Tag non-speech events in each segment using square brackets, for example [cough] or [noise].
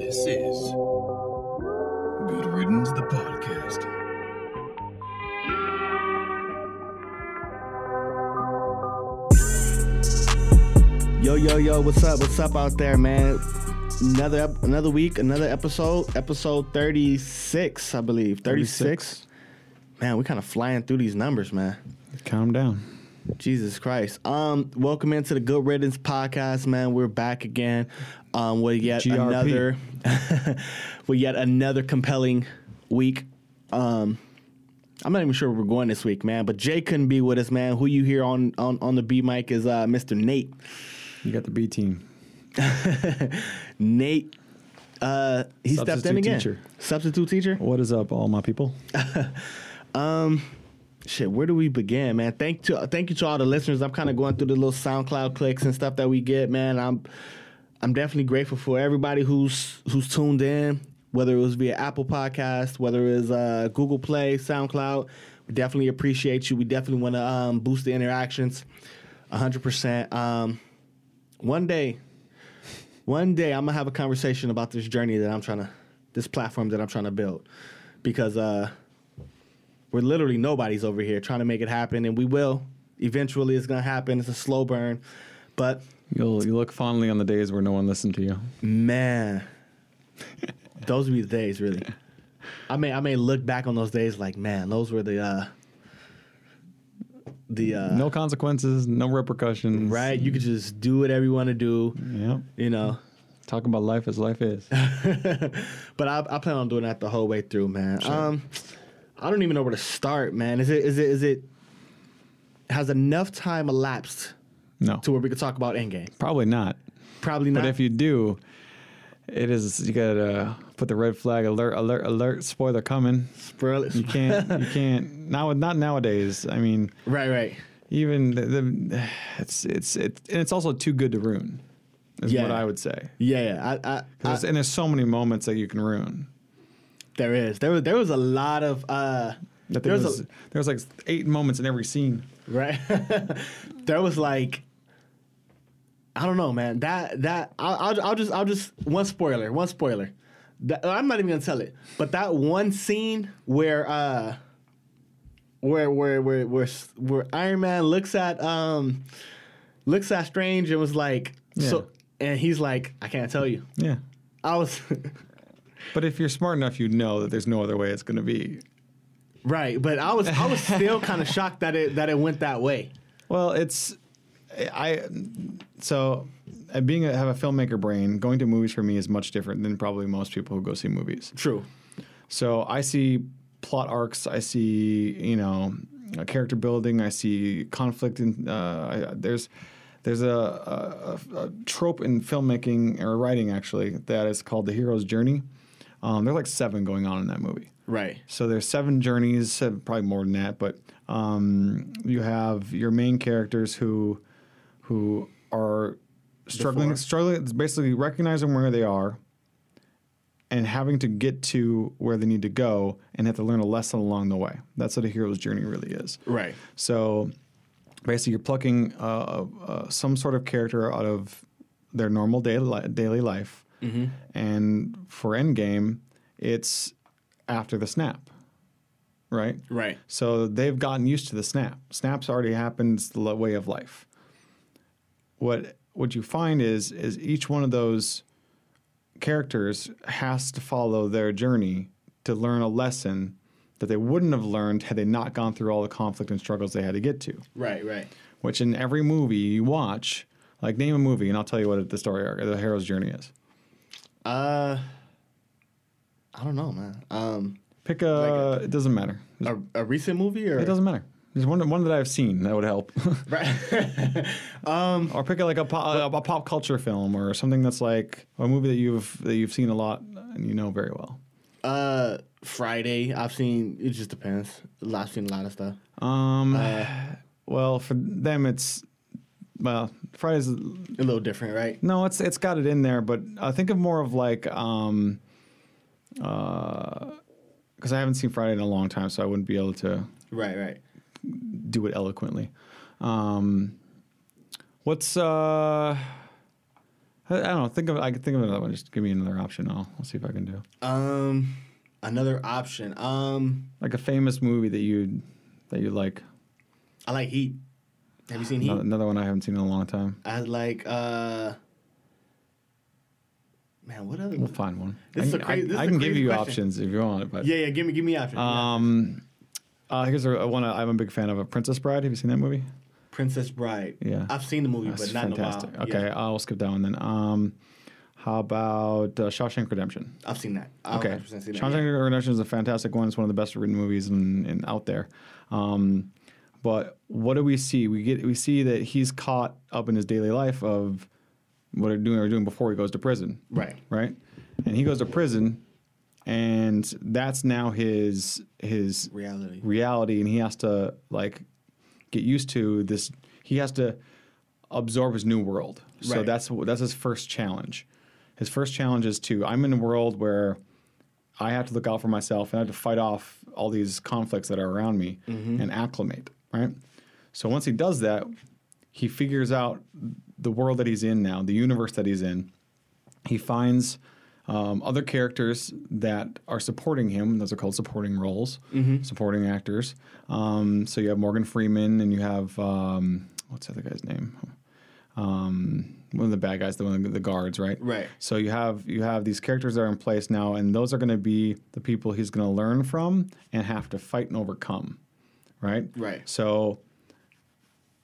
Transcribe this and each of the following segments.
This is Good Riddance, the podcast. Yo, yo, yo, what's up? What's up out there, man? Another ep- another week, another episode, episode 36, I believe. 36. Man, we're kind of flying through these numbers, man. Calm down. Jesus Christ. Um, welcome into the Good Riddance podcast, man. We're back again. Um, with yet GRP. another [laughs] with yet another compelling week. Um I'm not even sure where we're going this week, man. But Jay couldn't be with us, man. Who you hear on on, on the B mic is uh, Mr. Nate. You got the B team. [laughs] Nate, uh, he stepped in Substitute again. teacher. Substitute teacher. What is up, all my people? [laughs] Shit, where do we begin, man? Thank to thank you to all the listeners. I'm kind of going through the little SoundCloud clicks and stuff that we get, man. I'm I'm definitely grateful for everybody who's who's tuned in, whether it was via Apple Podcast, whether it was uh, Google Play, SoundCloud. We definitely appreciate you. We definitely want to um, boost the interactions, 100. percent um, One day, one day, I'm gonna have a conversation about this journey that I'm trying to, this platform that I'm trying to build, because uh, we're literally nobody's over here trying to make it happen, and we will. Eventually, it's gonna happen. It's a slow burn, but You'll you look fondly on the days where no one listened to you. man, those would be the days. Really, I may I may look back on those days like, man, those were the uh, the uh, No consequences, no repercussions. right. You could just do whatever you want to do. Yep. You know, talking about life as life is. [laughs] but I, I plan on doing that the whole way through, man. Um, I don't even know where to start, man. Is it is it is it has enough time elapsed No. to where we could talk about Endgame? Probably not. Probably not. But if you do, it is you gotta put the red flag alert, alert, alert, spoiler coming. Spoil it. You can't [laughs] you can't now not nowadays. I mean, Right, right. even the, the it's it's it's and it's also too good to ruin. Is Yeah. what I would say. Yeah, yeah. I, I, I, There's, and there's so many moments that you can ruin. there is. There was there was a lot of uh there was was, there was like eight moments in every scene. right. [laughs] there was like I don't know, man. That that I'll, I'll I'll just I'll just one spoiler, one spoiler. That, I'm not even gonna tell it, but that one scene where uh where where where where where Iron Man looks at um looks at Strange and was like so and he's like I can't tell you. Yeah. I was [laughs] But if you're smart enough, you'd know that there's no other way it's going to be. right, but I was I was [laughs] still kind of shocked that it that it went that way. Well, it's I so being a, have a filmmaker brain, going to movies for me is much different than probably most people who go see movies. True. So I see plot arcs, I see you know uh, character building, I see conflict, and uh, I, there's there's a, a, a- a trope in filmmaking or writing actually that is called the hero's journey. Um, there's like seven going on in that movie. Right. So there's seven journeys, probably more than that, but um, you have your main characters who who are struggling, Before. struggling, basically recognizing where they are and having to get to where they need to go and have to learn a lesson along the way. That's what a hero's journey really is. Right. So basically, you're plucking uh, uh, some sort of character out of their normal daily, li- daily life. And for Endgame, it's after the snap, right? Right. So they've gotten used to the snap. Snaps already happened. It's the way of life. What what you find is is each one of those characters has to follow their journey to learn a lesson that they wouldn't have learned had they not gone through all the conflict and struggles they had to get to. Right. Right. Which in every movie you watch, like name a movie and I'll tell you what the story arc, the hero's journey is. Uh, I don't know, man. Um, Pick a. it doesn't matter. a, a recent movie or It doesn't matter. There's one one that I've seen that would help. [laughs] right. [laughs] or pick a, like a pop, a pop culture film or something that's like a movie that you've that you've seen a lot and you know very well. uh, Friday. I've seen. It just depends. I've seen a lot of stuff. Um, well, for them it's well Friday's A little different, right? no, it's it's got it in there, but I think of more of like um, uh, because I haven't seen Friday in a long time, so I wouldn't be able to Right. Right. Do it eloquently. Um, what's uh, I, I don't know. Think of I can think of another one. Just give me another option. I'll, I'll see if I can do Um, another option. Um, like a famous movie that you that you like. I like Heat. Have you seen Heat? Another, one I haven't seen in a long time. I like. uh Man, what other? We'll find one. This I is a can, crazy- I, is can give you question. options if you want but Yeah, yeah. Give me, give me option. um, uh, here's a, one I'm a big fan of. A Princess Bride. Have you seen that movie? Princess Bride. Yeah. I've seen the movie, That's but not fantastic. in a while. Okay, Yeah, I'll skip that one then. Um, how about uh, Shawshank Redemption? I've seen that. I'll Okay, 100% that. Shawshank yeah. Redemption is a fantastic one. It's one of the best written movies in, in out there. Um, but what do we see? We get we see that he's caught up in his daily life of what they're doing or doing before he goes to prison. Right. Right, and he goes to prison, and that's now his his Reality. reality, and he has to like get used to this. He has to absorb his new world. So Right. that's that's his first challenge. His first challenge is to I'm in a world where I have to look out for myself and I have to fight off all these conflicts that are around me mm-hmm. and acclimate, right? So once he does that, he figures out the world that he's in now, the universe that he's in. He finds um, other characters that are supporting him. Those are called supporting roles, supporting actors. Um, so you have Morgan Freeman and you have um, what's the other guy's name? Um, one of the bad guys, the one of the guards, right? Right. So you have you have these characters that are in place now, and those are going to be the people he's going to learn from and have to fight and overcome, right? Right. So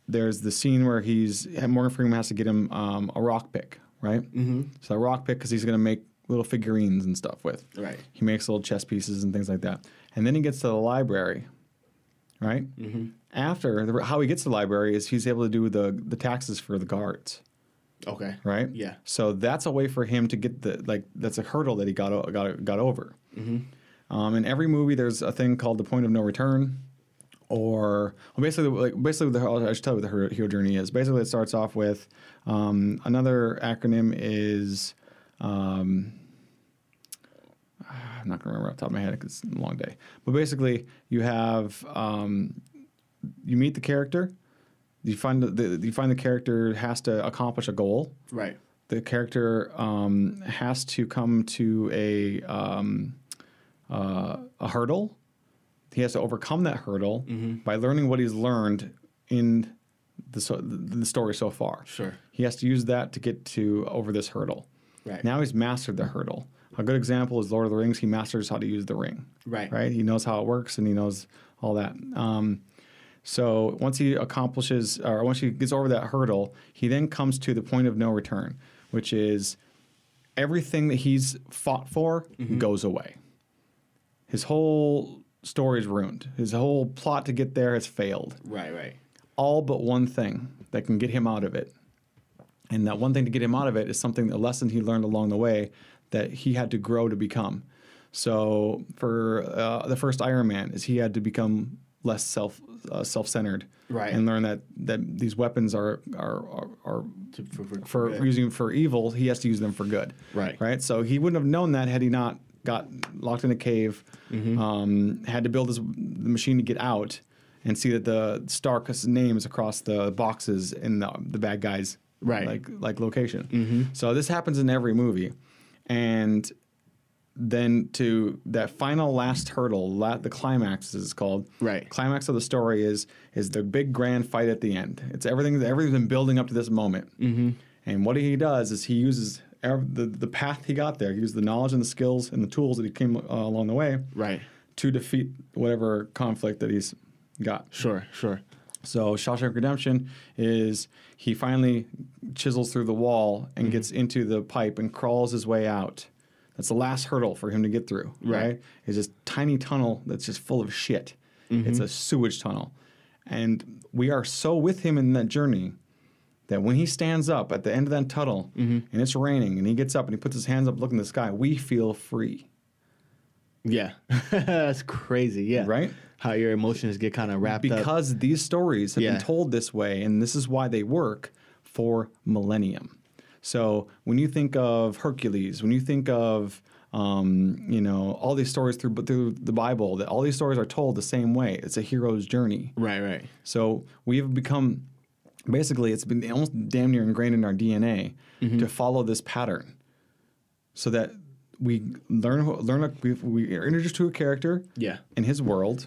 there's the scene where he's Morgan Freeman has to get him um, a rock pick, right? Mm-hmm. So a rock pick because he's going to make little figurines and stuff with. Right. He makes little chess pieces and things like that, and then he gets to the library, right? Mm-hmm. After the, how he gets to the library is he's able to do the the taxes for the guards Okay. right? Yeah. So that's a way for him to get the like that's a hurdle that he got got got over. Um, in every movie, there's a thing called the point of no return, or well, basically like basically the, I should tell you what the hero, hero journey is. Basically, it starts off with um, another acronym is. Um, I'm not going to remember off the top of my head because it's a long day. But basically, you have um, you meet the character. You find the, the you find the character has to accomplish a goal. Right. The character um, has to come to a um, uh, a hurdle. He has to overcome that hurdle by learning what he's learned in the, so, the the story so far. Sure. He has to use that to get to over this hurdle. Right. Now he's mastered the hurdle. A good example is Lord of the Rings. He masters how to use the ring. Right. Right. He knows how it works and he knows all that. Um, so once he accomplishes, or once he gets over that hurdle, he then comes to the point of no return, which is everything that he's fought for goes away. His whole story is ruined. His whole plot to get there has failed Right. Right. all but one thing that can get him out of it. And that one thing to get him out of it is something, a lesson he learned along the way that he had to grow to become. So for uh, the first Iron Man, is he had to become less self uh, self centered, Right. And learn that that these weapons are are are, are To- for, for, for using for evil. He has to use them for good, Right. Right. So he wouldn't have known that had he not got locked in a cave, Mm-hmm. um, had to build his the machine to get out, and see that the Stark's names across the boxes in the, the bad guys Right. like like location. So this happens in every movie, and then to that final last hurdle, la- the climax as it's called. Right. Climax of the story is is the big grand fight at the end. It's everything. Everything's been building up to this moment. Mm-hmm. And what he does is he uses ev- the the path he got there. He used the knowledge and the skills and the tools that he came uh, along the way Right. to defeat whatever conflict that he's got. Sure. Sure. So Shawshank Redemption is he finally chisels through the wall and mm-hmm. gets into the pipe and crawls his way out. That's the last hurdle for him to get through. Right. Right? Is this tiny tunnel that's just full of shit. Mm-hmm. It's a sewage tunnel, and we are so with him in that journey that when he stands up at the end of that tunnel mm-hmm. and it's raining and he gets up and he puts his hands up looking at the sky, we feel free. Yeah. [laughs] That's crazy. Yeah. Right? How your emotions get kind of wrapped up. because these stories have Yeah. been told this way, and this is why they work for millennium. So when you think of Hercules, when you think of um, you know all these stories through through the Bible, that all these stories are told the same way. It's a hero's journey. Right. Right. So we've become basically it's been almost damn near ingrained in our DNA Mm-hmm. to follow this pattern, so that we learn learn a, we, we are introduced to a character Yeah. in his world.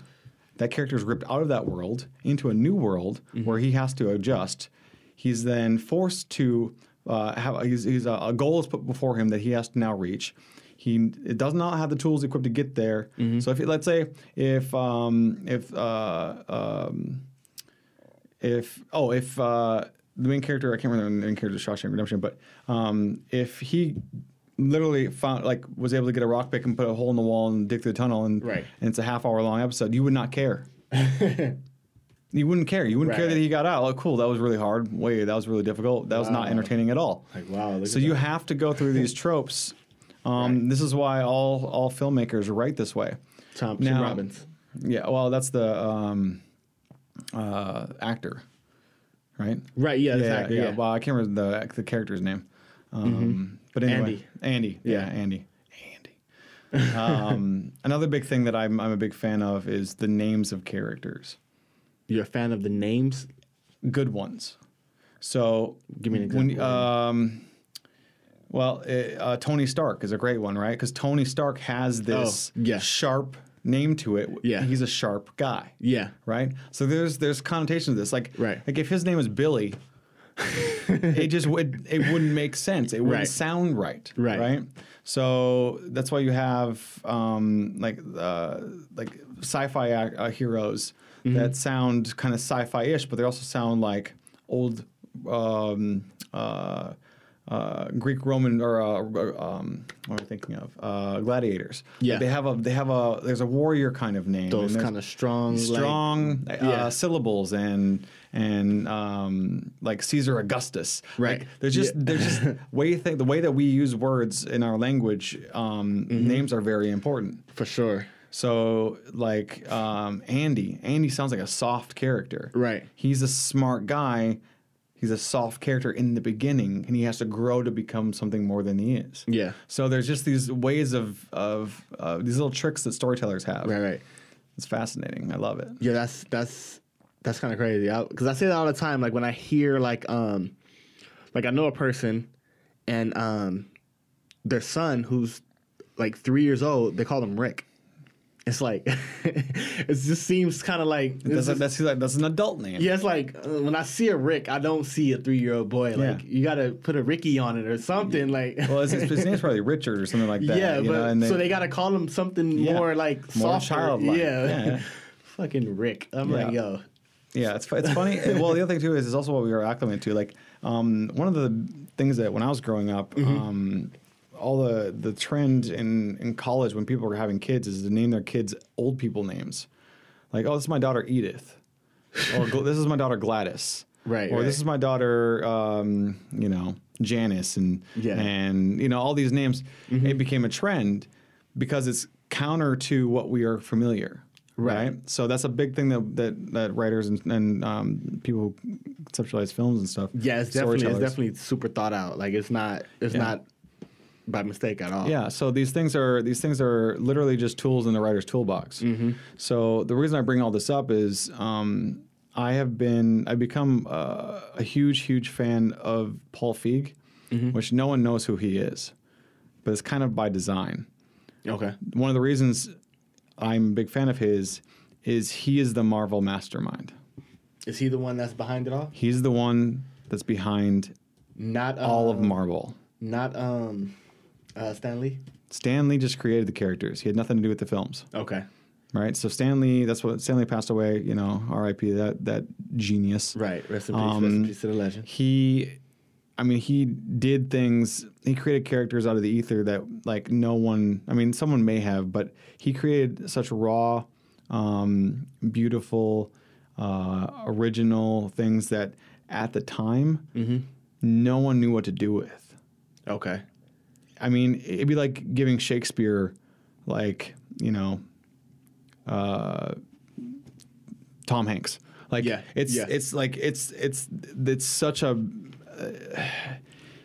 That character is ripped out of that world into a new world Mm-hmm. where he has to adjust. He's then forced to uh, have he's, he's a, a goal is put before him that he has to now reach. He it does not have the tools equipped to get there. Mm-hmm. So if let's say if um, if uh, um, if oh if uh, the main character I can't remember the main character Shawshank Redemption, but um, if he literally found like was able to get a rock pick and put a hole in the wall and dig through the tunnel and Right. and it's a half hour long episode, you would not care. [laughs] you wouldn't care. You wouldn't care that he got out. Oh, cool. That was really hard. Wait, that was really difficult. That was not entertaining at all. Like, wow, look So you that. have to go through these [laughs] tropes. Um, Right. This is why all all filmmakers write this way. Tom, Now- Robbins. Yeah, well, that's the um, uh, actor, right? Right. Yeah. yeah, Exactly. yeah. Yeah. Well, I can't remember the the character's name. Um, But anyway, Andy. Andy. Yeah, Yeah. Andy. Andy. um, [laughs] another big thing that I'm I'm a big fan of is the names of characters, You're a fan of the names. good ones. So Give me an when- example. um, well, uh, uh, Tony Stark is a great one, right? Because Tony Stark has this Oh, yeah. sharp name to it. Yeah. he's a sharp guy. Yeah. right? So there's there's connotations to this. Like Right. like if his name is Billy, it just would it wouldn't make sense. It wouldn't Right. sound right. Right. Right. So that's why you have um, like uh, like sci-fi uh, heroes Mm-hmm. that sound kind of sci-fi-ish, but they also sound like old um, uh, uh, Greek Roman or uh, um, what am I thinking of? Uh, gladiators. Yeah. they have a they have a there's a warrior kind of name. Those kind of strong, like- strong uh, Yeah. syllables and and um, like Caesar Augustus. Right. Like, there's just Yeah. there's just [laughs] way th- the way that we use words in our language. Um, Mm-hmm. Names are very important. for sure. So like um, Andy, Andy sounds like a soft character. Right. He's a smart guy. He's a soft character in the beginning, and he has to grow to become something more than he is. Yeah. So there's just these ways of of uh, these little tricks that storytellers have. Right. Right. It's fascinating. I love it. Yeah, that's that's that's kind of crazy. Because I, say that all the time. Like when I hear like um, like I know a person, and um, their son who's like three years old, they call him Rick. It's like [laughs] it just seems kind of like That's, just- that's, that's an adult name. yeah. It's like uh, when I see a Rick, I don't see a three year old boy. Like Yeah. you got to put a Ricky on it or something. Like Well, his, his name's probably [laughs] Richard or something like that. yeah, you but know, and so they got to call him something Yeah. more like More softer. childlike. Yeah. Yeah. [laughs] Fucking Rick. I'm like, yo. Yeah, it's it's funny. well, the other thing too is it's also what we were acclimated to. Like um, one of the things that when I was growing up, Mm-hmm. um, all the the trend in in college when people were having kids is to name their kids old people names. Like, oh, this is my daughter Edith, or this is my daughter Gladys, [laughs] Right, Or right. this is my daughter, um, you know, Janice, and Yeah. Mm-hmm. and you know all these names. It became a trend because it's counter to what we are familiar. Right. Right. So that's a big thing that that, that writers and, and um, people who conceptualize films and stuff. Yeah, it's definitely it's definitely super thought out. Like it's not it's Yeah. not by mistake at all. Yeah, so these things are these things are literally just tools in the writer's toolbox. Mm-hmm. So the reason I bring all this up is um, I have been I've become uh, a huge huge fan of Paul Feig, Mm-hmm. which no one knows who he is, but it's kind of by design. Okay. One of the reasons I'm a big fan of his is he is the Marvel mastermind. Is he the one that's behind it all? He's the one that's behind Not um, all of Marvel. Not um, uh, Stan Lee. Stan Lee just created the characters. He had nothing to do with the films. Okay. right? So Stan Lee, that's what Stan Lee passed away. You know, R.I.P. That that genius. Right. Rest in peace. Um, rest in peace to the legend. He, I mean, he did things. He created characters out of the ether that like no one. I mean, someone may have, but he created such raw, um, beautiful, uh, original things that at the time Mm-hmm. no one knew what to do with. Okay. I mean, it'd be like giving Shakespeare, like you know, uh, Tom Hanks. Like Yeah, it's yeah. it's like it's it's it's such a. Uh,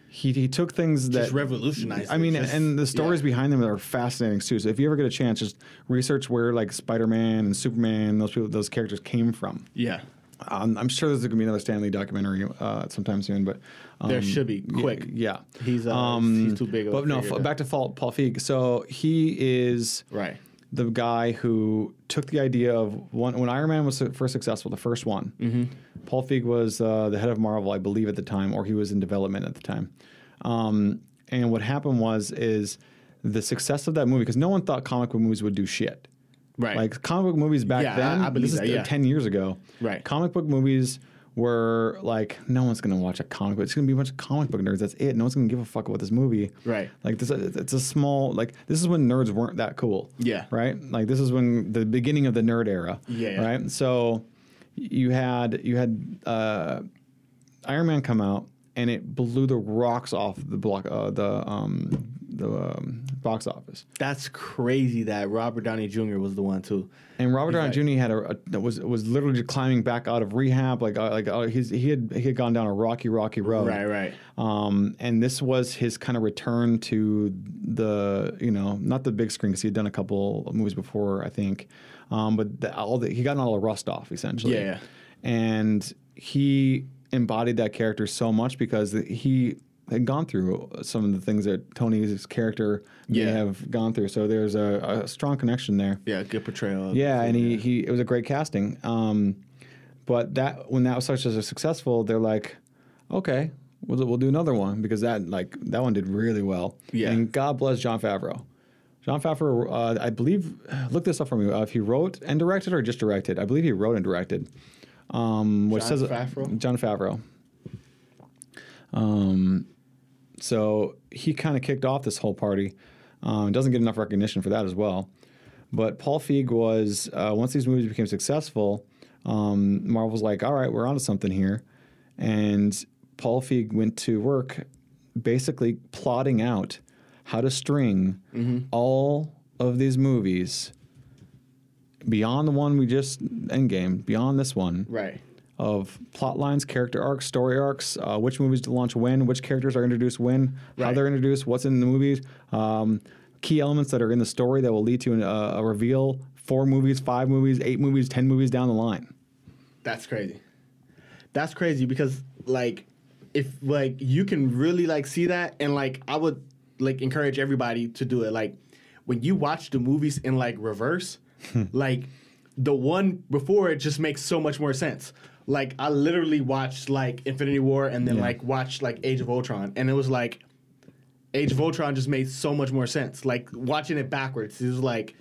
he he took things that Just revolutionized. I mean, Just- and the stories yeah. behind them are fascinating too. So if you ever get a chance, just research where like Spider Man and Superman, those people, those characters came from. Yeah. Um, I'm sure there's going to be another Stan Lee documentary uh, sometime soon, but um, There should be, quick. Yeah, He's, uh, he's too big of a But no, f- back to Paul, Paul Feig. So he is Right. the guy who took the idea of one when Iron Man was first successful, the first one. Mm-hmm. Paul Feig was uh, the head of Marvel, I believe, at the time, or he was in development at the time. Um, and what happened was is the success of that movie because no one thought comic book movies would do shit. Right. Like comic book movies back Yeah, then. I believe this is that, yeah. ten years ago. Right. Comic book movies were like no one's gonna watch a comic book. It's gonna be a bunch of comic book nerds. That's it. No one's gonna give a fuck about this movie. Right. Like this, it's a small like this is when nerds weren't that cool. Yeah. Right. Like this is when the beginning of the nerd era. Yeah. Right. So you had you had uh, Iron Man come out and it blew the rocks off the block uh, the um the um, box office. That's crazy that Robert Downey Jr. was the one too. And Robert Downey Exactly. Jr. had a, a was was literally just climbing back out of rehab, like uh, like uh, he's, he had he had gone down a rocky rocky road. Right, right. Um, and this was his kind of return to the you know not the big screen because he had done a couple of movies before I think, um, but the, all the, he got all the rust off essentially. Yeah, yeah. And he embodied that character so much because he had gone through some of the things that Tony's character may Yeah. have gone through. So there's a, a strong connection there. Yeah, good portrayal. Yeah, and he, he it was a great casting. Um, but that when that was such as a successful, they're like, okay, we'll, we'll do another one because that like that one did really well. Yeah. and God bless Jon Favreau. Jon Favreau, uh, I believe, [sighs] look this up for me. Uh, if he wrote and directed or just directed, I believe he wrote and directed. Um, which John says Favreau? Jon Favreau. Um, so he kind of kicked off this whole party. Um, doesn't get enough recognition for that as well. But Paul Feig was uh, once these movies became successful, um, Marvel's like, all right, we're onto something here, and Paul Feig went to work, basically plotting out how to string all of these movies beyond the one we just Endgame, beyond this one, Right. Of plot lines, character arcs, story arcs, uh, which movies to launch when, which characters are introduced when, how they're introduced, what's in the movies, um, key elements that are in the story that will lead to an, uh, a reveal. Four movies, five movies, eight movies, ten movies down the line. That's crazy. That's crazy because like if like you can really like see that and like I would like encourage everybody to do it. Like when you watch the movies in like reverse, like the one before it just makes so much more sense. Like I literally watched like Infinity War and then Yeah. like watched like Age of Ultron and it was like Age of Ultron just made so much more sense. Like watching it backwards, it was like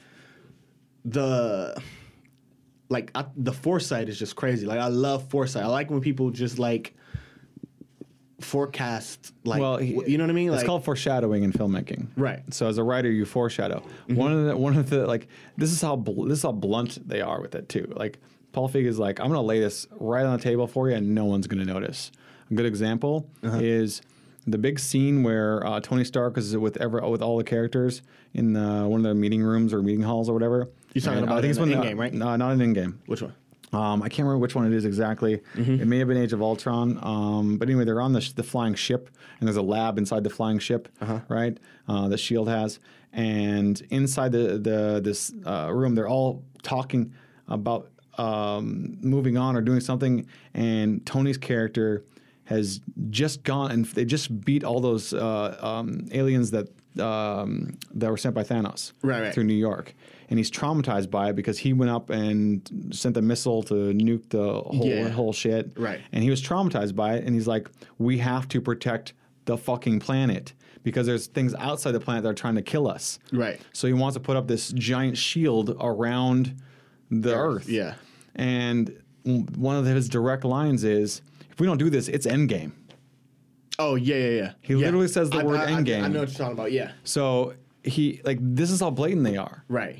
the like I, the foresight is just crazy. Like I love foresight. I like when people just like forecast like Well, he- you know what I mean? It's Like called foreshadowing in filmmaking. Right. So as a writer, you foreshadow. Mm-hmm. One of the one of the like this is how bl- this is how blunt they are with it too. Like Paul Feig is like, I'm gonna lay this right on the table for you, and no one's gonna notice. A good example Uh-huh. is the big scene where uh, Tony Stark is with ever with all the characters in the, one of the meeting rooms or meeting halls or whatever. You're talking And, uh, about I think in it's the when Endgame, right? No, not an in Endgame. which one? Um, I can't remember which one it is exactly. Mm-hmm. It may have been Age of Ultron. Um, but anyway, they're on the, sh- the flying ship, and there's a lab inside the flying ship, Uh-huh. right? Uh, that Shield has, and inside the the this uh, room, they're all talking about um, moving on or doing something, and Tony's character has just gone and they just beat all those uh, um, aliens that um, that were sent by Thanos Right, right. through New York, and he's traumatized by it because he went up and sent the missile to nuke the whole Yeah. whole shit. Right. And he was traumatized by it, and he's like, "We have to protect the fucking planet because there's things outside the planet that are trying to kill us." Right. So he wants to put up this giant shield around the Earth. Yeah. And one of his direct lines is, "If we don't do this, it's Endgame." Oh yeah, yeah, yeah. He Yeah. literally says the I- word I, I- endgame. I know what you're talking about. Yeah. So he like this is how blatant they are. Right.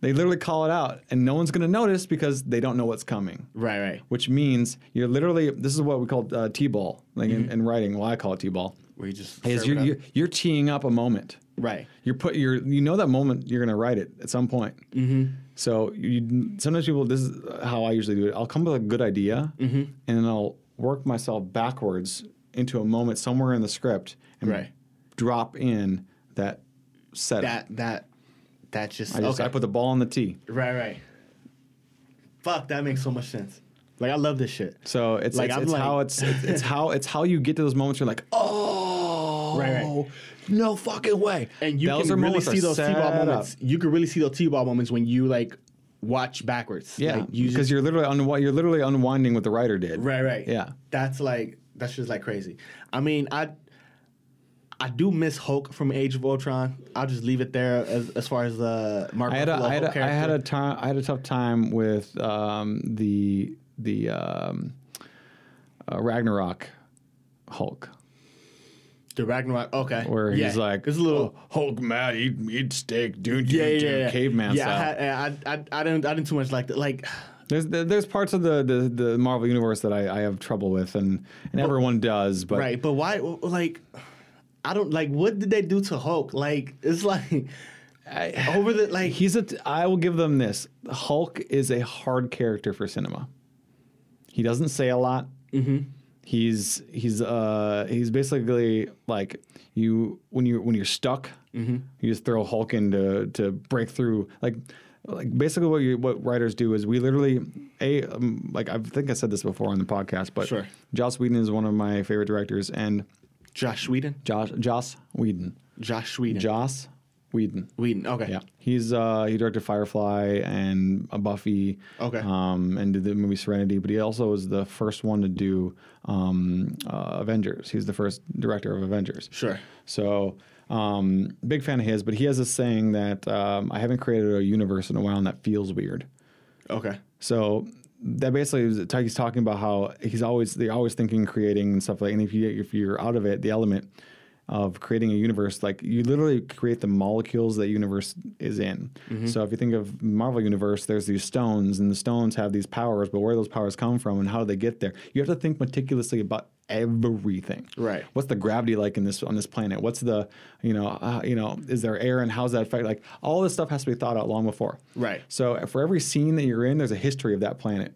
They literally call it out, and no one's going to notice because they don't know what's coming. Right. Right. Which means you're literally this is what we call uh, t-ball, like in, in writing. Well, I call it t-ball. Where you just, is you're, you're you're teeing up a moment. right. You're put you're you know that moment you're going to write it at some point. Mm-hmm. So you sometimes people this is how I usually do it. I'll come up with a good idea, Mm-hmm. and then I'll work myself backwards into a moment somewhere in the script and Right. drop in that setup. That that that just I just okay. I put the ball on the tee. right. Right. Fuck. That makes so much sense. Like I love this shit. So it's Like, it's, it's like- how it's, it's it's how it's how you get to those moments. Where you're like, oh, [laughs] Right, right. No fucking way. And you Those can really see those T-ball up. moments. You can really see those T-ball moments when you like watch backwards. Yeah, like, you because you're literally unwi- you're literally unwinding what the writer did. right, right. Yeah. that's like that's just like crazy. I mean, I I do miss Hulk from Age of Ultron. I'll just leave it there as, as far as the Mark I had a, Ruffalo I had Hulk a, I had a time I had a tough time with um, the the um, uh, Ragnarok Hulk. The Ragnarok. Okay, where yeah. he's like, it's a little. "Oh, Hulk mad, eat, eat steak, dude, yeah, yeah, yeah. caveman yeah, style. I, I, I, I didn't, I didn't too much like that. Like, [sighs] there's there's parts of the, the, the Marvel universe that I, I have trouble with, and, and everyone does, but right, but why? Like, I don't like. What did they do to Hulk? Like, it's like over the like. [sighs] he's a. T- I will give them this: Hulk is a hard character for cinema. He doesn't say a lot. Mm-hmm. He's he's uh he's basically like you when you when you're stuck, Mm-hmm. you just throw Hulk in to to break through like. Like basically, what you, what writers do is we literally a um, like I think I said this before on the podcast, but Sure. Joss Whedon is one of my favorite directors, and Josh Whedon. Josh Joss Whedon, Josh Whedon. Joss Whedon, Whedon. Okay. yeah, he's uh, he directed Firefly and uh, Buffy. Okay. Um, and did the movie Serenity, but he also was the first one to do um, uh, Avengers. He's the first director of Avengers. Sure. So um, big fan of his, but he has a saying that um, I haven't created a universe in a while, and that feels weird. Okay. So that basically is he's talking about how he's always they're always thinking, creating and stuff like. And if you if you're out of it, the element of creating a universe, like you literally create the molecules that universe is in. So if you think of Marvel universe, there's these stones, and the stones have these powers, but where those powers come from and how do they get there? You have to think meticulously about everything. Right. What's the gravity like in this on this planet? What's the you know uh, you know is there air and how's that affect? Like all this stuff has to be thought out long before. Right. So for every scene that you're in, there's a history of that planet.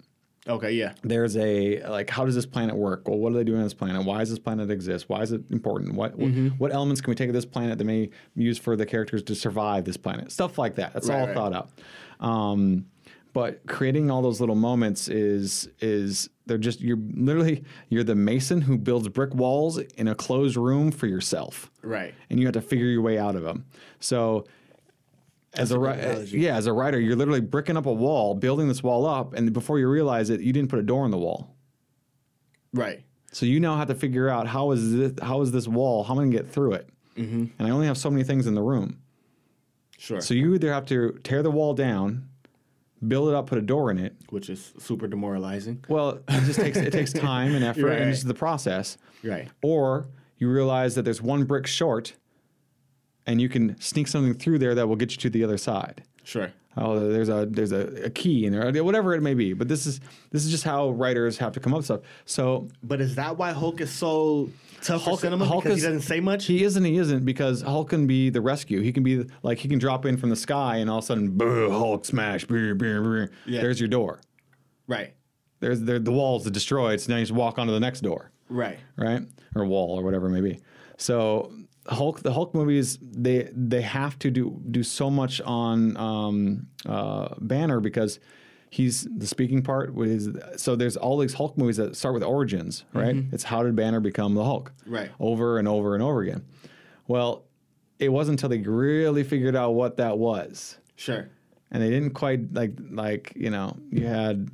Okay. Yeah. There's a like, how does this planet work? Well, what are they doing on this planet? Why does this planet exist? Why is it important? What Mm-hmm. what, what elements can we take of this planet that may use for the characters to survive this planet? Stuff like that. That's Right, all right. thought out. Um, but creating all those little moments is is they're just you're literally you're the mason who builds brick walls in a closed room for yourself Right. and you have to figure your way out of them. So, as a a, analogy. yeah, as a writer, you're literally bricking up a wall, building this wall up, and before you realize it, you didn't put a door in the wall. Right. So you now have to figure out how is this how is this wall? How am I going to get through it? Mm-hmm. And I only have so many things in the room. Sure. So you either have to tear the wall down, build it up, put a door in it. Which is super demoralizing. Well, it just takes it takes [laughs] time and effort, Right. and it's the process. Right. Or you realize that there's one brick short, and you can sneak something through there that will get you to the other side. Sure. Oh, there's a there's a, a key in there, whatever it may be. But this is this is just how writers have to come up with stuff. So But is that why Hulk is so tough for cinema? because is- he doesn't say much. He isn't. He isn't because Hulk can be the rescue. He can be like he can drop in from the sky and all of a sudden, "Boo, Hulk smash, brr, brr, brr." Yeah. there's your door. right. There's there, the walls are destroyed, so now you just walk onto the next door. Right. right? Or wall or whatever it may be. So Hulk, the Hulk movies, they they have to do do so much on um, uh, Banner because he's the speaking part. Is so there's all these Hulk movies that start with origins, right? It's how did Banner become the Hulk, Right. Over and over and over again. Well, it wasn't until they really figured out what that was Sure. and they didn't quite like like you know you had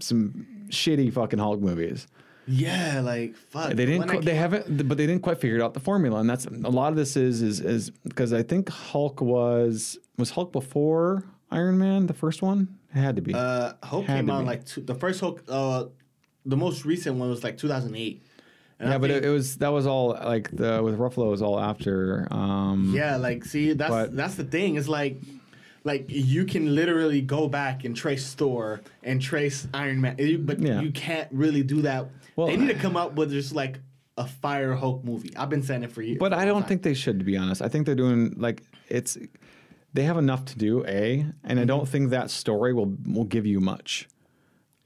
some shitty fucking Hulk movies. Yeah. Like fuck. They didn't. Qu- they haven't. But they didn't quite figure out the formula, and that's a lot of this is is is because I think Hulk was was Hulk before Iron Man, the first one. It had to be. Uh, Hulk Had came out be. like two, the first Hulk. Uh, the most recent one was like 2008. And I yeah, but think- it, it was that was all like the with Ruffalo was all after. Um, Yeah, like see, that's But- that's the thing. It's like like you can literally go back and trace Thor and trace Iron Man, but Yeah. you can't really do that. Well, they need to come up with just like a fire Hulk movie. I've been saying it for years. But I don't time. think they should, to be honest. I think they're doing like it's. They have enough to do, a, and I don't think that story will will give you much.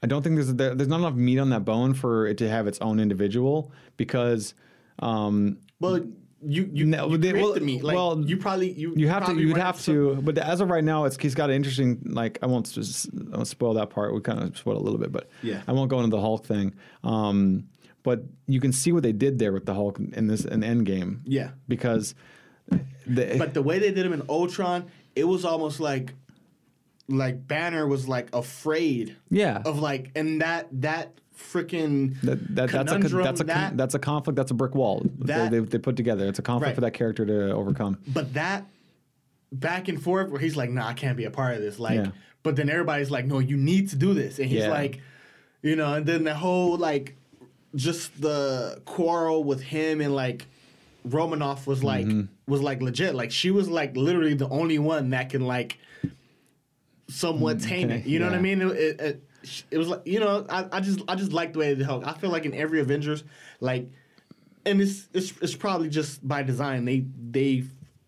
I don't think there's there, there's not enough meat on that bone for it to have its own individual because. Um, Well, you you, No, you they- create well- the meat. Like, well, you probably you You have to. You would have to. But as of right now, it's he's got an interesting. Like I won't. s- I won't spoil that part. We kind of spoiled a little bit, but Yeah. I won't go into the Hulk thing. Um, but you can see what they did there with the Hulk in this in Endgame. Yeah. Because. The, But the way they did him in Ultron, it was almost like like Banner was like afraid yeah. of like and that that freaking That, that, that's a that's a that- that's a conflict. That's a brick wall That- they, they, they put together. It's a conflict Right. for that character to overcome. but that back and forth where he's like, nah, I can't be a part of this. Like Yeah. but then everybody's like, no, you need to do this. And he's Yeah. like, you know, and then the whole like just the quarrel with him and like Romanoff was like Mm-hmm. was like legit. Like she was like literally the only one that can like somewhat tame it. You know what I mean? It, it, it, it was like you know I, I just I just like the way they help. I feel like in every Avengers like and it's it's it's probably just by design they they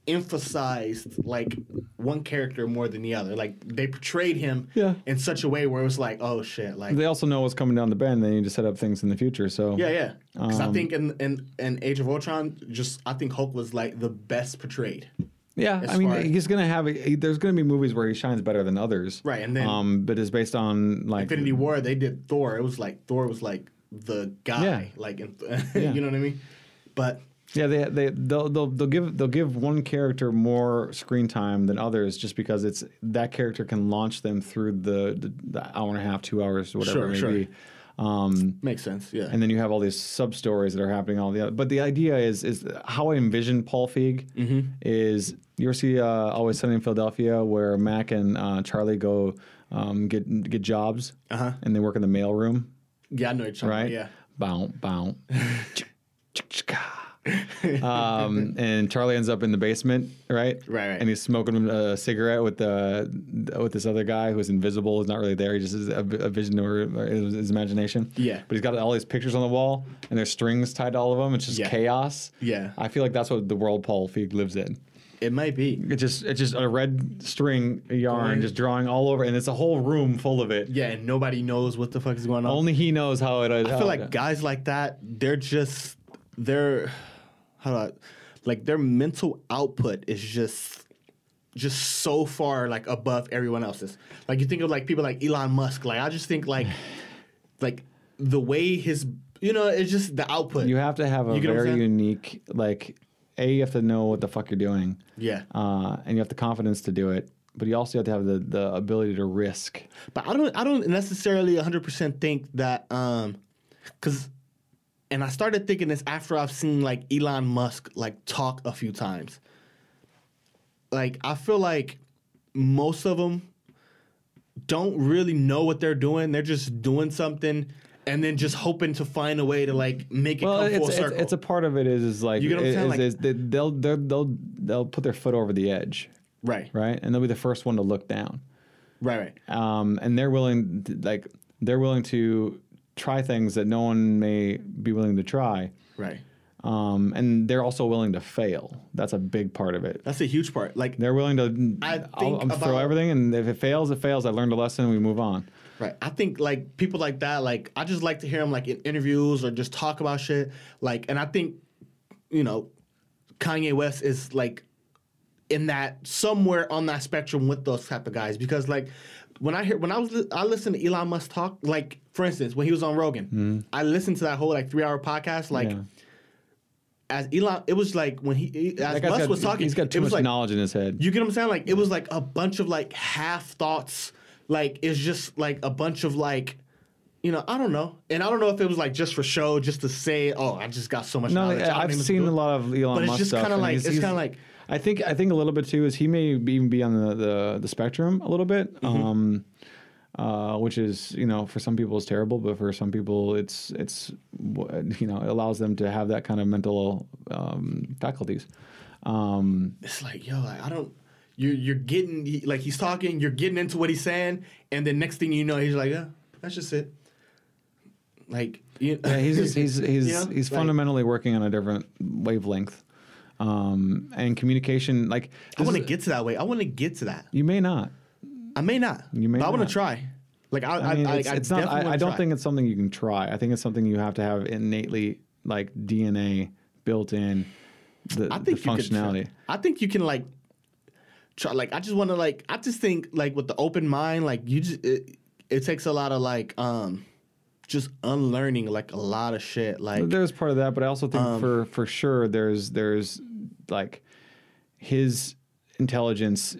emphasized like one character more than the other. Like they portrayed him Yeah. in such a way where it was like oh shit like They also know what's coming down the bend. They need to set up things in the future. So yeah yeah because I Um, think in, in in Age of Ultron just I think Hulk was like the best portrayed. Yeah, I mean, he's gonna have. he- There's gonna be movies where he shines better than others, Right, and then- um, but it's based on like Infinity War they did Thor it was like Thor was like the guy Yeah. like in, [laughs] Yeah. you know what I mean but Yeah, they they they'll, they'll they'll give they'll give one character more screen time than others just because it's that character can launch them through the the, the hour and a half, two hours, whatever Sure, it may sure. be. Um, makes sense yeah and then you have all these sub stories that are happening. All the other, but the idea is is how I envision Paul Feig Mm-hmm. is you ever see uh, Always Sunny in Philadelphia where Mac and uh, Charlie go um, get get jobs Uh-huh. and they work in the mail room. yeah I know what you're right? yeah Bow, bow. [laughs] [laughs] um, and Charlie ends up in the basement, right? Right, right. And he's smoking a cigarette with the with this other guy who's invisible, is not really there. He just is a, a vision or his, his imagination. Yeah. But he's got all these pictures on the wall, and there's strings tied to all of them. It's just Yeah. chaos. Yeah. I feel like that's what the world Paul Feig lives in. It might be It's just it's just a red string yarn, just drawing all over, and it's a whole room full of it. yeah and nobody knows what the fuck is going on Only he knows how it is. I feel like guys like that, they're just they're how do I like their mental output is just just so far like above everyone else's. Like you think of like people like Elon Musk. Like I just think like [sighs] like the way his you know it's just the output. You have to have a You get what I'm very unique, like, A, you have to know what the fuck you're doing. yeah, Uh, and you have the confidence to do it. But you also have to have the, the ability to risk. but I don't I don't necessarily 100 percent think that um because and I started thinking this after I've seen like Elon Musk like talk a few times. Like I feel like most of them don't really know what they're doing. They're just doing something and then just hoping to find a way to like make it Well, come full it's, it's, circle. it's a part of it is, is like, You get what I'm is, saying? Like- is that they'll, they'll, they'll, they'll put their foot over the edge, right, right? And they'll be the first one to look down. right, right. Um, and they're willing, to, like, they're willing to try things that no one may be willing to try. Right. Um, and they're also willing to fail. That's a big part of it. That's a huge part. Like They're willing to. I I'll, I'll throw everything, and if it fails, it fails. I learned a lesson. We move on. Right. I think like people like that, like I just like to hear them like in interviews or just talk about shit. Like, and I think, you know, Kanye West is like in that somewhere on that spectrum with those type of guys because like when I hear when I was li- I listened to Elon Musk talk like for instance when he was on Rogan mm-hmm. I listened to that whole like three hour podcast like Yeah. as Elon it was like when he as Musk got- was talking He's got it too was much like, knowledge in his head. you get what I'm saying? Like it was like a bunch of like half thoughts. Like it's just like a bunch of like, you know, I don't know. And I don't know if it was like just for show, just to say, oh, I just got so much no, knowledge. I've seen a lot of Elon But it's Musk just kind of like he's- it's kind of like I think I think a little bit too is he may be- even be on the the, the spectrum a little bit, Mm-hmm. um, uh, which is you know for some people it's terrible, but for some people it's it's you know it allows them to have that kind of mental um, faculties. Um, it's like yo, I don't. You're you're getting like he's talking, you're getting into what he's saying, and then next thing you know, he's like, yeah, that's just it. Like you, yeah, he's just, he's [laughs] he's You know? he's Like- fundamentally working on a different wavelength, um, and communication. Like I want to get to that way. I want to get to that. You may not. I may not. You may but I want to try. Like I, I, I mean, I, it's, I it's not. I, I don't think it's something you can try. I think it's something you have to have innately, like DNA built in. the, I the think you try- functionality. I think you can like try. Like I just want to like. I just think like with the open mind, like you just it, it takes a lot of like um just unlearning like a lot of shit. Like There's part of that, but I also think Um, for for sure there's there's like his intelligence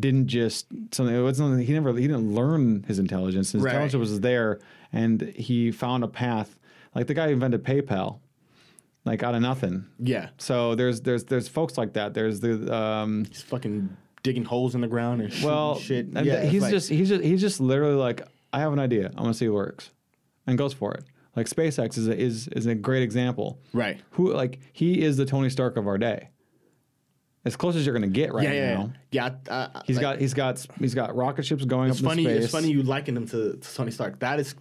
didn't just something it wasn't he never he didn't learn his intelligence. His Right. intelligence was there and he found a path. Like the guy who invented PayPal, like out of nothing. yeah, So there's there's there's folks like that. There's the um he's fucking digging holes in the ground and well shit. and Yeah, he's like- just he's just he's just literally like I have an idea. I want to see it works. And goes for it. Like SpaceX is a, is is a great example. right. who like he is the Tony Stark of our day. As close as you're gonna get right Yeah, yeah, now. yeah. yeah I, He's like, got he's got he's got rocket ships going It's up funny. into space. It's funny you liken him to, to Tony Stark. That is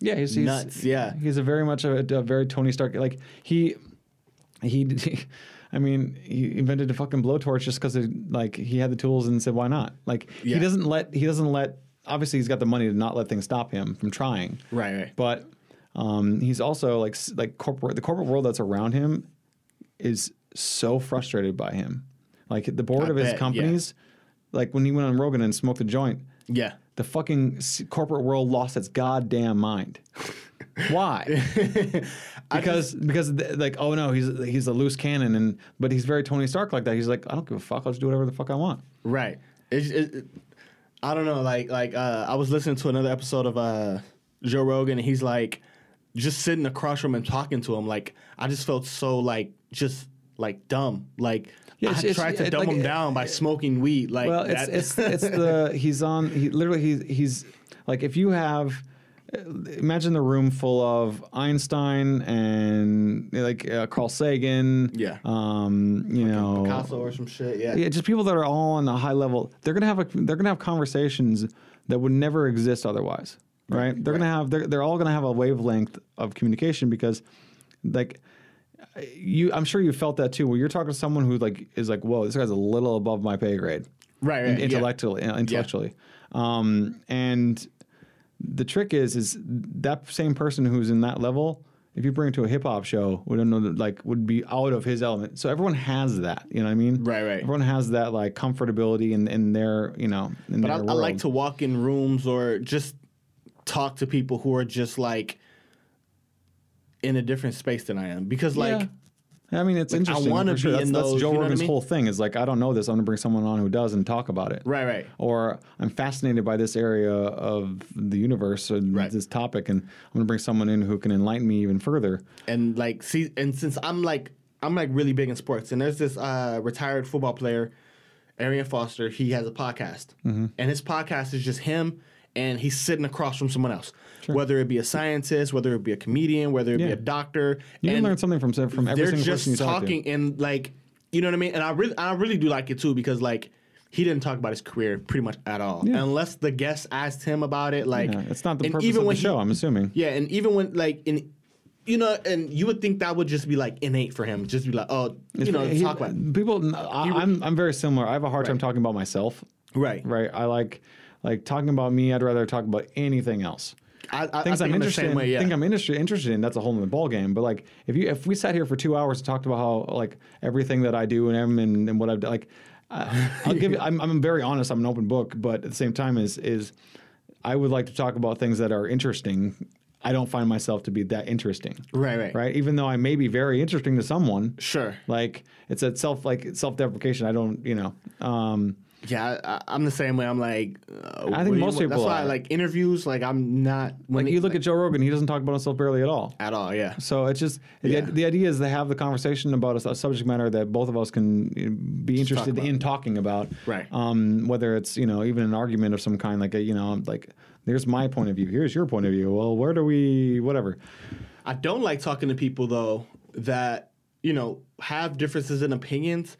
yeah, he's, he's nuts, yeah. he's a very much a, a very Tony Stark. Like he he. [laughs] I mean, he invented a fucking blowtorch just because like he had the tools and said, "Why not?" Like Yeah. he doesn't let he doesn't let. Obviously, he's got the money to not let things stop him from trying. right, right. But um, he's also like like corporate the corporate world that's around him is so frustrated by him. Like the board I of his bet, yeah. companies, like when he went on Rogan and smoked a joint, Yeah. The fucking corporate world lost its goddamn mind. Why? [laughs] because because th- like oh no he's he's a loose cannon and but he's very Tony Stark like that. He's like I don't give a fuck. I'll just do whatever the fuck I want. Right. It, it- I don't know. Like like uh, I was listening to another episode of uh, Joe Rogan, and he's like just sitting across from him talking to him. Like I just felt so like just like dumb. Like Yeah, I it's- it's- tried to it- dumb like, him down by smoking weed. Like Well, it's that- it's [laughs] it's the he's on he literally he's he's like if you have uh, imagine the room full of Einstein and like uh, Carl Sagan, Yeah. um, you know, Picasso or some shit. Yeah. yeah, just people that are all on a high level. They're gonna have a they're gonna have conversations that would never exist otherwise, right? They're gonna have they're they're all gonna have a wavelength of communication because, like, you I'm sure you felt that too. Where you're talking to someone who like is like, whoa, this guy's a little above my pay grade Right. Right. yeah. intellectually uh, intellectually um, and the trick is is that same person who's in that level if you bring it to a hip hop show would know that like would be out of his element so everyone has that you know what i mean Right, right. everyone has that like comfortability in, in their you know in But their I, I like to walk in rooms or just talk to people who are just like in a different space than I am because like. I mean, it's Like, I interesting. wanna for sure. be That's, in that's Joe you know what I Rogan's mean? whole thing. Is like, I don't know this. I'm going to bring someone on who does and talk about it. Right, right. Or I'm fascinated by this area of the universe and Right. this topic, and I'm going to bring someone in who can enlighten me even further. and like see and since I'm like I'm like really big in sports and there's this uh retired football player Arian Foster he has a podcast Mm-hmm. and his podcast is just him and he's sitting across from someone else whether it be a scientist whether it be a comedian whether it be a doctor You can learn something from from every single just person you talk talking and like you know what I mean and I really I really do like it too because like he didn't talk about his career pretty much at all Yeah. unless the guest asked him about it like. Yeah, it's not the purpose even of the when he- show. I'm assuming. yeah, and even when like in you know, and you would think that would just be like innate for him, just be like, oh, you know, He- talk about it. people. I, I'm I'm very similar. I have a hard time talking about myself. right. Right. I like like talking about me. I'd rather talk about anything else. I, I, things I I'm interested in. way, yeah. Think I'm interested interested in. That's a whole other ball game. But like, if you if we sat here for two hours and talked about how like everything that I do and am and, and what I've done, like, uh, I'll give. you I'm I'm very honest. I'm an open book. But at the same time, is is I would like to talk about things that are interesting. I don't find myself to be that interesting. right, right, Right. Even though I may be very interesting to someone. Sure. Like it's a self like self deprecation. I don't. You know. Um, Yeah, I, I'm the same way. I'm like, uh, I think do you most want- That's people why, are. like interviews, like I'm not when like you look at Joe Rogan. He doesn't talk about himself barely at all. at all. Yeah, So it's just Yeah. the, the idea is to have the conversation about a, a subject matter that both of us can be interested about. in talking about. Right. Um, whether it's you know even an argument of some kind, like a, you know like there's my point of view, here's your point of view. Well, where do we whatever? I don't like talking to people though that you know have differences in opinions,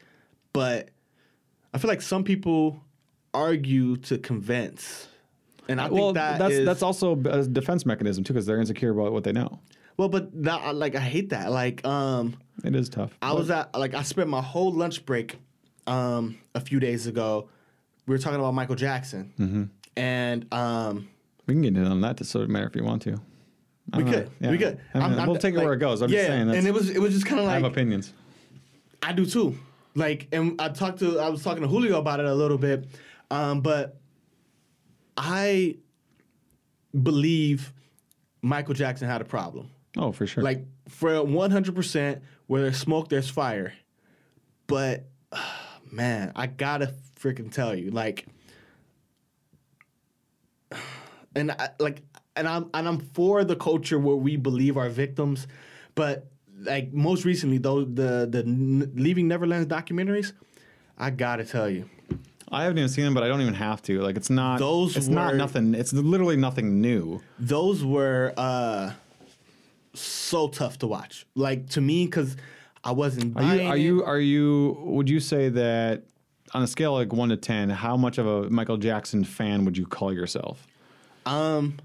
but I feel like some people argue to convince, and I think well, that that's is- that's also a defense mechanism too, because they're insecure about what they know. well, but that like I hate that. Like, um, It is tough. I was at like I spent my whole lunch break um, a few days ago. We were talking about Michael Jackson, Mm-hmm. and um, we can get in on that to sort of matter if you want to. We could, Yeah. we could. I mean, I'm- I'm- we'll take it like, where it goes. I'm yeah, just saying. And it was it was just kind of like I have opinions. I do too. Like, and I talked to, I was talking to Julio about it a little bit, um, but I believe Michael Jackson had a problem. Oh, for sure. Like, for one hundred percent, where there's smoke, there's fire. But [sighs] man, I gotta freaking tell you, like, [sighs] and I, like, and I'm and I'm for the culture where we believe our victims, but like most recently, though the the Leaving Neverland documentaries, I gotta tell you, I haven't even seen them, but I don't even have to. Like, it's not. Those It's not nothing. It's literally nothing new. those were uh so tough to watch. Like to me, because I wasn't. Are you? Are it. you? Are you? Would you say that on a scale like one to ten, how much of a Michael Jackson fan would you call yourself? Um,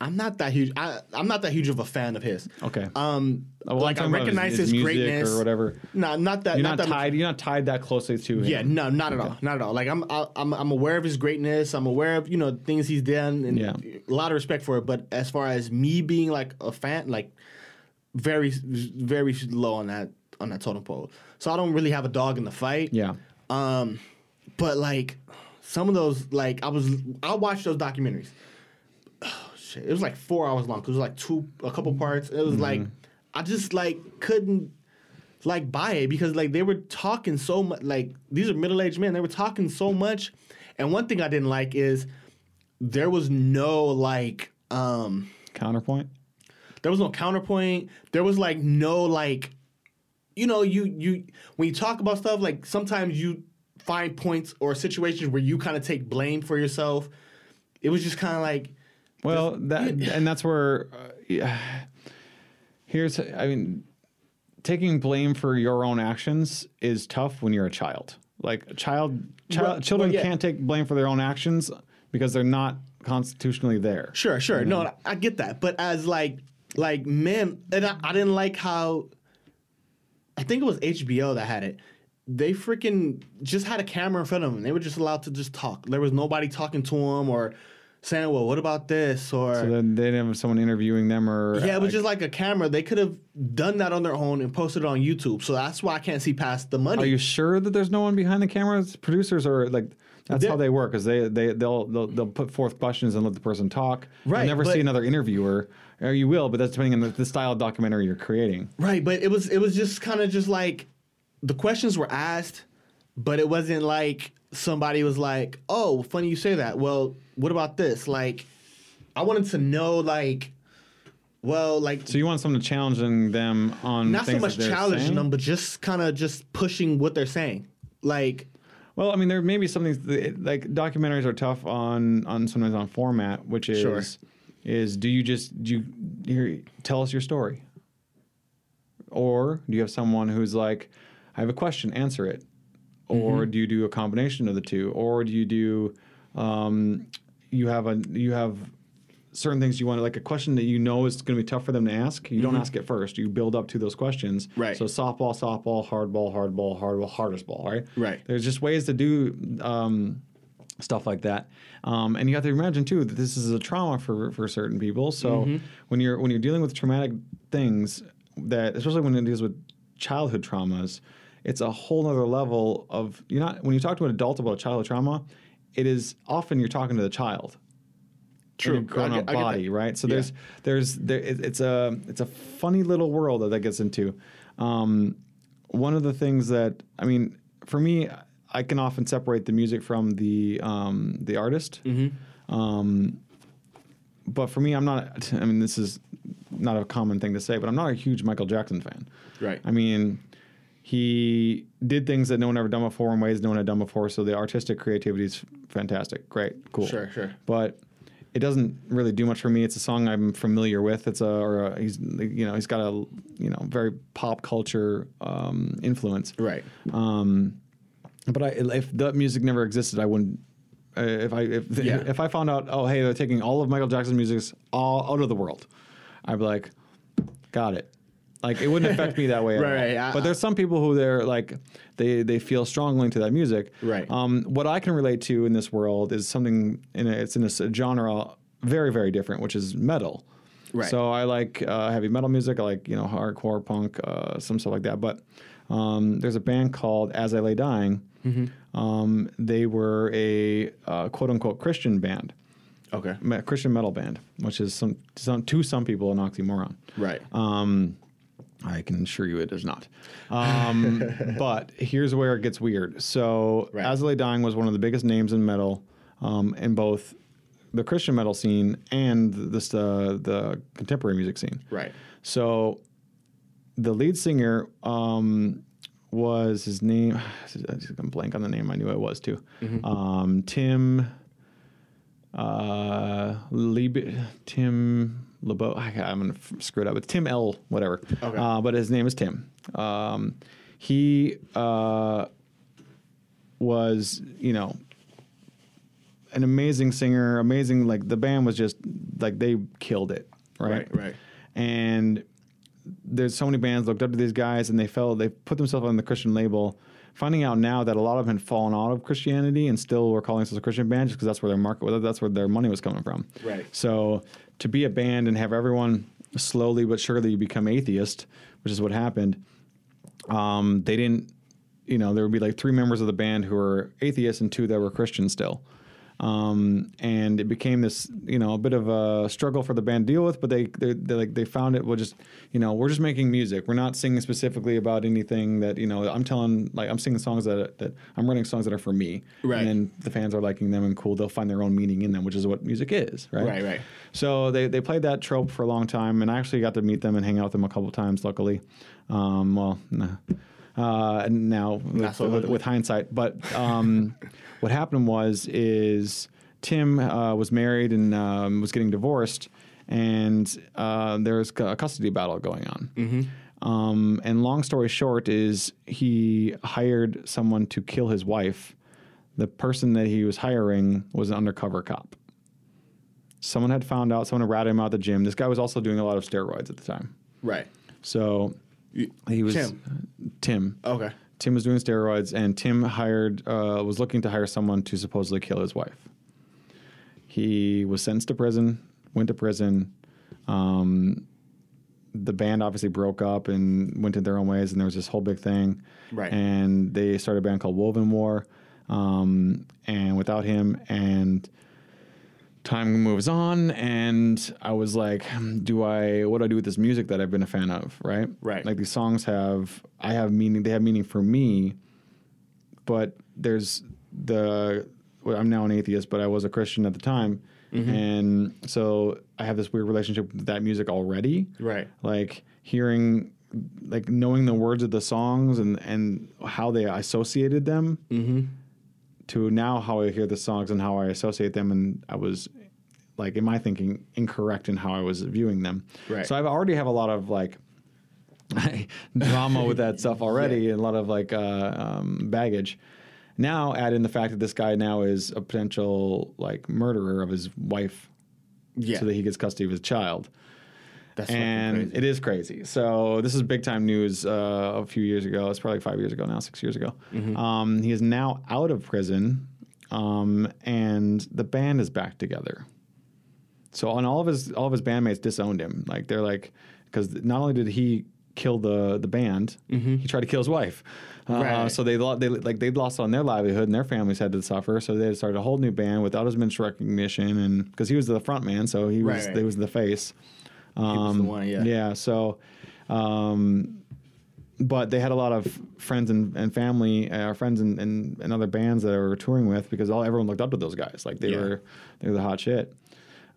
I'm not that huge. I, I'm not that huge of a fan of his. Okay. Um, well, like I recognize his, his, his greatness or whatever. No, not that. You're not, not, that much- tied. You're not tied that closely to him. Yeah, no, not at all, not at all. Like I'm, I- I'm, I'm aware of his greatness. I'm aware of you know things he's done, and Yeah. a lot of respect for it. But as far as me being like a fan, like very, very low on that on that totem pole. So I don't really have a dog in the fight. Yeah. Um, but like some of those, like I was, I watched those documentaries. Shit! It was like four hours long. 'cause it was like two, a couple parts. It was like I just like couldn't like buy it because like they were talking so much. Like these are middle aged men. They were talking so much. And one thing I didn't like is there was no like um Counterpoint. there was no counterpoint. There was like no like, you know, you you when you talk about stuff like sometimes you find points or situations where you kind of take blame for yourself. It was just kind of like, Well, that [laughs] and that's where uh, yeah. here's I mean taking blame for your own actions is tough when you're a child. Like a child, child Well- children well, yeah. can't take blame for their own actions because they're not constitutionally there. sure, sure, no, I get that, but as like like men, and I, I didn't like how. I think it was HBO that had it. They freaking just had a camera in front of them. They were just allowed to just talk. There was nobody talking to them or saying, "Well, what about this?" or So then they didn't have someone interviewing them or Yeah, it was like, just like a camera. They could have done that on their own and posted it on YouTube. So that's why I can't see past the money. Are you sure that there's no one behind the cameras? Producers are like that's They're- how they work. Is they they they'll, they'll they'll put forth questions and let the person talk. Right, You'll never but- see another interviewer, or you will, but that's depending on the, the style of documentary you're creating. right, but it was it was just kind of just like the questions were asked, but it wasn't like somebody was like, "Oh, funny you say that." Well, what about this? Like, I wanted to know, like, well, like So you want someone challenging them on not so much challenging saying? them, but just kind of just pushing what they're saying. Like, Well, I mean, there may be something that- like documentaries are tough on on sometimes on format, which is Sure. is do you just do you here tell us your story, or do you have someone who's like, I have a question, answer it, or Mm-hmm. do you do a combination of the two, or do you do um, you have a you have certain things you want to like a question that you know is going to be tough for them to ask. You don't ask it first. You build up to those questions. Mm-hmm. Right. So softball, softball, hardball, hardball, hardball, hardest ball. Right. Right. There's just ways to do um, stuff like that, um, and you have to imagine too that this is a trauma for for certain people. So Mm-hmm. when you're when you're dealing with traumatic things, that especially when it deals with childhood traumas, it's a whole other level of you're not when you talk to an adult about a childhood trauma, it is often you're talking to the child. True. grown up get- I get body, right? So Yeah. there's there's there it, it's a it's a funny little world that that gets into. Um, one of the things that I mean, for me, I can often separate the music from the um, the artist. Mm-hmm. Um, but for me, I'm not. I mean, this is not a common thing to say, but I'm not a huge Michael Jackson fan. Right. I mean, he did things that no one ever done before in ways no one had done before. So the artistic creativity is fantastic. Great, cool. Sure, sure. But it doesn't really do much for me. It's a song I'm familiar with. It's a or a, he's you know he's got a you know very pop culture um, influence. right. Um, but I, if that music never existed, I wouldn't. Uh, if I if Yeah. [laughs] if I found out, oh hey, they're taking all of Michael Jackson's music all out of the world, I'd be like, got it. Like it wouldn't affect me that way. at [laughs] Right, all. right. I- but there's some people who they're like they they feel strongly to that music. Right. Um, what I can relate to in this world is something in a, it's in a genre very very different, which is metal. Right. So I like uh, heavy metal music. I like you know hardcore punk, uh, some stuff like that. But Um, there's a band called As I Lay Dying. Um, they were a uh, quote unquote Christian band, Okay. me- Christian metal band, which is some, some to some people an oxymoron. Right. Um, I can assure you it is not. [laughs] Um, but here's where it gets weird. So, Right. Lay Dying was one of the biggest names in metal um, in both the Christian metal scene and this uh, the contemporary music scene. right. So, the lead singer um, was his name. [sighs] I'm just gonna blank on the name. I knew it was too. Um, Tim. Uh, Lieb, Tim LeBeau. I, I'm gonna screw it up. It's Tim L. Whatever. Okay. Uh, but his name is Tim. Um, he uh, was, you know, an amazing singer. Amazing. Like the band was just like they killed it. Right. Right. Right. And there's so many bands looked up to these guys and they felt they put themselves on the Christian label. Finding out now that a lot of them had fallen out of Christianity and still were calling themselves a Christian band just because that's where their market, that's where their money was coming from. Right. So to be a band and have everyone slowly but surely become atheist, which is what happened, um, they didn't, you know, there would be like three members of the band who were atheists and two that were Christian still. Um, and it became this, you know, a bit of a struggle for the band to deal with. But they, they, they like they found it. Well, just, you know, we're just making music. We're not singing specifically about anything that, you know, I'm telling, like, I'm singing songs that that I'm writing songs that are for me. Right. And then the fans are liking them and cool. They'll find their own meaning in them, which is what music is, right? Right, right. So they, they played that trope for a long time, and I actually got to meet them and hang out with them a couple times, luckily. Um, well, nah. uh, and now with, with, with hindsight, but um, [laughs] what happened was is Tim uh, was married and um, was getting divorced, and uh, there was a custody battle going on. Um, and long story short is he hired someone to kill his wife. The person that he was hiring was an undercover cop. Someone had found out, someone had ratted him out of the gym. This guy was also doing a lot of steroids at the time. Right. So he was Tim. Tim. Okay. Tim was doing steroids, and Tim hired uh, was looking to hire someone to supposedly kill his wife. He was sentenced to prison, went to prison. Um, the band obviously broke up and went in their own ways, and there was this whole big thing. Right. And they started a band called Wovenwar, um, and without him, and time moves on, and I was like, do I? What do I do with this music that I've been a fan of? Right. Right. Like these songs have, I have meaning. They have meaning for me, but there's the. Well, I'm now an atheist, but I was a Christian at the time, and so I have this weird relationship with that music already Right. like hearing like knowing the words of the songs and and how they associated them Mm-hmm. to now how I hear the songs and how I associate them and I was like in my thinking incorrect in how I was viewing them. Right. So I've already have a lot of like [laughs] drama with that stuff already and a lot of like uh, um, baggage. Now add in the fact that this guy now is a potential like murderer of his wife Yeah. so that he gets custody of his child That's and it is crazy. So this is big time news uh, a few years ago. It's probably five years ago now, six years ago. Mm-hmm. Um, he is now out of prison, um, and the band is back together. So and all of his all of his bandmates disowned him. Like they're like because not only did he kill the the band, he tried to kill his wife. Uh, Mm-hmm. Right. So they they like they lost on their livelihood and their families had to suffer. So they started a whole new band without as much recognition and because he was the front man, so he was Right, he was the face. was the one, yeah. Yeah. So, um, but they had a lot of friends and, and family, uh, friends and, and, and other bands that they were touring with because all everyone looked up to those guys. Like they Yeah. were they were the hot shit.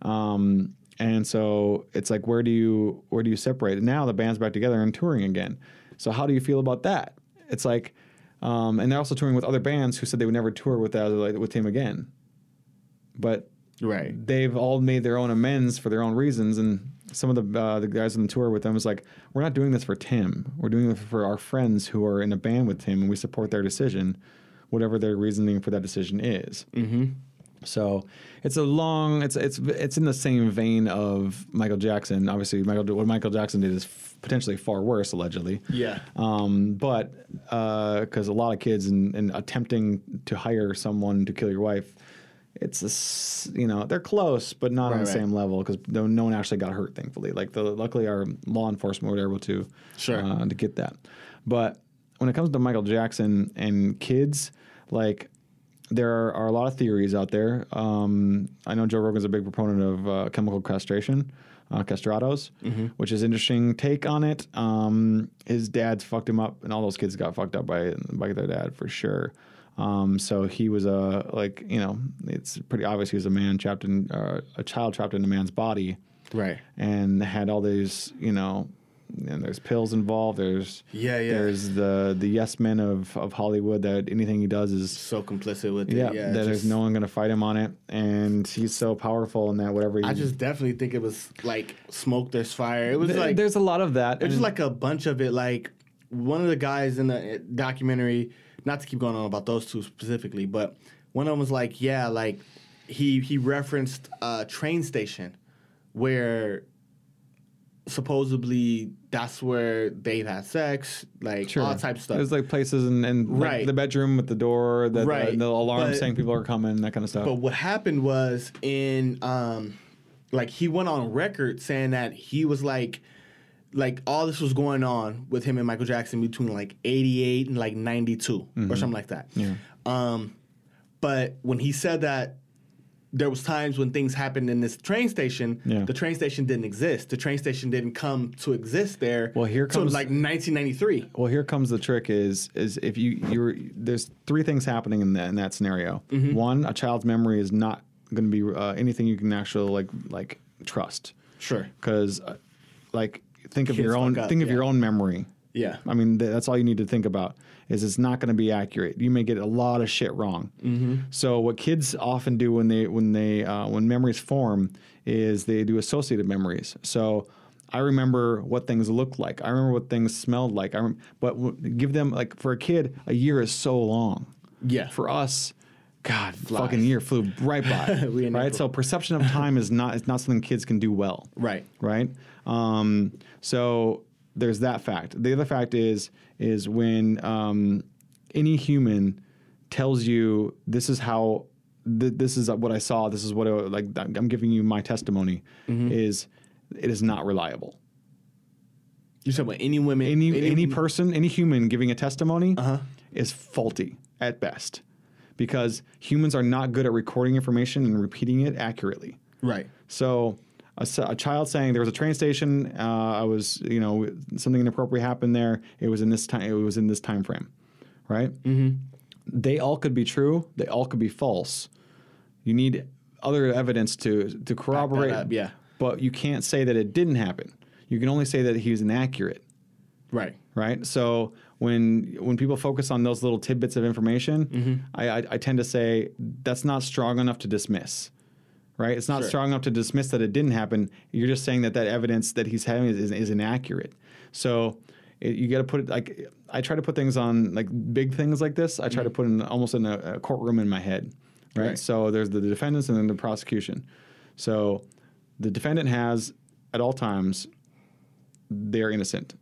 Um, and so it's like where do you where do you separate? And now the band's back together and touring again. So how do you feel about that? It's like, um, and they're also touring with other bands who said they would never tour with that like with him again. But right. they've all made their own amends for their own reasons and some of the uh, the guys on the tour with them was like we're not doing this for Tim we're doing it for our friends who are in a band with Tim and we support their decision whatever their reasoning for that decision is Mm-hmm. So it's a long it's it's it's in the same vein of Michael Jackson obviously Michael what Michael Jackson did is f- potentially far worse allegedly Yeah. um, but because a lot of kids and in, attempting to hire someone to kill your wife, it's a, you know they're close, but not on the right. same level because no, no one actually got hurt. Thankfully, like the luckily our law enforcement were able to Sure. uh, to get that. But when it comes to Michael Jackson and kids, like there are, are a lot of theories out there. Um, I know Joe Rogan's a big proponent of uh, chemical castration, uh, castrados, which is interesting take on it. Um, his dad's fucked him up, and all those kids got fucked up by by their dad for sure. Um, so he was a like you know it's pretty obvious he was a man trapped in uh, a child trapped in a man's body Right. and had all these, you know, and there's pills involved. There's Yeah, yeah. There's the the yes men of of Hollywood that anything he does is So complicit with it. yeah. Yeah. that there's no one gonna fight him on it, and he's so powerful in that whatever. He, I just definitely think it was like smoke. There's fire. It was Th- like there's a lot of that. It was just like a bunch of it. Like one of the guys in the uh, documentary, not to keep going on about those two specifically, but one of them was like, yeah, like he he referenced a train station where supposedly that's where they've had sex, like all types of stuff. There's like places in like Right. the bedroom with the door, the, Right. the, the alarm But- saying people are coming, that kind of stuff. But what happened was in um like he went on record saying that he was like like all this was going on with him and Michael Jackson between like 88 and like 92 or something like that. Yeah. Um but when he said that there was times when things happened in this train station, Yeah. the train station didn't exist. The train station didn't come to exist there. Well, here comes- like 1993. Well, here comes the trick: is is if you you're there's three things happening in that in that scenario. Mm-hmm. One, a child's memory is not going to be uh, anything you can actually like like trust Sure. because uh, like think of Kids your own up, think of yeah. your own memory. Yeah. I mean th- that's all you need to think about is it's not going to be accurate. You may get a lot of shit wrong. Mm-hmm. So what kids often do when they when they uh, when memories form is they do associative memories. So I remember what things looked like. I remember what things smelled like. I rem- but w- give them like for a kid, a year is so long. Yeah. For us, God, fucking year flew right by. [laughs] Right. April. So perception of time is not it's not something kids can do well Right. right? Um, so there's that fact. The other fact is is when um, any human tells you this is how th- this is what I saw. This is what I, like I'm giving you my testimony. Mm-hmm. Is it is not reliable. You said what any women Any any, person, any human giving a testimony Uh-huh. is faulty at best, because humans are not good at recording information and repeating it accurately. Right. So a, a child saying there was a train station. Uh, I was, you know, something inappropriate happened there. It was in this time. It was in this time frame, right? Mm-hmm. They all could be true. They all could be false. You need other evidence to to corroborate. up, yeah. But you can't say that it didn't happen. You can only say that he was inaccurate Right. right? So when when people focus on those little tidbits of information, Mm-hmm. I, I, I tend to say that's not strong enough to dismiss, right? It's not Sure. strong enough to dismiss that it didn't happen. You're just saying that that evidence that he's having is, is, inaccurate. So it, you got to put it like I try to put things on like big things like this. I try to put in almost in a, a courtroom in my head, right? Mm-hmm. Right. So there's the defendants and then the prosecution. So the defendant has at all times they're innocent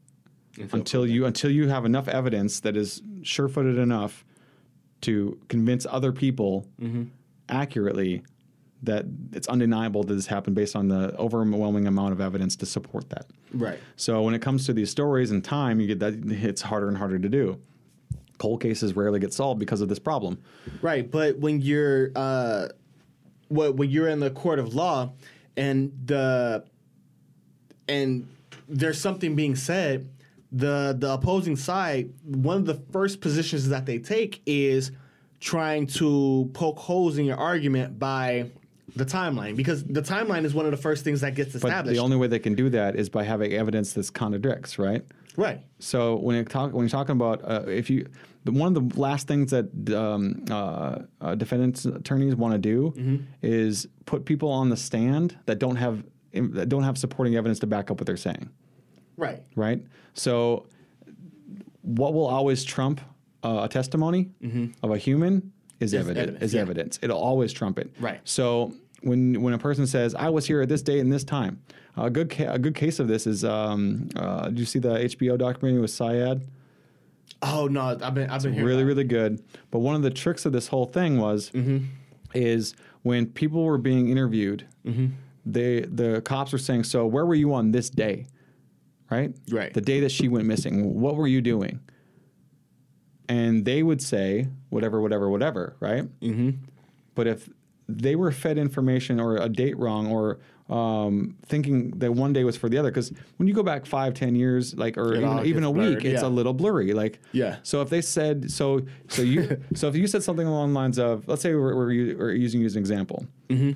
until you until you have enough evidence that is sure-footed enough to convince other people Mm-hmm. accurately that it's undeniable that this happened based on the overwhelming amount of evidence to support that. Right. So when it comes to these stories and time, you get that it's harder and harder to do. Cold cases rarely get solved because of this problem. Right, but when you're uh, what when you're in the court of law, and the and there's something being said, the the opposing side, one of the first positions that they take is trying to poke holes in your argument by the timeline because the timeline is one of the first things that gets established. But the only way they can do that is by having evidence that contradicts, right? right. So when you talk when you're talking about uh, if you the, one of the last things that um, uh, uh, defendants attorneys want to do Mm-hmm. is put people on the stand that don't have that don't have supporting evidence to back up what they're saying, Right. right? So what will always trump uh, a testimony of a human is, evidence. Mm-hmm. evidence, Is yeah. evidence. It'll always trump it. Right. So when when a person says, "I was here at this date and this time," a good ca- a good case of this is, um, uh, did you see the HBO documentary with Syed? Oh no, I've been I've been really really good but one of the tricks of this whole thing was is when people were being interviewed they the cops were saying so where were you on this day right Right. the day that she went missing what were you doing and they would say whatever, whatever, whatever, right? Mm-hmm. But if they were fed information or a date wrong or um, thinking that one day was for the other, because when you go back five, ten years, like or It even, even a week, it's yeah. a little blurry. Like Yeah. So if they said so, so you [laughs] so if you said something along the lines of, let's say we're, we're, we're using you as an example,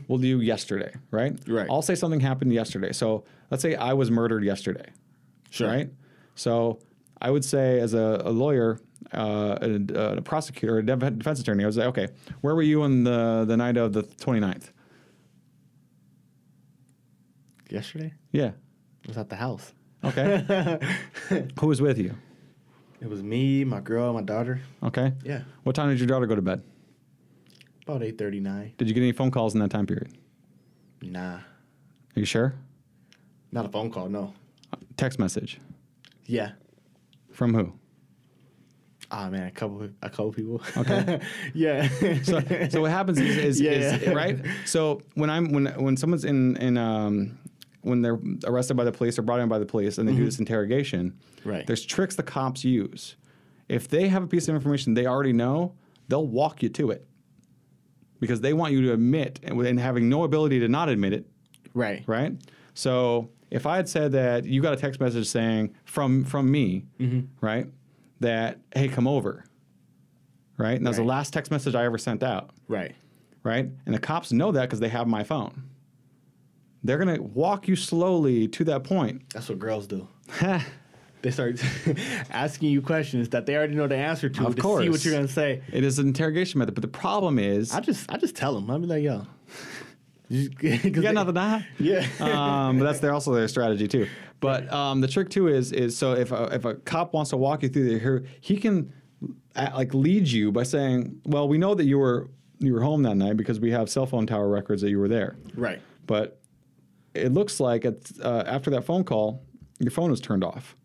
we'll do yesterday, right? Mm-hmm. Right. I'll say something happened yesterday. So let's say I was murdered yesterday Sure. right? So I would say, as a, a lawyer, uh, a, a prosecutor, a defense attorney, I was like, okay, where were you on the, the night of the 29th? Yesterday, Yeah. I was at the house. Okay. [laughs] Who was with you? It was me, my girl, my daughter. Okay. Yeah, What time did your daughter go to bed? about eight thirty nine. Did you get any phone calls in that time period? Nah, Are you sure? not a phone call. No. Text message Yeah. from who? Ah man, a couple, a couple people. Okay. [laughs] yeah. So, so what happens is, is, Yeah, is yeah. right. So when I'm when when someone's in in um, when they're arrested by the police or brought in by the police and they do this interrogation, Mm-hmm. Right. There's tricks the cops use. If they have a piece of information they already know, they'll walk you to it because they want you to admit and, and having no ability to not admit it, right. right? So if I had said that you got a text message saying from from me, Mm-hmm. right, that hey come over, right, and that was the last text message I ever sent out Right. right? And the cops know that because they have my phone. They're gonna walk you slowly to that point. That's what girls do. [laughs] They start [laughs] asking you questions that they already know the answer to Of to see course. what you're gonna say. it is an interrogation method, but the problem is I just, I just tell them. I'll be like, yo, [laughs] you got nothing to hide. Yeah. um, but that's their also their strategy too. But um, the trick too is is so if a, if a cop wants to walk you through the he can uh, like lead you by saying, well, we know that you were you were home that night because we have cell phone tower records that you were there. right. But it looks like at, uh, after that phone call, your phone was turned off.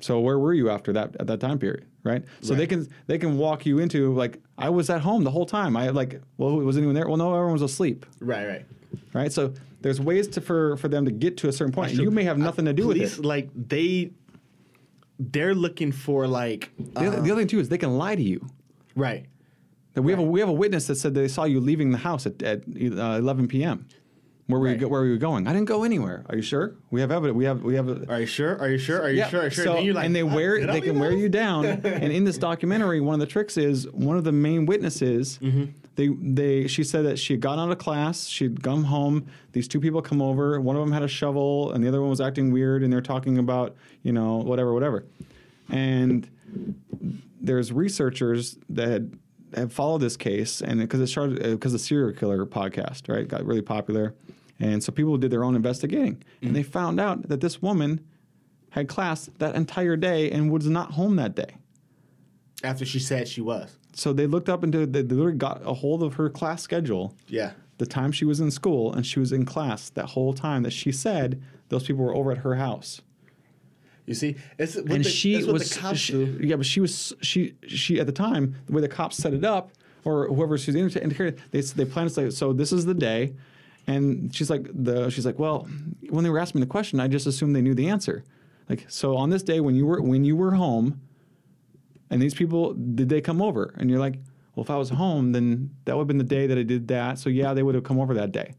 So where were you after that at that time period, right? So they can they can walk you into like I was at home the whole time. I like well was anyone there? Well, no, everyone was asleep, Right. Right. Right? So there's ways to for for them to get to a certain point. You may have nothing to do with Police, it. Like they, they're looking for like. The, other, uh, the other thing too is they can lie to you. right. That we have a we have a witness that said they saw you leaving the house at, at uh, 11 p.m. Where were you Right. go, where we were you going? I didn't go anywhere. Are you sure? We have evidence. We have we have. A, Are you sure? Are you sure? Are you sure? Are you sure? So, like, and they "Ah, wear they can wear you down. [laughs] and in this documentary, one of the tricks is one of the main witnesses. Mm-hmm. They they she said that she had gotten out of class. She'd come home. These two people come over. One of them had a shovel, and the other one was acting weird. And they're talking about you know whatever whatever. And there's researchers that have followed this case, and because it started because the serial killer podcast right got really popular, and so people did their own investigating, and they found out that this woman had class that entire day and was not home that day. After she said she was. So they looked up into they literally got a hold of her class schedule, Yeah. the time she was in school, and she was in class that whole time that she said those people were over at her house. You see, it's what and the, she it's what was the cops she- do. yeah, but she was she she at the time the way the cops set it up or whoever she's indicated they they planned to say so this is the day, and she's like the she's like well when they were asking me the question I just assumed they knew the answer, like so on this day when you were when you were home, and these people did they come over and you're like well if I was home then that would have been the day that I did that so yeah they would have come over that day.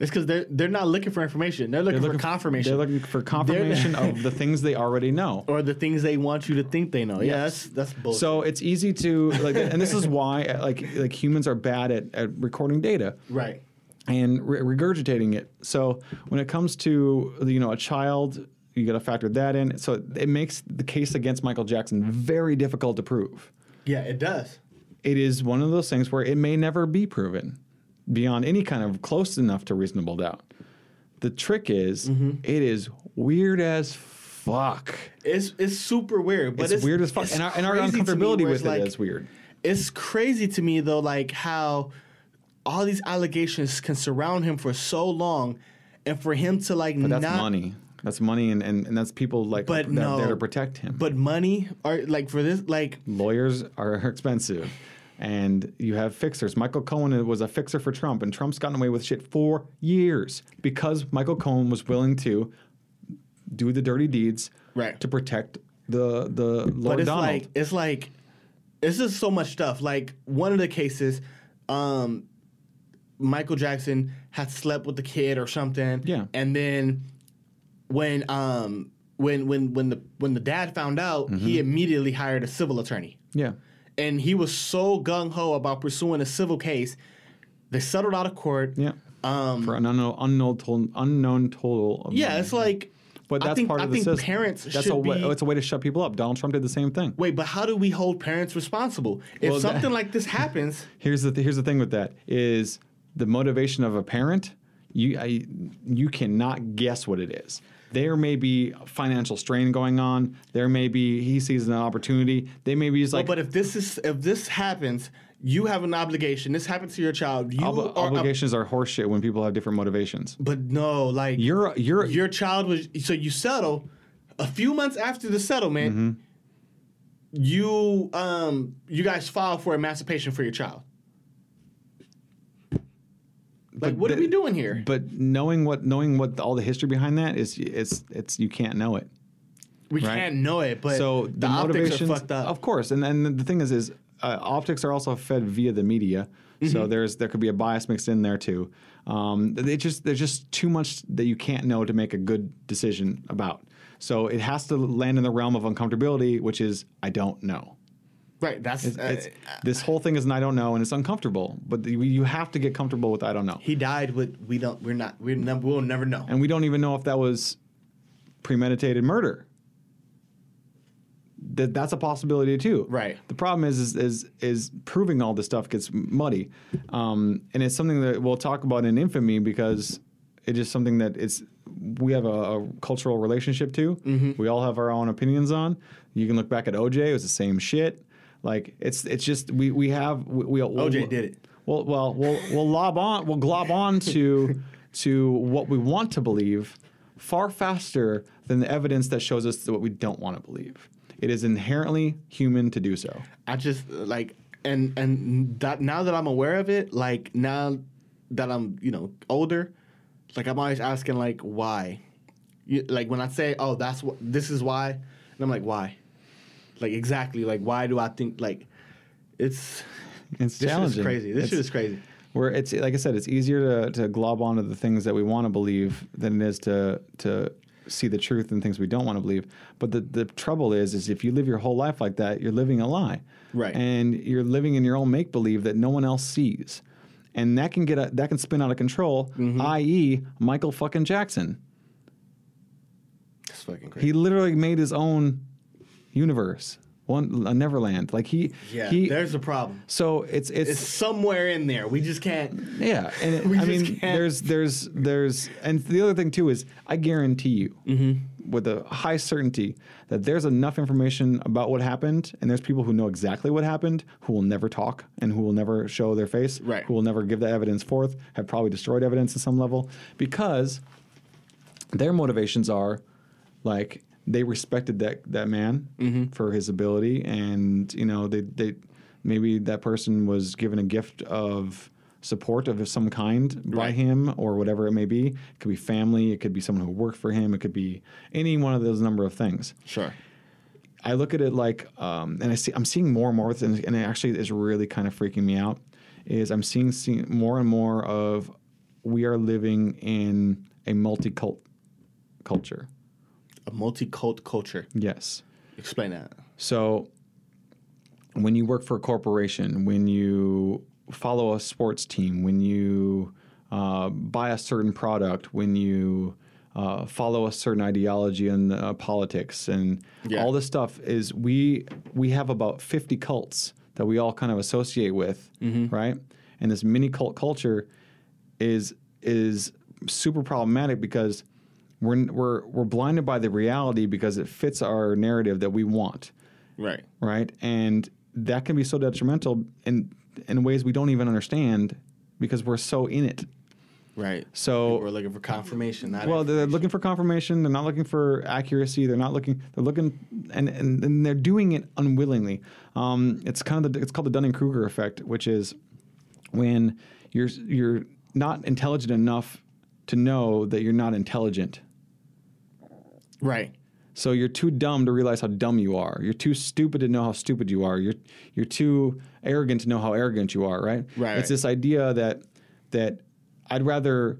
It's because they're they're not looking for information. They're looking, They're for confirmation. They're looking for [laughs] confirmation of the things they already know. or the things they want you to think they know. Yeah, that's that's bullshit. So it's easy to like, and this is why like like humans are bad at, at recording data right. and re- regurgitating it. So when it comes to you know a child, you got to factor that in. So it makes the case against Michael Jackson very difficult to prove. Yeah, it does. It is one of those things where it may never be proven beyond any kind of close enough to reasonable doubt. The trick is, mm-hmm. it is weird as fuck. It's it's super weird, but It's, it's, weird as fuck, and our, and our crazy to me uncomfortability with like- is weird. It's crazy to me though, like how all these allegations can surround him for so long, and for him to like But that's not. money. That's money, and, and, and that's people like But that no, there to protect him. But money, are like for this, like lawyers are [laughs] expensive, and you have fixers. Michael Cohen was a fixer for Trump, and Trump's gotten away with shit for years because Michael Cohen was willing to do the dirty deeds Right. to protect the the Lord but it's Donald. like it's like it's just so much stuff. Like one of the cases, um, Michael Jackson had slept with the kid or something. Yeah. and then when um when when when the when the dad found out, Mm-hmm. he immediately hired a civil attorney. yeah, and he was so gung ho about pursuing a civil case. They settled out of court. yeah. Um, For an unknown unknown total, unknown total. Of yeah, money. it's like. But I that's think, part I of the think system. parents That's should a way, be. it's a way to shut people up. Donald Trump did the same thing. Wait, but how do we hold parents responsible if Well, that- something like this [laughs] happens? Here's the th- here's the thing with that is the motivation of a parent. You I, you cannot guess what it is. There may be financial strain going on. There may be he sees an opportunity. They may be just like but if this is if this happens, you have an obligation. This happens to your child. You ob- are ob- obligations are horseshit when people have different motivations. but no, like You're you're your child was so you settle a few months after the settlement. Mm-hmm. You um you guys file for emancipation for your child. Like, what are we doing here? But knowing what knowing what all the history behind that is, it's it's you can't know it. We right. can't know it, but so the, the, optics are fucked up. of course. And and the thing is, is uh, optics are also fed via the media. Mm-hmm. So there's there could be a bias mixed in there too. Um, it just there's just too much that you can't know to make a good decision about. So it has to land in the realm of uncomfortability, which is I don't know. Right. That's It's, uh, it's, this whole thing is an I don't know, and it's uncomfortable. But the, you have to get comfortable with I don't know. he died with we don't we're not we're never we'll never know. and we don't even know if that was premeditated murder. That that's a possibility too. Right. The problem is is is, is proving all this stuff gets muddy, um, and it's something that we'll talk about in infamy because it is something that it's we have a, a cultural relationship to. Mm-hmm. We all have our own opinions on. You can look back at OJ; it was the same shit. Like it's it's just we we have we, we OJ did it. well, well, we'll we'll lob on we'll glob on to [laughs] to what we want to believe far faster than the evidence that shows us what we don't want to believe. It is inherently human to do so. I just like and and that now that I'm aware of it, like now that I'm you know older, like I'm always asking like why, you, like when I say oh that's what this is why, and I'm like why, like exactly like why do I think like it's It's this shit is crazy. This It's- shit is crazy. Where it's like I said, it's easier to, to glob onto the things that we want to believe than it is to to see the truth and things we don't want to believe. But the, the trouble is, is if you live your whole life like that, you're living a lie, Right. And you're living in your own make believe that no one else sees, and that can get a, that can spin out of control. Mm-hmm. I.e., Michael fucking Jackson. It's fucking crazy. He literally made his own universe, one a Neverland. Like he yeah, he. there's a problem. So it's it's It's somewhere in there. We just can't. Yeah, and [laughs] it, We I just mean, can't- there's there's there's, and the other thing too is, I guarantee you, Mm-hmm. with a high certainty, that there's enough information about what happened, and there's people who know exactly what happened, who will never talk and who will never show their face, Right. who will never give the evidence forth, have probably destroyed evidence at some level, because their motivations are, like they respected that that man Mm-hmm. for his ability, and you know they they maybe that person was given a gift of support of some kind by Right. him or whatever it may be. It could be family, it could be someone who worked for him, it could be any one of those number of things. Sure. I look at it like, um, and I see, I'm seeing more and more, it, and it actually is really kind of freaking me out. Is I'm seeing, seeing more and more of we are living in a multi-cult culture. A multi-cult culture. Yes. Explain that. So when you work for a corporation, when you follow a sports team, when you uh, buy a certain product, when you uh, follow a certain ideology in uh, politics, and Yeah. all this stuff is we we have about fifty cults that we all kind of associate with, right? And this mini cult culture is is super problematic because we're we're we're blinded by the reality because it fits our narrative that we want Right. right? And that can be so detrimental in in ways we don't even understand because we're so in it. Right. So We're looking for confirmation. Not well, they're looking for confirmation. They're not looking for accuracy. They're not looking. They're looking, and and, and they're doing it unwillingly. Um, it's kind of the, it's called the Dunning Kruger effect, which is when you're you're not intelligent enough to know that you're not intelligent. Right. So you're too dumb to realize how dumb you are. You're too stupid to know how stupid you are. You're you're too arrogant to know how arrogant you are, right? Right. It's this idea that that I'd rather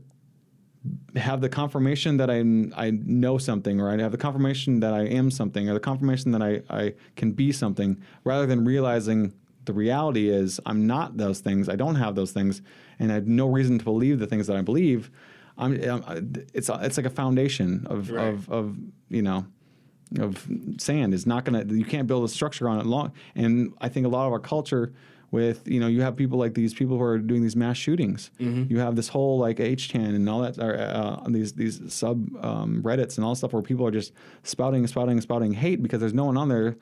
have the confirmation that I I know something, or I have the confirmation that I am something, or the confirmation that I, I can be something, rather than realizing the reality is I'm not those things. I don't have those things, and I have no reason to believe the things that I believe. I'm, I'm it's it's like a foundation of Right. of of you know of sand is not gonna you can't build a structure on it long. And I think a lot of our culture with you know you have people like these people who are doing these mass shootings. You have this whole like 8chan and all that or, uh, these these sub um, Reddits and all stuff where people are just spouting, spouting, spouting hate because there's no one on there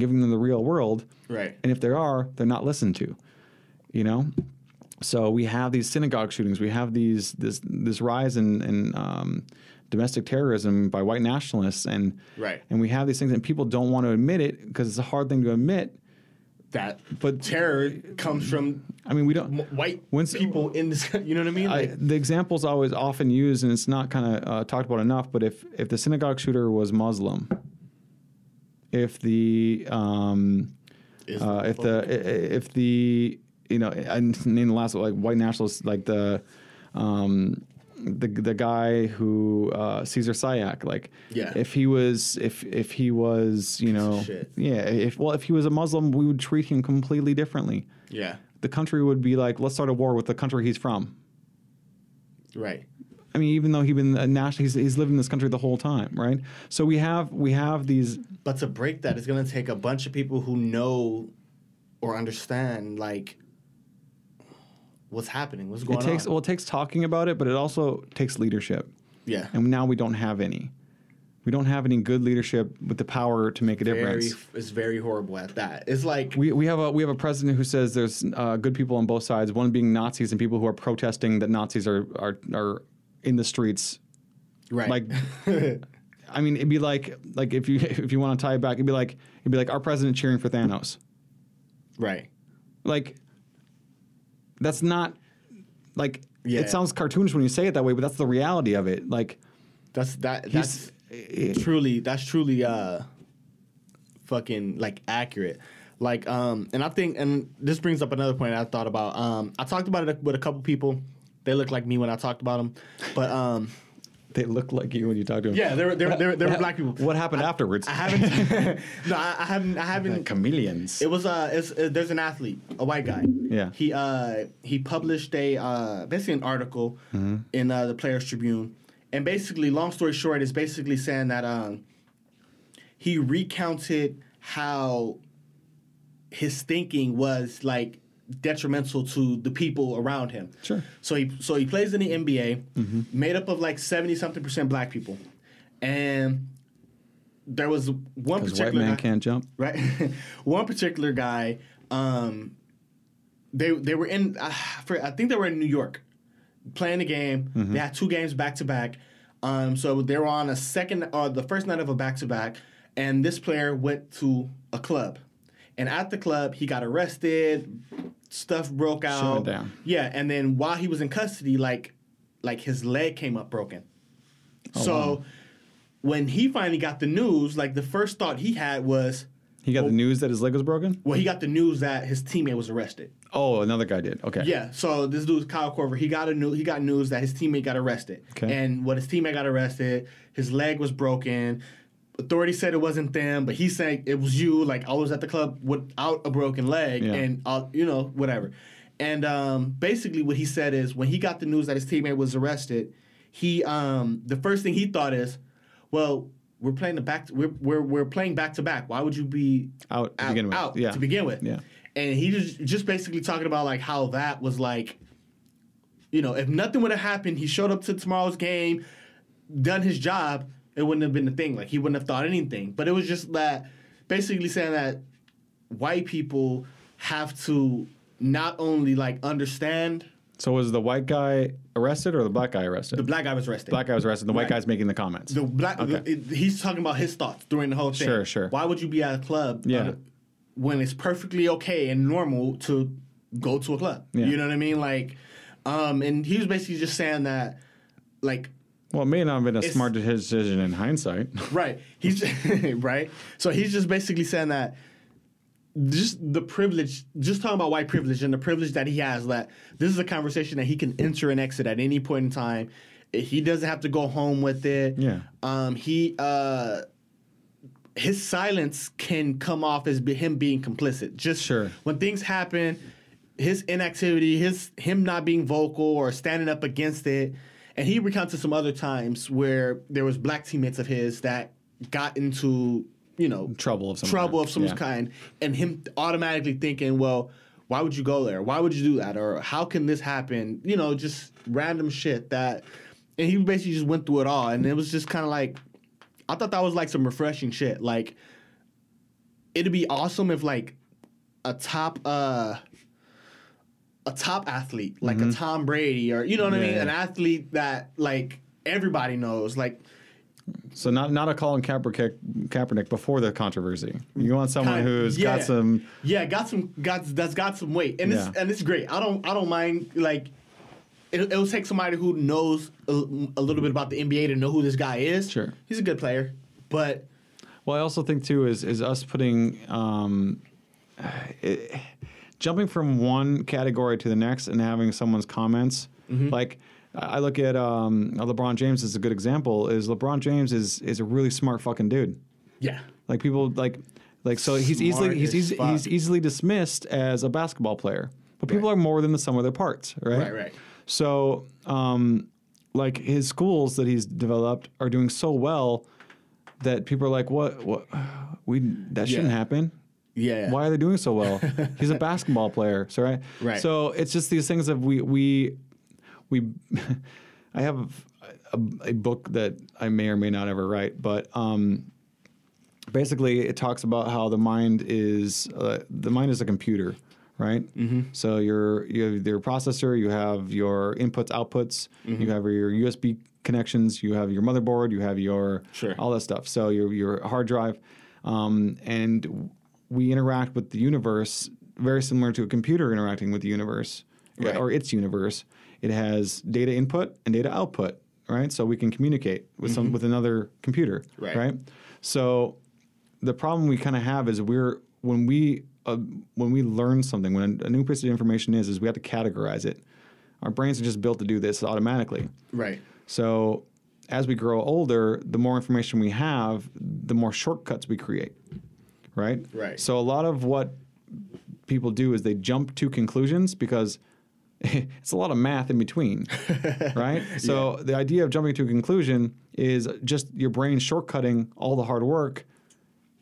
giving them the real world. Right. And if there are, they're not listened to. You know. So we have these synagogue shootings. We have these this this rise in, in um, domestic terrorism by white nationalists, and Right. and we have these things, and people don't want to admit it because it's a hard thing to admit. That But- terror comes from I mean, we don't. m- white When's- people in this. [laughs] You know what I mean? I, Like, the example's always often used, and it's not kind of uh, talked about enough. But if if the synagogue shooter was Muslim, if the um, uh, if the i- i- if the you know I name the last like white nationalists like the um, the the guy who uh, Cesar Sayoc like Yeah. if he was if if he was you know shit. yeah if well if he was a Muslim we would treat him completely differently. yeah. The country would be like let's start a war with the country he's from. Right. I mean, even though he's been a national, he's, he's lived in this country the whole time, right? So we have we have these. But to break that, it's going to take a bunch of people who know or understand, like, what's happening, what's going It takes on. well, it takes talking about it, but it also takes leadership, yeah. and now we don't have any. We don't have any good leadership with the power to make a Very, difference. it's very horrible at that. It's like, We, we have a we have a president who says there's uh, good people on both sides. One being Nazis and people who are protesting that Nazis are are, are in the streets. right. Like, [laughs] I mean, it'd be like like if you if you want to tie it back, it'd be like it'd be like our president cheering for Thanos. right. like that's not like Yeah. it sounds cartoonish when you say it that way but that's the reality of it like That's that. That's truly. That's truly uh, fucking like accurate. Like um, and I think and this brings up another point I thought about. Um, I talked about it with a couple people. They look like me when I talked about them, but um, they look like you when you talk to them yeah, they were they were, they were, they were black people. what happened afterwards I haven't. [laughs] no, I, I haven't. I haven't. chameleons It was uh, it's, uh, there's an athlete, a white guy. Yeah. He uh he published a uh basically an article Mm-hmm. in uh, the Players Tribune, and basically, long story short, is basically saying that um he recounted how his thinking was like detrimental to the people around him. Sure. So he so he plays in the NBA, made up of like seventy something percent black people, and there was one particular white man guy- can't jump right? [laughs] One particular guy, um, they they were in. Uh, for, I think they were in New York, playing the game. They had two games back to back. Um, so they were on a second or the first night of a back to back, and this player went to a club, and at the club he got arrested. Stuff broke out. Yeah, and then while he was in custody, like like his leg came up broken. Oh, so wow. when he finally got the news, like the first thought he had was, he got Well- the news that his leg was broken well, he got the news that his teammate was arrested. oh another guy did okay Yeah, so this dude's Kyle Korver. He got a new he got news that his teammate got arrested. Okay. And when his teammate got arrested, his leg was broken. Authorities said it wasn't them, but he's saying it was you. Like I was at the club without a broken leg, Yeah. and I'll, you know whatever. And um, basically, what he said is when he got the news that his teammate was arrested, he um, the first thing he thought is, well, we're playing the back. We're we're, we're playing back to back. Why would you be out to out, begin with out yeah to begin with. Yeah. And he just just basically talking about like how that was like, you know, if nothing would have happened, he showed up to tomorrow's game, done his job, it wouldn't have been a thing. Like he wouldn't have thought anything. But it was just that basically saying that white people have to not only like understand so was the white guy arrested or the black guy arrested the black guy was arrested. black guy was arrested the white guy's making the comments The black, Okay. the- it- he's talking about his thoughts during the whole thing. Sure, sure. Why would you be at a club? Yeah. uh, when it's perfectly okay and normal to go to a club. Yeah. You know what I mean? Like, um, and he was basically just saying that, like, Well, it may not have been a It's- smart decision in hindsight. [laughs] Right. He's [laughs] right. So he's just basically saying that just the privilege, just talking about white privilege and the privilege that he has. That this is a conversation that he can enter and exit at any point in time. He doesn't have to go home with it. Yeah. Um. He. Uh. His silence can come off as be, him being complicit. Just Sure. when things happen, his inactivity, his him not being vocal or standing up against it, and he recounted some other times where there was black teammates of his that got into you know Trouble of some trouble kind. of some Yeah. kind, and him automatically thinking, well, why would you go there? Why would you do that? Or how can this happen? You know, just random shit that, and he basically just went through it all, and it was just kind of like, I thought that was like some refreshing shit. Like, it'd be awesome if like a top uh a top athlete like a Tom Brady or you know what I mean Mm-hmm. An athlete that like everybody knows like So not not a Colin Kaepernick, Kaepernick before the controversy. You want someone Kind- who's yeah. got some. yeah got some got that's got some weight and it's Yeah. and it's great I don't I don't mind like it, it'll take somebody who knows a, a little bit about the NBA to know who this guy is Sure. he's a good player but Well, I also think too is is us putting um, it, jumping from one category to the next and having someone's comments like. I look at um, LeBron James as a good example. Is LeBron James is is a really smart fucking dude. yeah Like people like like so he's Smart easily he's as easy, he's easily dismissed as a basketball player. But people Right. are more than the sum of their parts, right? Right, right. So um like his schools that he's developed are doing so well that people are like, What what we that shouldn't Yeah. happen. Yeah Why are they doing so [laughs] well? He's a basketball player, so right. Right. So it's just these things that we we we. [laughs] I have a, a book that I may or may not ever write, but um, basically it talks about how the mind is uh, the mind is a computer, right? Mm-hmm. So your you have your processor, you have your inputs, outputs, Mm-hmm. you have your USB connections, you have your motherboard, you have your Sure. all that stuff. So your your hard drive, um, and we interact with the universe very similar to a computer interacting with the universe Right. or its universe. It has data input and data output, right? So we can communicate with some with another computer, Mm-hmm. Right. right? So the problem we kind of have is we're when we uh, when we learn something when a, new piece of information is is we have to categorize it. Our brains are just built to do this automatically. right So as we grow older, the more information we have, the more shortcuts we create. Right? Right. So a lot of what people do is they jump to conclusions because [laughs] it's a lot of math in between. [laughs] right? So the idea of jumping to a conclusion is just your brain shortcutting all the hard work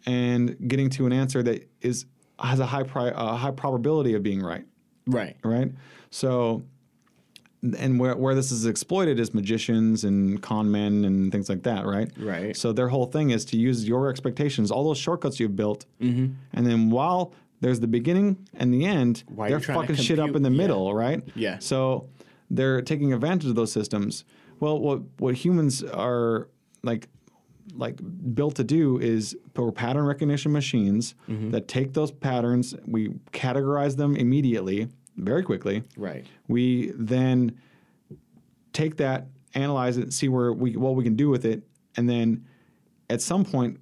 and getting to an answer that is has a high pri- a high probability of being right right right? So, and where where this is exploited is magicians and con men and things like that, right? Right. So their whole thing is to use your expectations, all those shortcuts you've built, Mm-hmm. and then while there's the beginning and the end, While they're fucking shit up in the yeah. middle, right? Yeah. So they're taking advantage of those systems. Well, what what humans are like like built to do is we're pattern recognition machines Mm-hmm. that take those patterns, we categorize them immediately, very quickly. right We then take that, analyze it, see where we what we can do with it, and then at some point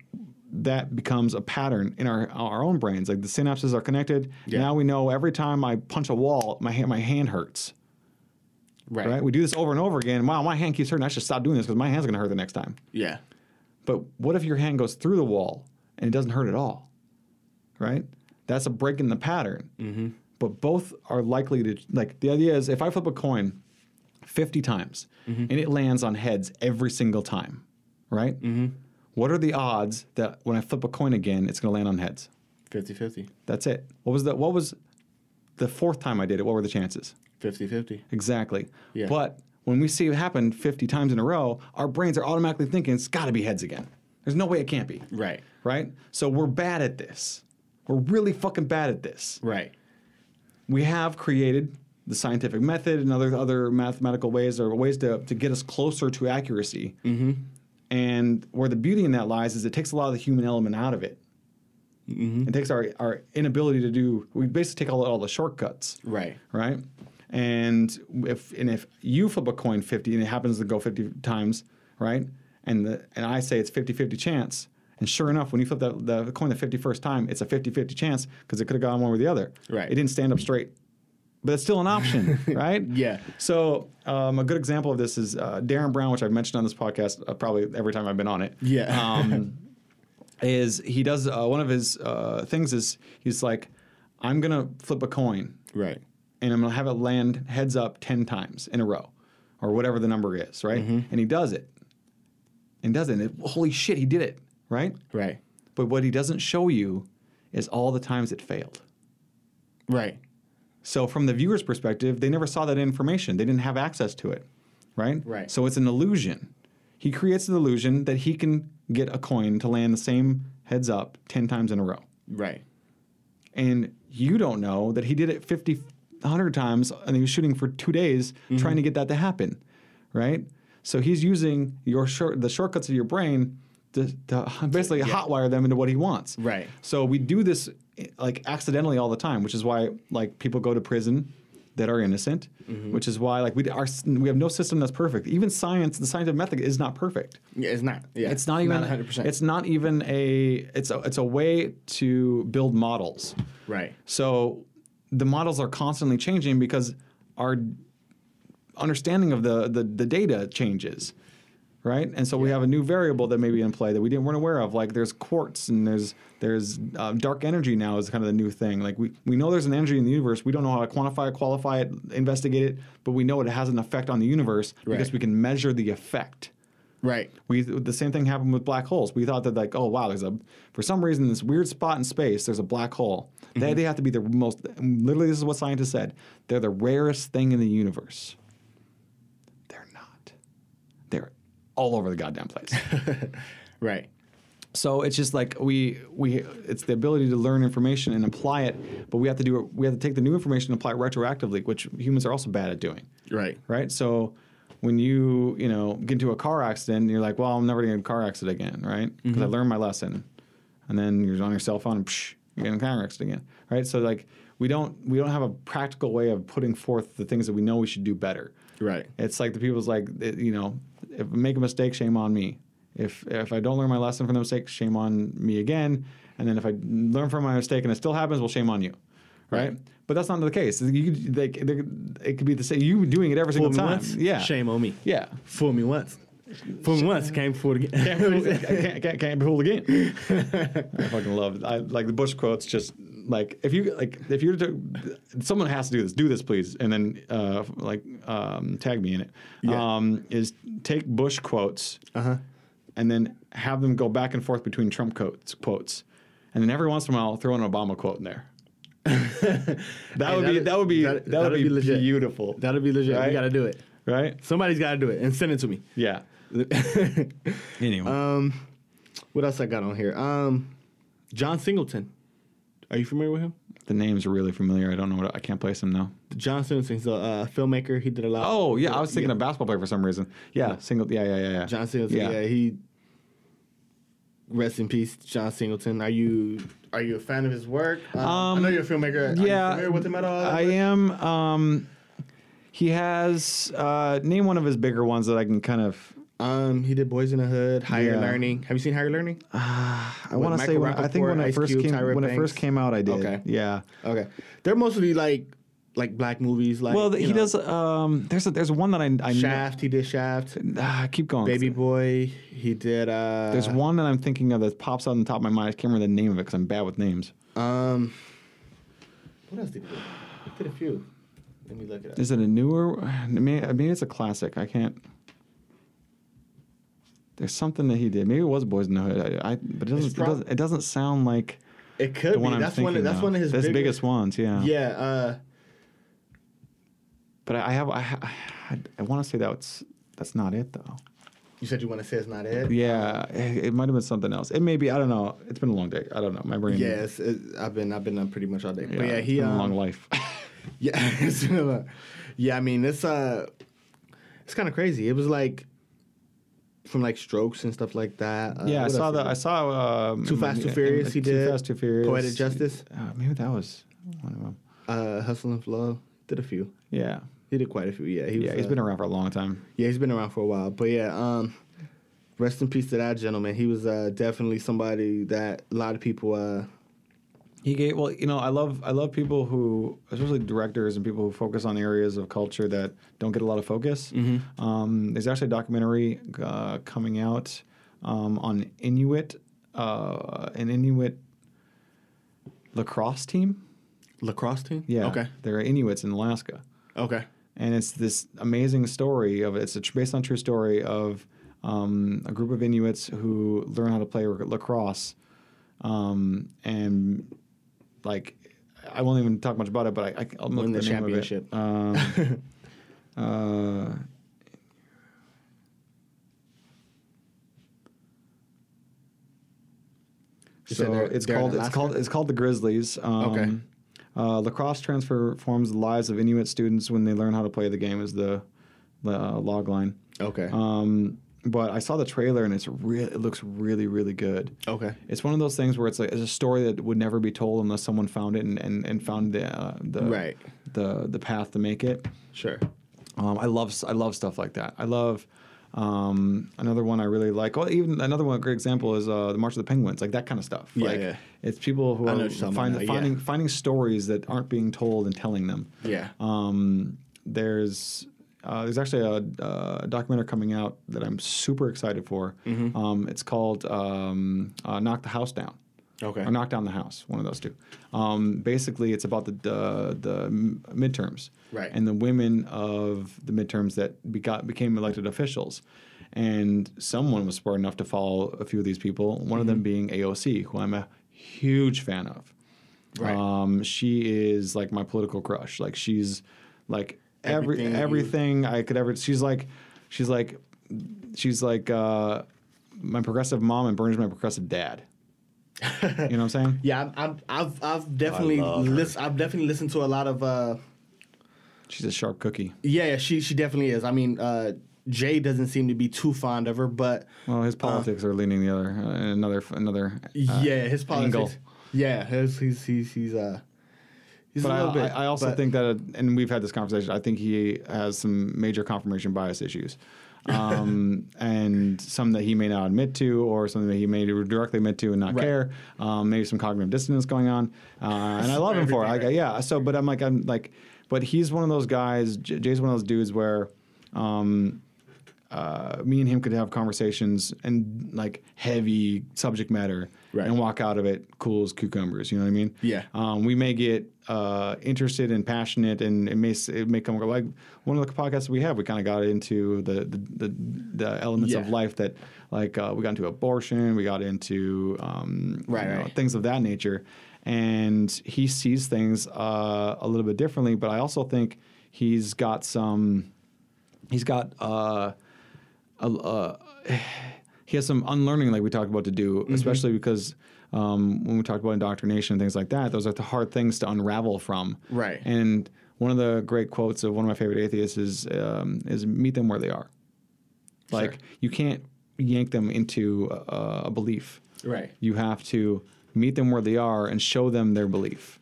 that becomes a pattern in our our own brains. Like the synapses are connected. Yeah. Now we know every time I punch a wall, my hand, my hand hurts. right Right? We do this over and over again. Wow, my hand keeps hurting. I should stop doing this because my hand's going to hurt the next time. yeah But what if your hand goes through the wall and it doesn't hurt at all? Right? That's a break in the pattern. Mm-hmm. But both are likely to, like, the idea is if I flip a coin 50 times and it lands on heads every single time, right? Mm-hmm. What are the odds that when I flip a coin again, it's going to land on heads? 50-50 That's it. What was the, what was the fourth time I did it? What were the chances? 50-50 Exactly. Yeah. But when we see it happen 50 times in a row, our brains are automatically thinking it's got to be heads again. There's no way it can't be. right Right? So we're bad at this. We're really fucking bad at this. right We have created the scientific method and other other mathematical ways or ways to, to get us closer to accuracy. Mm-hmm. And where the beauty in that lies is it takes a lot of the human element out of it. It takes our, our inability to do, we basically take all, all the shortcuts right right? And if and if you flip a coin 50 and it happens to go 50 times, right? And the and I say it's 50-50 chance. And sure enough, when you flip the, the coin the 51st time, it's a 50-50 chance because it could have gone one way or the other. Right. It didn't stand up straight. But it's still an option, [laughs] right? Yeah. So um, a good example of this is uh, Derren Brown, which I've mentioned on this podcast uh, probably every time I've been on it. Yeah. [laughs] Um, is he does uh, one of his uh, things is he's like, I'm gonna flip a coin Right. and I'm gonna have it land heads up ten times in a row, or whatever the number is, right? And he does it, and does it. And it- holy shit, he did it, right? Right. But what he doesn't show you is all the times it failed. Right. So from the viewer's perspective, they never saw that information. They didn't have access to it, right? Right. So it's an illusion. He creates an illusion that he can get a coin to land the same heads up 10 times in a row. Right. And you don't know that he did it 50 100 times and he was shooting for 2 days Mm-hmm. trying to get that to happen, right? So he's using your short the shortcuts of your brain to, to [laughs] basically hotwire them into what he wants. Right. So we do this like accidentally all the time, which is why like people go to prison that are innocent, Mm-hmm. which is why like we our we have no system that's perfect. Even science, the scientific method is not perfect. Yeah, it's not. Yeah. It's not even 100%. It's not even a it's a it's a way to build models. right. So the models are constantly changing because our understanding of the the, the data changes, right? And so we have a new variable that may be in play that we didn't weren't aware of. Like there's quarks and there's there's uh, dark energy now is kind of the new thing. Like we we know there's an energy in the universe. We don't know how to quantify it, qualify it, investigate it, but we know it has an effect on the universe because we can measure the effect. Right. We the same thing happened with black holes. We thought that like, oh wow, there's a for some reason this weird spot in space. There's a black hole. They, they have to be the most. Literally, this is what scientists said. They're the rarest thing in the universe. They're not. They're all over the goddamn place. [laughs] Right. so it's just like we we it's the ability to learn information and apply it, but we have to do it. We have to take the new information and apply it retroactively, which humans are also bad at doing Right. right? So when you you know get into a car accident, you're like, well, I'm never gonna get a car accident again, right? Mm-hmm. Because I learned my lesson. And then you're on your cell phone, and psh, you're getting in a car accident again, right? So like we don't we don't have a practical way of putting forth the things that we know we should do better. Right. It's like the people's like you know, if I make a mistake, shame on me. If if I don't learn my lesson from the mistake, shame on me again. And then if I learn from my mistake and it still happens, well, shame on you, right? Right. But that's not the case. You, they, they, it could be the same. You doing it every Fool single me time. once. Yeah. Shame on me. Yeah. Fool me once. Fool me once. Can't fool again. Can't, fool- [laughs] can't, can't, can't be fooled again. I fucking love it. I like the Bush quotes. Just like if you like if you're to, someone has to do this. Do this, please, and then uh, like um, tag me in it. Yeah. Um, is take Bush quotes Uh huh. and then have them go back and forth between Trump quotes, quotes, and then every once in a while throw an Obama quote in there. [laughs] that would be that'd- that would be that'd- that, that'd be, be beautiful. That'll be legit. Right? We gotta do it. right? Somebody's gotta do it and send it to me. Yeah. [laughs] Anyway, um, what else I got on here? Um, John Singleton. Are you familiar with him? the name's really familiar. I don't know what I can't place him now. John Singleton's a uh, filmmaker. He did a lot. Oh yeah, I was thinking of basketball player for some reason. Yeah, single. Yeah, yeah, yeah. yeah. John Singleton. Yeah. he. Rest in peace, John Singleton. Are you are you a fan of his work? Um, I Um, know you're a filmmaker. Are you yeah, familiar with him at all? I am. Um, he has uh, name one of his bigger ones that I can kind of. Um, he did Boys in the Hood, Higher Yeah. Learning. Have you seen Higher Learning? [sighs] I want to say when, I think when it Ice first Cube, came Tyra when it first came out, I did. Okay. Yeah. Okay, they're mostly like like black movies. Like Well, he know, does. Um, there's a, there's one that I I know- Shaft. He did Shaft. Ah, keep going. Baby Boy. He did. uh There's one that I'm thinking of that pops out on the top of my mind. I can't remember the name of it because I'm bad with names. Um, what else did he do? He did a few. Let me look it up. Is it a newer? [sighs] Maybe, maybe it's a classic. I can't. There's something that he did. Maybe it was Boys in the Hood. I, I but it doesn't, prob- it doesn't. It doesn't sound like It could the be. I'm that's thinking one. Of, that's of. one of his That's bigger- biggest ones. Yeah. Yeah. Uh, But I have. I, I, I want to say that's that's not it though. you said you want to say it's not it. Yeah, it, it might have been something else. It may be. I don't know. It's been a long day. I don't know. My brain. Yeah, it, I've been I've been up pretty much all day. Yeah, but yeah, it's he been a um, long life. [laughs] Yeah, [laughs] it's been a yeah. I mean, it's uh, it's kind of crazy. It was like from like strokes and stuff like that. Uh, yeah, I saw the. I saw. Um, Too Fast, Too Furious, he Too did. Fast, Too Furious. Poetic Justice. Uh, maybe that was one of them. uh, Hustle and Flow did a few. Yeah. He did quite a few. Yeah, he was, Yeah, he's uh, been around for a long time. Yeah, he's been around for a while. But yeah, um, rest in peace to that gentleman. He was uh, definitely somebody that a lot of people. Uh, He gave well, you know, I love I love people who, especially directors and people who focus on areas of culture that don't get a lot of focus. Um, there's actually a documentary uh, coming out um, on Inuit, uh, an Inuit lacrosse team. lacrosse team. Yeah, Okay. they're Inuits in Alaska, Okay. and it's this amazing story of it's a, based on a true story of um, a group of Inuits who learn how to play lacrosse, um, and like I won't even talk much about it, but I, I I'll look Win the, the name of it. championship. Um, [laughs] uh, You so they're- it's they're called it's called it's called the Grizzlies. Um, Okay. Uh, lacrosse transforms the lives of Inuit students when they learn how to play the game. Is the the uh, log line. Okay. Um, but I saw the trailer and it's real. It looks really really good. okay. It's one of those things where it's like it's a story that would never be told unless someone found it and, and, and found the uh, the Right. the the path to make it. Sure. Um, I love I love stuff like that. I love um, another one I really like. Well, even another one great example is uh, the March of the Penguins, like that kind of stuff. Yeah, like yeah. it's people who are what you're talking find, now, yeah. finding finding stories that aren't being told and telling them. Yeah. Um, there's uh, there's actually a, a documentary coming out that I'm super excited for. Mm-hmm. Um, it's called um, uh, "Knock the House Down." Okay. Or knock down the house, one of those two. Um, basically, it's about the the, the midterms, Right. And the women of the midterms that became elected officials, and someone was smart enough to follow a few of these people. One of them being AOC, who I'm a huge fan of. Right. Um, she is like my political crush. Like she's like every Everything everything, I could ever. She's like, she's like, she's like uh, my progressive mom, and Bernie's my progressive dad. you know what I'm saying? [laughs] Yeah, I'm, I'm, I've I've definitely her. I've definitely listened to a lot of. Uh, She's a sharp cookie. yeah, yeah, she she definitely is. I mean, uh, Jay doesn't seem to be too fond of her, but Well, his politics are leaning the other, uh, another, another. uh, yeah, his politics. angle. Yeah, his, he's he's he's uh. He's But a I, little bit. I I also but- think that, uh, and we've had this conversation. I think he has some major confirmation bias issues, [laughs] um, and some that he may not admit to, or something that he may directly admit to and not Right. care. Um, maybe some cognitive dissonance going on, uh, and I love him [laughs] for it. I, right. yeah. So, but I'm like, I'm like, but he's one of those guys. Jay's one of those dudes where. Um, uh, me and him could have conversations and like heavy subject matter Right. and walk out of it cool as cucumbers. You know what I mean? Yeah. Um, we may get uh, interested and passionate, and it may it may come like one of the podcasts we have. We kind of got into the the, the, the elements of life that like uh, we got into abortion, we got into um, Right, you know, right. things of that nature, and he sees things uh, a little bit differently. But I also think he's got some he's got uh, a, uh, he has some unlearning like we talked about to do, Mm-hmm. especially because um, when we talked about indoctrination and things like that, those are the hard things to unravel from. Right. And one of the great quotes of one of my favorite atheists is um, is meet them where they are. Like Sure. you can't yank them into a, a belief. Right. You have to meet them where they are and show them their belief,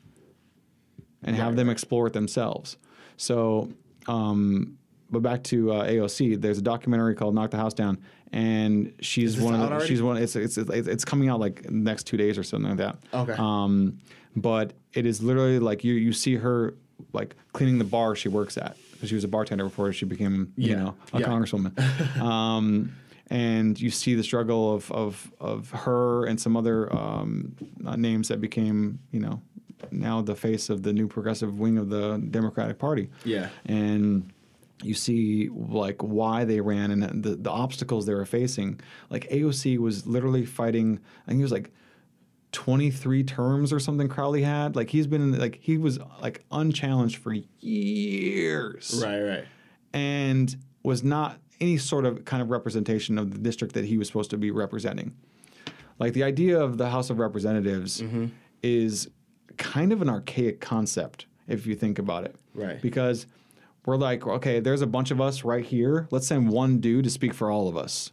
and have them explore it themselves. So, um, but back to uh, AOC. There's a documentary called "Knock the House Down," and she's one of the, she's one. It's, it's it's it's coming out like next two days or something like that. Okay. Um, but it is literally like you you see her like cleaning the bar she works at because she was a bartender before she became you know a Yeah. congresswoman. [laughs] um, and you see the struggle of of of her and some other um, uh, names that became you know now the face of the new progressive wing of the Democratic Party. Yeah. And you see like why they ran and the, the obstacles they were facing. Like AOC was literally fighting. I think it was like 23 terms or something Crowley had. Like he's been like he was like unchallenged for years Right. Right. and was not any sort of kind of representation of the district that he was supposed to be representing. Like the idea of the House of Representatives Mm-hmm. is kind of an archaic concept if you think about it. Right. Because we're like, okay, there's a bunch of us right here. Let's send one dude to speak for all of us.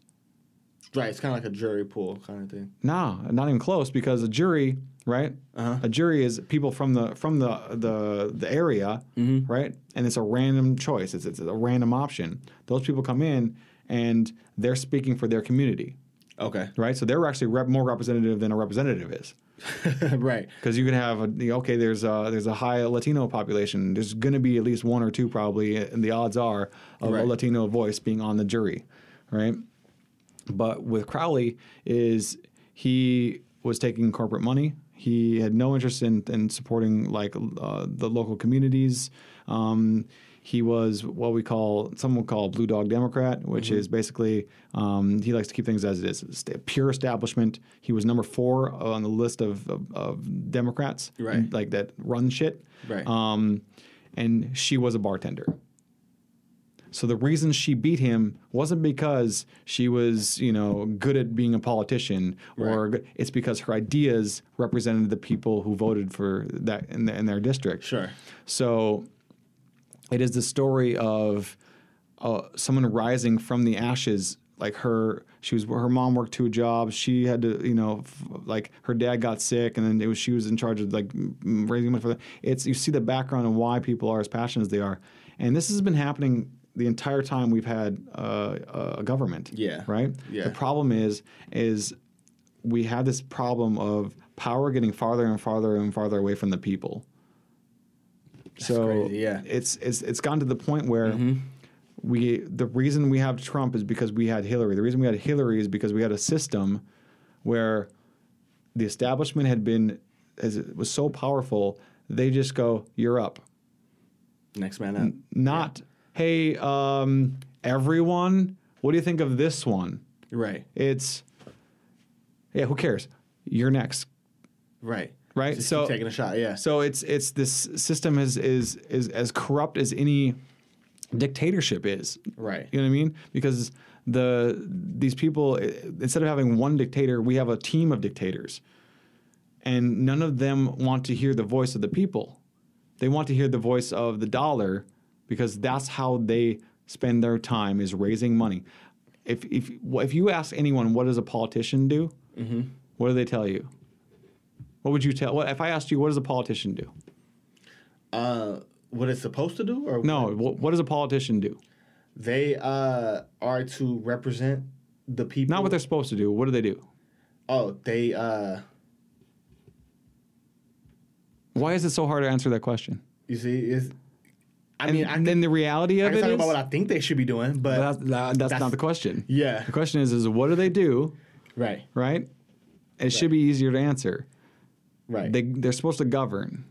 Right. It's kind of like a jury pool kind of thing. No, not even close because a jury, right? Uh-huh. A jury is people from the from the the, the area, Mm-hmm. right? And it's a random choice. It's, it's a random option. Those people come in and they're speaking for their community, Okay. right? So they're actually rep- more representative than a representative is. [laughs] right. Because you can have a, okay, there's a, there's a high Latino population. There's going to be at least one or two probably, and the odds are of Right. a Latino voice being on the jury, right? But with Crowley, is he was taking corporate money. He had no interest in, in supporting like uh, the local communities. Um, he was what we call some would call a blue dog Democrat, which is basically um, he likes to keep things as it is. Pure establishment. He was number four on the list of, of, of Democrats, Right. like that run shit. Right. Um, and she was a bartender. So the reason she beat him wasn't because she was, you know, good at being a politician, or good, it's because her ideas represented the people who voted for that in, the, in their district. Sure. So it is the story of uh, someone rising from the ashes. Like her, she was her mom worked two jobs. She had to, you know, f- like her dad got sick, and then it was she was in charge of like raising money for them. It's you see the background and why people are as passionate as they are, and this has been happening the entire time we've had uh, a government. Yeah. Right. Yeah. The problem is is we have this problem of power getting farther and farther and farther away from the people. So crazy, yeah. Mm-hmm. it's it's it's gotten to the point where we the reason we have Trump is because we had Hillary. The reason we had Hillary is because we had a system where the establishment had been as it was so powerful, they just go, "You're up." Next man up. Not, "Hey, um, everyone, what do you think of this one?" Right. It's, yeah, who cares? You're next. Right. Right? Just So- taking a shot. Yeah. So it's it's this system is is is as corrupt as any dictatorship is. Right. You know what I mean? Because the these people instead of having one dictator, we have a team of dictators. And none of them want to hear the voice of the people. They want to hear the voice of the dollar because that's how they spend their time is raising money. If if if you ask anyone what does a politician do, mm-hmm. what do they tell you? What would you tell? What, if I asked you, what does a politician do? Uh, what it's supposed to do, or No, what, what does a politician do? they uh are to represent the people. Not what they're supposed to do. What do they do? Oh, they uh. Why is it so hard to answer that question? You see, is. I And mean, I then the reality I of can it talk is, about what I think they should be doing, but that's, that- that's, that's- not the question. yeah, The question is, is what do they do, right, right? It should be easier to answer. Right. They they're supposed to govern,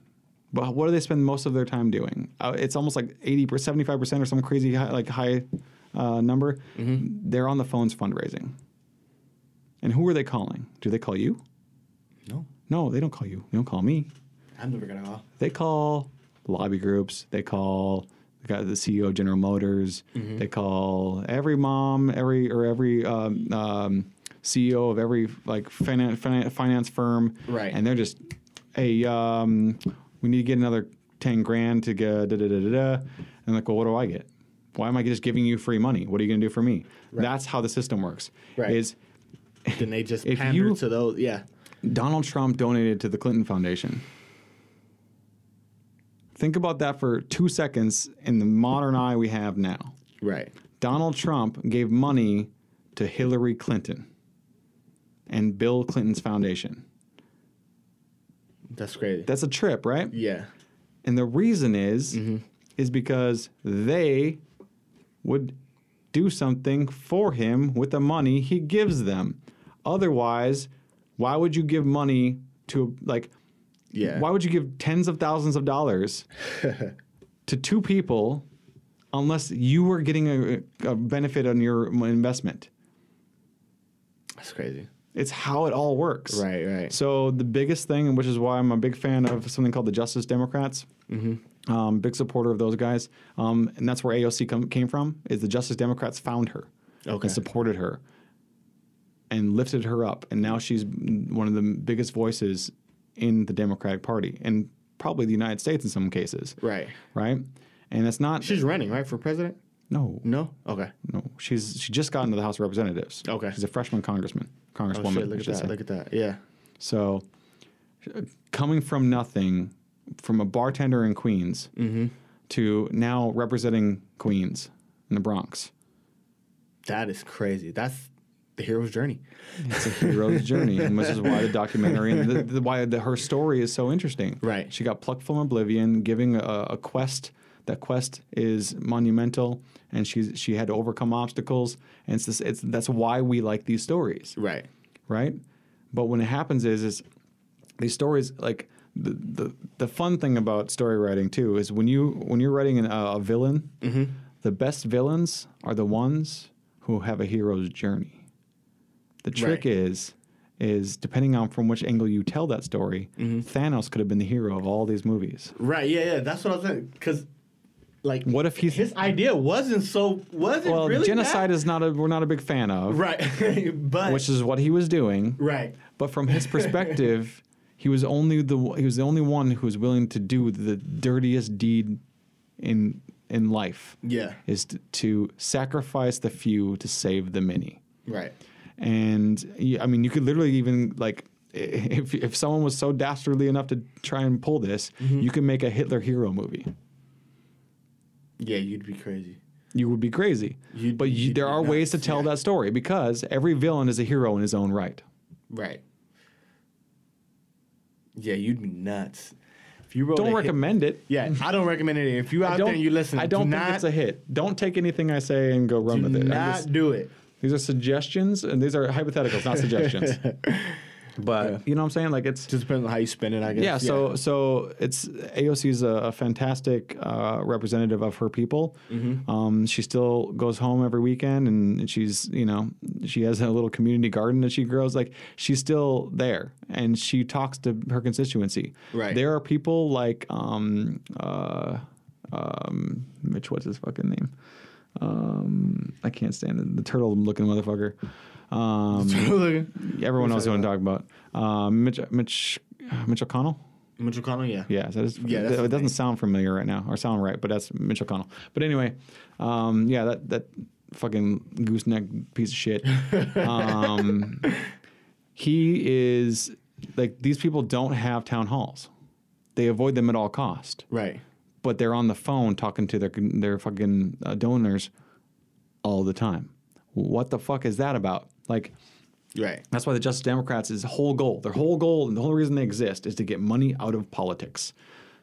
but what do they spend most of their time doing? Uh, it's almost like eighty percent, seventy five percent, or some crazy high, like high uh, number. Mm-hmm. They're on the phones fundraising. And who are they calling? Do they call you? no, No, they don't call you. They don't call me. I'm never gonna call. They call lobby groups. They call the guy, the CEO of General Motors. Mm-hmm. They call every mom, every or every um, um, CEO of every like finance finance firm. Right. And they're just, hey, um, we need to get another ten grand to get da da da da da. And like, well, what do I get? Why am I just giving you free money? What are you going to do for me? That's how the system works. Right. Is Then they just If pander you- to those. Yeah, Donald Trump donated to the Clinton Foundation. Think about that for two seconds in the modern eye we have now. right. Donald Trump gave money to Hillary Clinton and Bill Clinton's foundation. That's crazy. That's a trip, right? yeah, And the reason is mm-hmm. is because they would do something for him with the money he gives them. Otherwise, why would you give money to like yeah. why would you give tens of thousands of dollars [laughs] to two people unless you were getting a, a benefit on your investment? That's crazy. It's how it all works. Right, right. So the biggest thing, which is why I'm a big fan of something called the Justice Democrats. Mm-hmm. Um, big supporter of those guys, um, and that's where AOC come, came from. Is the Justice Democrats found her Okay. and supported her and lifted her up, and now she's one of the biggest voices in the Democratic Party and probably the United States in some cases. Right. Right, and it's not She's running right for president. no No. Okay. no she's she just got into the House of Representatives. Okay. she's a freshman congressman, Oh congresswoman. shit! Look at that. say. Look at that. Yeah. So, coming from nothing, from a bartender in Queens mm-hmm. to now representing Queens in the Bronx, That is crazy. That's the hero's journey. It's a hero's [laughs] journey, and this is why the documentary and the, the, why the, her story is so interesting. Right. She got plucked from oblivion, giving a, a quest. That quest is monumental, and she's she had to overcome obstacles, and it's, this, it's that's why we like these stories, Right. right? But when it happens is is these stories like the, the the fun thing about story writing too is when you when you're writing an, a villain, mm-hmm. the best villains are the ones who have a hero's journey. The trick Right. is is depending on from which angle you tell that story, mm-hmm. Thanos could have been the hero of all these movies. Right. Yeah. Yeah. That's what I was saying. Because, like, What if he's his idea wasn't so wasn't well, really genocide bad. is not a we're not a big fan of, right. [laughs] but which is what he was doing. right. But from his perspective, [laughs] he was only the he was the only one who was willing to do the dirtiest deed in in life. Yeah. Is to, to sacrifice the few to save the many. Right. And i mean, you could literally even like if if someone was so dastardly enough to try and pull this, Mm-hmm. you could make a Hitler hero movie. Yeah. You'd be crazy. You would be crazy. You'd- but you, you'd there are ways to tell yeah. that story because every villain is a hero in his own right. Right. Yeah. You'd be nuts. If you wrote Don't a hit- recommend it. yeah. I don't recommend it. If you out there and you listen, I don't do think not, it's a hit. Don't take anything I say and go run with it. Not just- do it. these are suggestions, and these are hypotheticals, not suggestions. [laughs] But you know what I'm saying? Like it's Just depends on how you spend it, I guess. yeah. So so it's AOC is a, a fantastic uh, representative of her people. Mm-hmm. Um, she still goes home every weekend, and she's you know she has a little community garden that she grows. Like she's still there, and she talks to her constituency. Right. There are people like um, uh, um, Mitch. What's his fucking name? Um, I can't stand it. The turtle looking motherfucker. Um, [laughs] everyone knows who I'm talking about. Um, Mitch, Mitch, Mitch O'Connell. Mitch O'Connell, yeah. Yeah, that Yeah, it doesn't name. sound familiar right now, or sound right, but that's Mitch O'Connell. But anyway, um, yeah, that that fucking gooseneck piece of shit. [laughs] Um, he is like these people don't have town halls; they avoid them at all cost. Right. But they're on the phone talking to their their fucking uh, donors all the time. What the fuck is that about? Like. Right. That's why the Justice Democrats' is whole goal, their whole goal, and the whole reason they exist is to get money out of politics.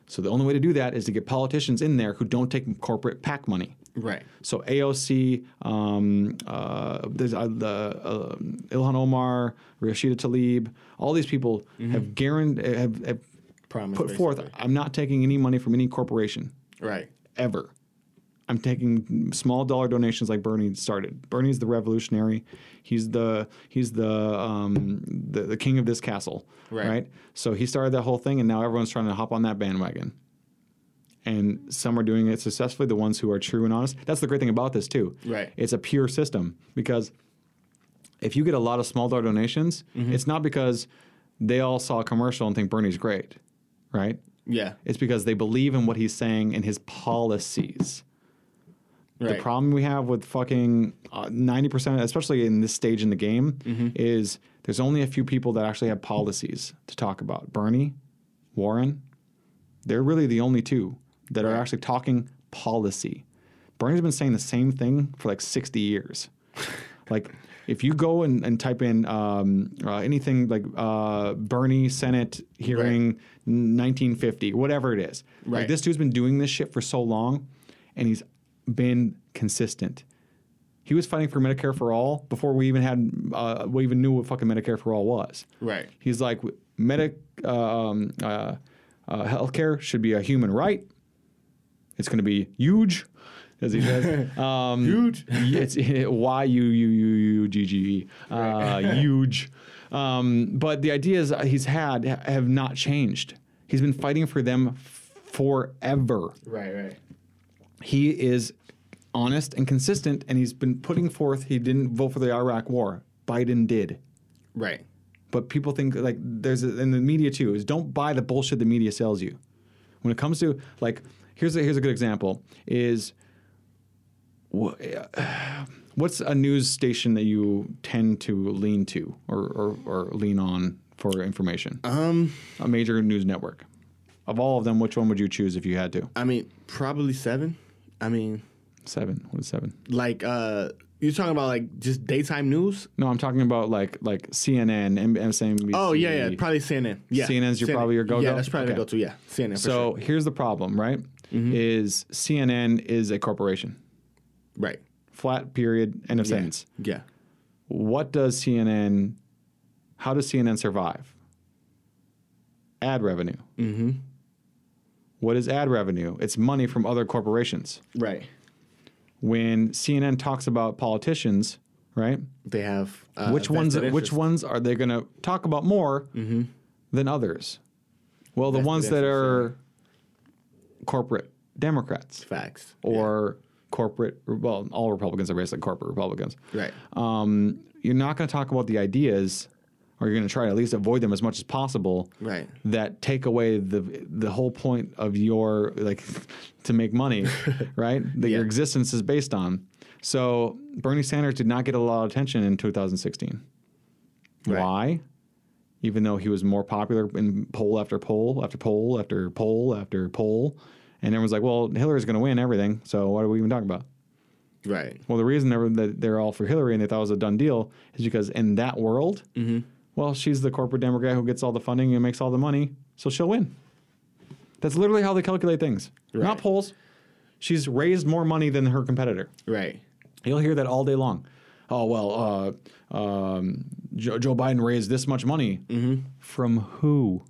So the only way to do that is to get politicians in there who don't take corporate PAC money. Right. So AOC, um, uh, there's uh, the uh, Ilhan Omar, Rashida Tlaib, all these people have guaranteed have, have Promise, put forth. I'm not taking any money from any corporation Right. ever. I'm taking small dollar donations like Bernie started. Bernie's the revolutionary. He's the he's the um, the, the king of this castle, Right. right. So he started that whole thing, and now everyone's trying to hop on that bandwagon. And some are doing it successfully. The ones who are true and honest. That's the great thing about this too. Right. It's a pure system because if you get a lot of small dollar donations, Mm-hmm. it's not because they all saw a commercial and think Bernie's great, right? Yeah. It's because they believe in what he's saying and his policies. Right. The problem we have with fucking uh, ninety percent, especially in this stage in the game, Mm-hmm. is there's only a few people that actually have policies to talk about. Bernie, Warren, they're really the only two that are actually talking policy. Bernie's been saying the same thing for like sixty years. [laughs] like if you go and, and type in um, uh, anything like uh, Bernie Senate hearing 1950, whatever it is, Right. like this dude's been doing this shit for so long, and he's been consistent. He was fighting for Medicare for all before we even had uh, we even knew what fucking Medicare for all was. Right. He's like, medic, um, uh, uh, healthcare should be a human right. It's going to be huge, as he says. [laughs] Um, Huge. It's [laughs] Y U U U U G G E. Uh, Huge. Um, but the ideas he's had have not changed. He's been fighting for them forever Right. Right. He is honest and consistent, and he's been putting forth. He didn't vote for the Iraq War. Biden did. Right. But people think like there's a, in the media too is don't buy the bullshit the media sells you. When it comes to like here's a, here's a good example is wha- [sighs] what's a news station that you tend to lean to or, or, or lean on for information? Um. A major news network. Of all of them, which one would you choose if you had to? I mean, probably seven. I mean, Seven. What is seven? like uh, You're talking about like just daytime news? No, I'm talking about like like CNN, M- MSNBC. Oh yeah, yeah, probably CNN. Yeah, CNN's your- probably your go-go? Yeah, that's probably Okay. go-to. Yeah, CNN. For So sure. Mm-hmm. here's the problem, right? Is CNN is a corporation. right. Flat period. End of Yeah. sentence. Yeah. What does CNN? How does CNN survive? Ad revenue. Mm-hmm. What is ad revenue? It's money from other corporations. Right. When CNN talks about politicians, right? They have uh, which ones? vested Which ones are they going to talk about more than others? Well, the Vested ones that interest, are corporate Democrats Facts. or corporate. Well, all Republicans are basically corporate Republicans. Right. Um, you're not going to talk about the ideas, or you're going to try to at least avoid them as much as possible. Right. That take away the the whole point of your like [laughs] to make money, [laughs] right? That your existence is based on. So Bernie Sanders did not get a lot of attention in 2016. Right. Why? Even though he was more popular in poll after poll after poll after poll after poll, and everyone's like, "Well, Hillary's going to win everything, so what are we even talking about?" Right. Well, the reason that they're all for Hillary and they thought it was a done deal is because in that world, Mm-hmm. Well, she's the corporate Democrat who gets all the funding and makes all the money, so she'll win. That's literally how they calculate things. Not polls. She's raised more money than her competitor. Right. You'll hear that all day long. Oh well, uh, um, Joe, Joe Biden raised this much money from who?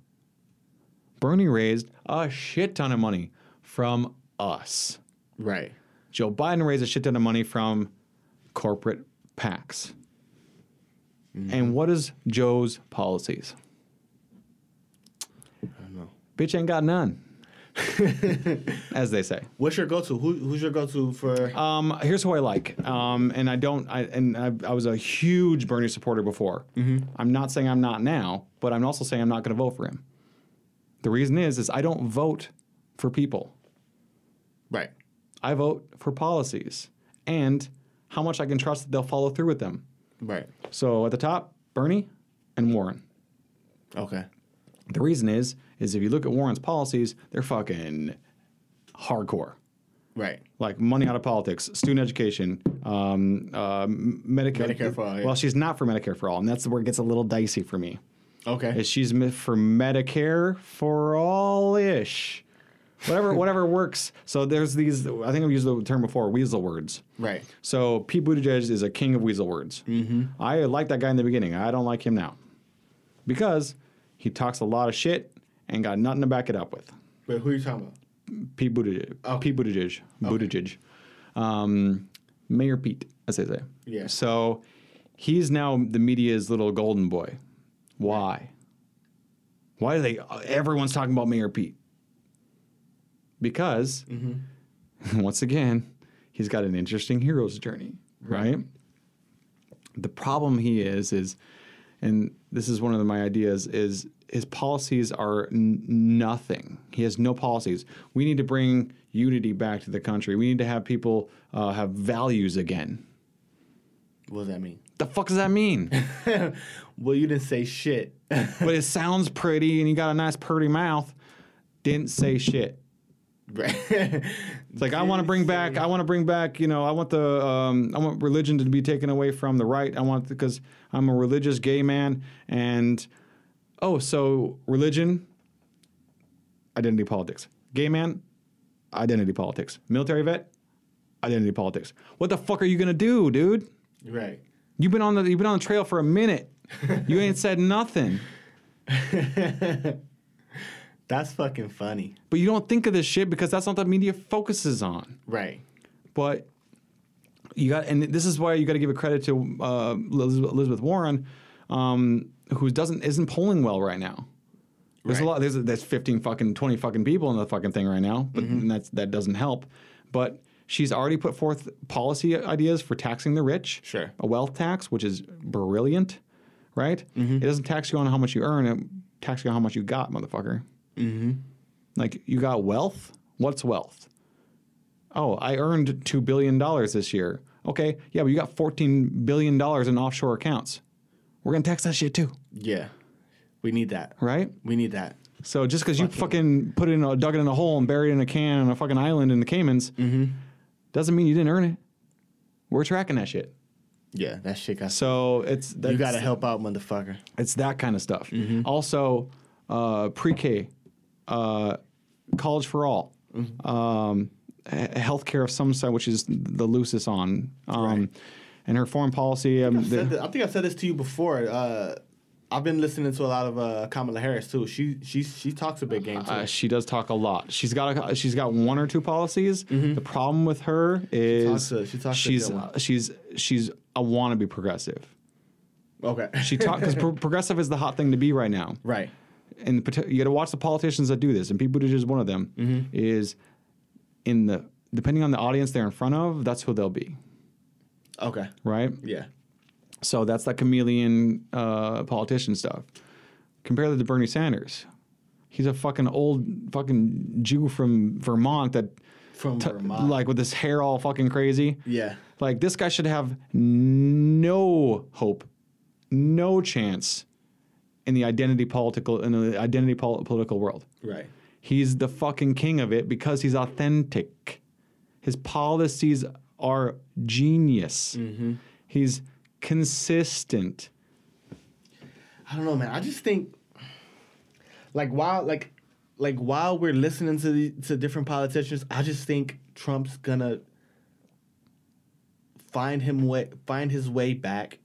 Bernie raised a shit ton of money from us. Right. Joe Biden raised a shit ton of money from corporate PACs. And what is Joe's policies? I don't know. Bitch ain't got none, [laughs] as they say. What's your go-to? Who, who's your go-to for? Um, here's who I like, um, and I don't. I and I, I was a huge Bernie supporter before. I'm not saying I'm not now, but I'm also saying I'm not going to vote for him. The reason is, is I don't vote for people. right. I vote for policies and how much I can trust that they'll follow through with them. Right. So at the top, Bernie and Warren. Okay. The reason is, is if you look at Warren's policies, they're fucking hardcore. Right. Like money out of politics, student education, um, uh, Medicare. Medicare for all, yeah. Well, she's not for Medicare for all, and that's where it gets a little dicey for me. Okay. Is she's for Medicare for all ish, whatever [laughs] whatever works. So there's these. I think I've used the term before, weasel words. right. So Pete Buttigieg is a king of weasel words. Mm-hmm. I like that guy in the beginning. I don't like him now because he talks a lot of shit and got nothing to back it up with. But who are you talking about? Pete Buttigieg. Oh. Pete Buttigieg. Buttigieg. Um, Mayor Pete, as they say. Yeah. So he's now the media's little golden boy. Why? Why do they? Everyone's talking about Mayor Pete. Because [laughs] once again, he's got an interesting hero's journey, right? The problem he is is, and this is one of my ideas is his policies are n- nothing. He has no policies. We need to bring unity back to the country. We need to have people uh, have values again. What does that mean? The fuck does that mean? [laughs] Well, you didn't say shit. but it sounds pretty, and you got a nice, pretty mouth. Didn't say shit. It's like I want to bring back. I want to bring back. You know, I want the. Um, I want religion to be taken away from the right. I want because I'm a religious gay man, and oh, so religion, identity politics. Gay man, identity politics. Military vet, identity politics. What the fuck are you gonna do, dude? right. You've been on the you've been on the trail for a minute. you ain't said nothing. [laughs] That's fucking funny. But you don't think of this shit because that's not what media focuses on. Right. But you got, and this is why you got to give a credit to uh, Elizabeth Warren, um, who doesn't isn't polling well right now. There's a lot. There's there's 15 fucking 20 fucking people in the fucking thing right now, but Mm-hmm. that's that doesn't help. But she's already put forth policy ideas for taxing the rich. Sure. A wealth tax, which is brilliant, right? Mm-hmm. It doesn't tax you on how much you earn. It taxes you on how much you got, motherfucker. Mm-hmm. Like you got wealth. What's wealth? Oh, I earned two billion dollars this year. Okay, yeah, but you got fourteen billion dollars in offshore accounts. We're gonna tax that shit too, Yeah. We need that. right? We need that. So just because you fucking put it in a, dug it in a hole and buried it in a can on a fucking island in the Caymans, doesn't mean you didn't earn it. We're tracking that shit. Yeah, that shit got. So it's you got to help out, motherfucker. It's that kind of stuff. Mm-hmm. Also, uh, pre-K, uh, college for all, Mm-hmm. um, healthcare of some sort, which is the loosest on, um, Right. and her foreign policy. Um, I've the- I think I've said this to you before. Uh, I've been listening to a lot of uh, Kamala Harris too. She she she talks a big game too. uh, she does talk a lot. She's got a, she's got one or two policies. The problem with her is Mm-hmm. talks she talks she's she's she's a wannabe progressive. okay. She talks because [laughs] pro- progressive is the hot thing to be right now. right. And you got to watch the politicians that do this, and Pete Buttigieg is one of them. Mm-hmm. Is in the depending on the audience they're in front of, that's who they'll be, Okay. right? Yeah. So that's that chameleon uh, politician stuff. Compare that to Bernie Sanders. He's a fucking old fucking Jew from Vermont that, From t- Vermont. like with his hair all fucking crazy. yeah. Like this guy should have no hope, no chance in the identity political in the identity pol- political world. Right. He's the fucking king of it because he's authentic. His policies are genius. Mm-hmm. He's consistent. I don't know, man. I just think, like while like, like while we're listening to the, to different politicians, I just think Trump's gonna find him way find his way back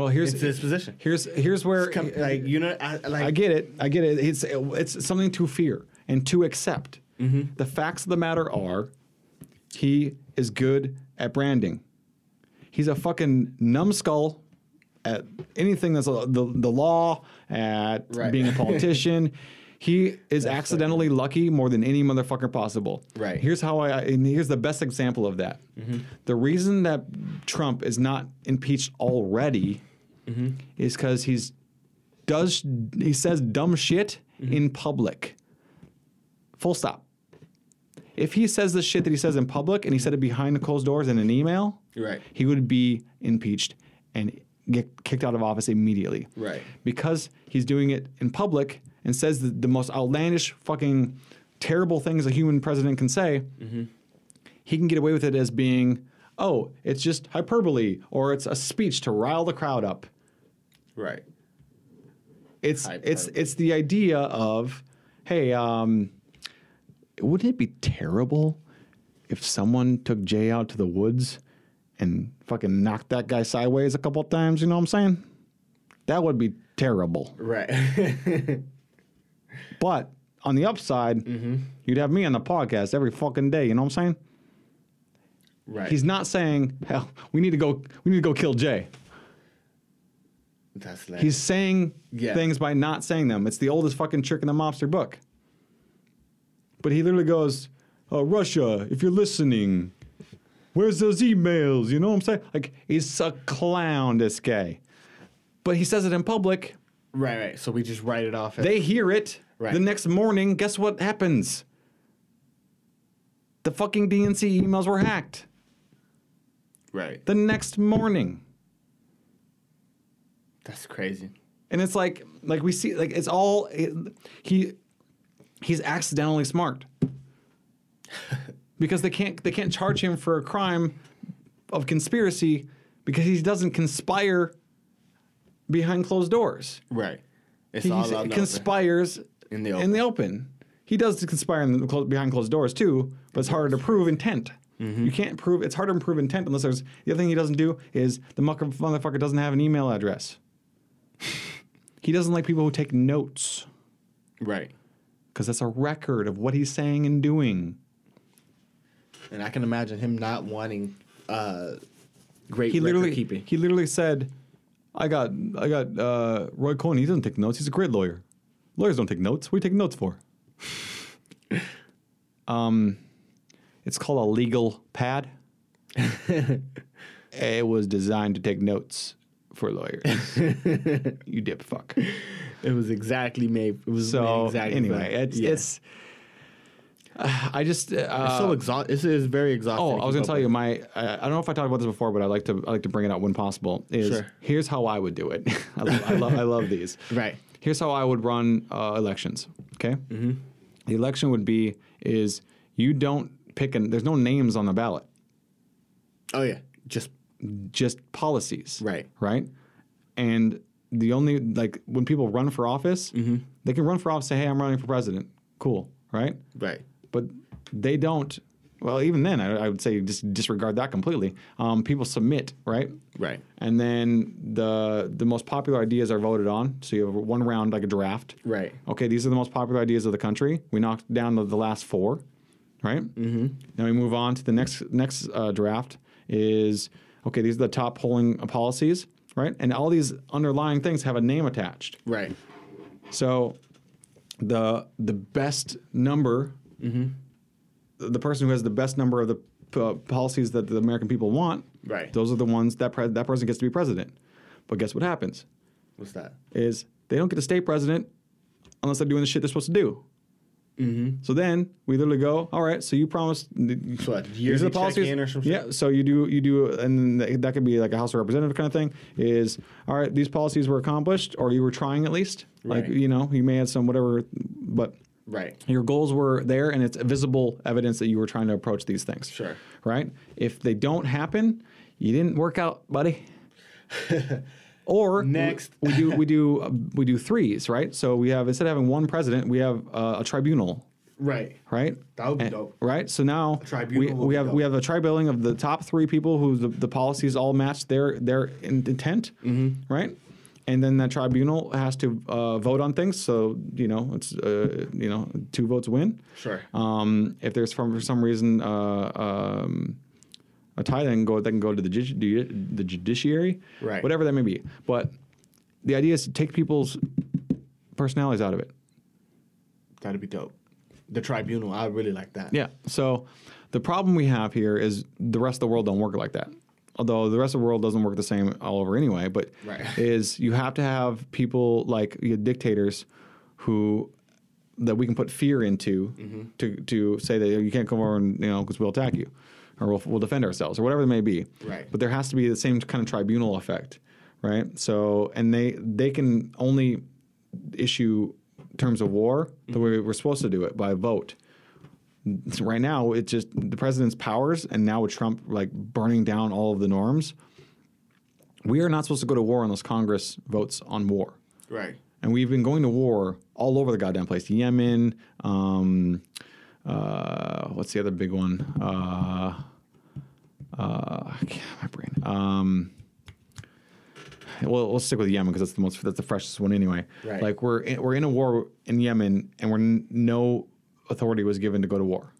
Well, here's his position. here's here's where come- like you know, I, like I get it. I get it. It's it's something to fear and to accept. Mm-hmm. The facts of the matter are, he is good at branding. He's a fucking numbskull at anything that's a, the the law, at Right. being a politician. [laughs] he is That's accidentally lucky more than any motherfucker possible. Right. Here's how I. And here's the best example of that. The reason that Trump is not impeached already Mm-hmm. is because he's does he says dumb shit mm-hmm. in public. Full stop. If he says the shit that he says in public and he said it behind the closed doors in an email, Right. he would be impeached and get kicked out of office immediately. Right. Because he's doing it in public and says the, the most outlandish, fucking terrible things a human president can say, mm-hmm. he can get away with it as being, oh, it's just hyperbole or it's a speech to rile the crowd up. Right. It's it's it's the idea of, hey, um, wouldn't it be terrible if someone took Jay out to the woods and fucking knocked that guy sideways a couple of times? You know what I'm saying? That would be terrible. Right. [laughs] But on the upside, you'd have me on the podcast every fucking day. You know what I'm saying? right. He's not saying, hell, we need to go, we need to go kill Jay. That's He's saying Yeah. things by not saying them. It's the oldest fucking trick in the mobster book. But he literally goes, oh, Russia, if you're listening, where's those emails? You know what I'm saying? Like, he's a clown, this guy. But he says it in public. right. Right. So we just write it off. As, They hear it. Right. The next morning, guess what happens? The fucking DNC emails were hacked. right. The next morning. That's crazy. and it's like like we see like it's all it, he he's accidentally smart because they can't they can't charge him for a crime of conspiracy because he doesn't conspire behind closed doors Right. It's he all out in the open. conspires In the in the open he does conspire in the, clo- behind closed doors too but it's harder to prove intent Mm-hmm. you can't prove it's harder to prove intent unless there's the other thing he doesn't do is the motherfucker doesn't have an email address [laughs] he doesn't like people who take notes Right. because that's a record of what he's saying and doing. And I can imagine him not wanting uh, great He record literally keeping. he literally said, "I got I got uh, Roy Cohn. He doesn't take notes. He's a great lawyer. Lawyers don't take notes. What do you take notes for?" [laughs] um, it's called a legal pad. [laughs] it was designed to take notes for lawyers. [laughs] you dip fuck. It was exactly made. It was made So exactly. anyway, it's yeah. it's. Uh, [sighs] I just uh, It's so exhausting. It is very exhausting. Oh, I was gonna tell with. you my. Uh, I don't know if I talked about this before, but I like to I like to bring it out when possible. Is Sure. here's how I would do it. [laughs] I, love, I love I love these. [laughs] Right. Here's how I would run uh, elections. Okay. Mm-hmm. The election would be is you don't pick and There's no names on the ballot. Oh yeah. Just just policies. Right. Right. And the only like when people run for office, Mm-hmm. they can run for office. Say, "Hey, I'm running for president." Cool. Right. Right. But they don't. Well, even then, I, I would say just disregard that completely. Um, people submit, right? Right. And then the the most popular ideas are voted on. So you have one round like a draft. Right. Okay, these are the most popular ideas of the country. We knocked down the, the last four, right? Mm-hmm. Then we move on to the next next uh, draft. Is okay. These are the top polling policies, right? And all these underlying things have a name attached. Right. So the the best number, the person who has the best number of the uh, policies that the American people want, Right. Those are the ones that pre- that person gets to be president. But guess what happens? What's that? Is they don't get to stay president unless they're doing the shit they're supposed to do. Mm-hmm. So then we literally go, all right. So you promised So what, these are the policies. or some shit? yeah. So you do you do, and that could be like a House of Representative kind of thing. Is all right. These policies were accomplished, or you were trying at least. Right. Like you know, you may have some whatever, but Right. your goals were there, and it's visible evidence that you were trying to approach these things. Sure. Right. If they don't happen, you didn't work out, buddy. [laughs] Or Next. we, we do we do uh, we do threes, right? So we have instead of having one president, we have uh, a tribunal, Right. right? That would be And- dope. Right. So now we, we have dope. we have a tribilling of the top three people who the, the policies all match their their in- intent, Mm-hmm. right? And then that tribunal has to uh, vote on things. So you know it's uh, you know two votes win. Sure. Um, if there's from for some reason uh, um, a tie, then go they can go to the judi- the judiciary, Right. Whatever that may be. But the idea is to take people's personalities out of it. That'd be dope. The tribunal. I really like that. Yeah. So the problem we have here is the rest of the world don't work like that. Although the rest of the world doesn't work the same all over anyway, but Right. [laughs] is you have to have people like dictators who that we can put fear into Mm-hmm. to to say that you can't come over and you know because we'll attack you or we'll, we'll defend ourselves or whatever it may be. Right. But there has to be the same kind of tribunal effect, right? So and they they can only issue terms of war the way we're supposed to do it by vote. So right now, it's just the president's powers, and now with Trump like burning down all of the norms, we are not supposed to go to war unless Congress votes on war. Right. And we've been going to war all over the goddamn place. Yemen, um, uh, what's the other big one? Uh, uh, my brain. Um, well, let's stick with Yemen because that's the most that's the freshest one anyway. Right. Like we're in, we're in a war in Yemen, and we're n- no authority was given to go to war.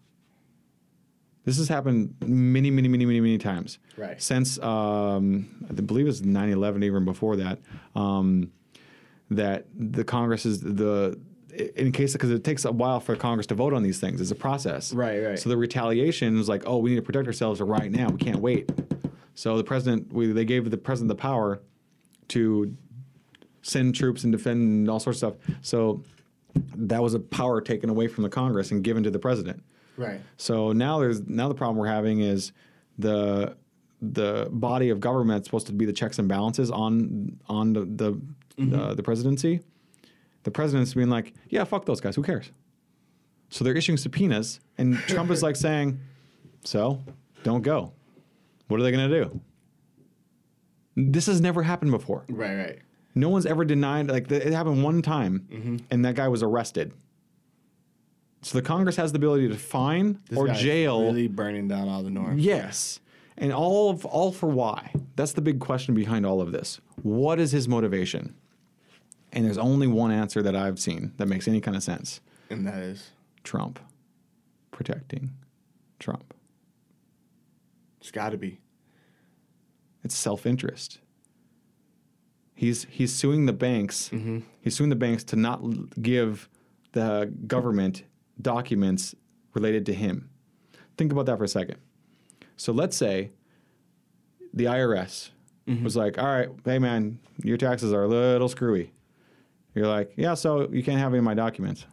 This has happened many, many, many, many, many times. Right. Since um, I believe it was 9/11, even before that, um, that the Congress is the in case because it takes a while for Congress to vote on these things. It's a process. Right, right. So the retaliation is like, oh, we need to protect ourselves right now. We can't wait. So the president, we, they gave the president the power to send troops and defend and all sorts of stuff. So that was a power taken away from the Congress and given to the president. Right. So now there's now the problem we're having is the the body of government supposed to be the checks and balances on on the the, mm-hmm. the, the presidency. The president's being like, yeah, fuck those guys. Who cares? So they're issuing subpoenas, and Trump is like saying, so don't go. What are they going to do? This has never happened before. Right. Right. No one's ever denied. Like it happened one time, mm-hmm. and that guy was arrested. So the Congress has the ability to fine This or jail. Really burning down all the norms. Yes, and all of all for why? That's the big question behind all of this. What is his motivation? And there's only one answer that I've seen that makes any kind of sense. And that is Trump protecting Trump. it's got to be. It's self-interest. He's he's suing the banks. Mm-hmm. He's suing the banks to not give the government documents related to him. Think about that for a second. So let's say the IRS mm-hmm. was like, "All right, hey man, your taxes are a little screwy." You're like, "Yeah, so you can't have any of my documents."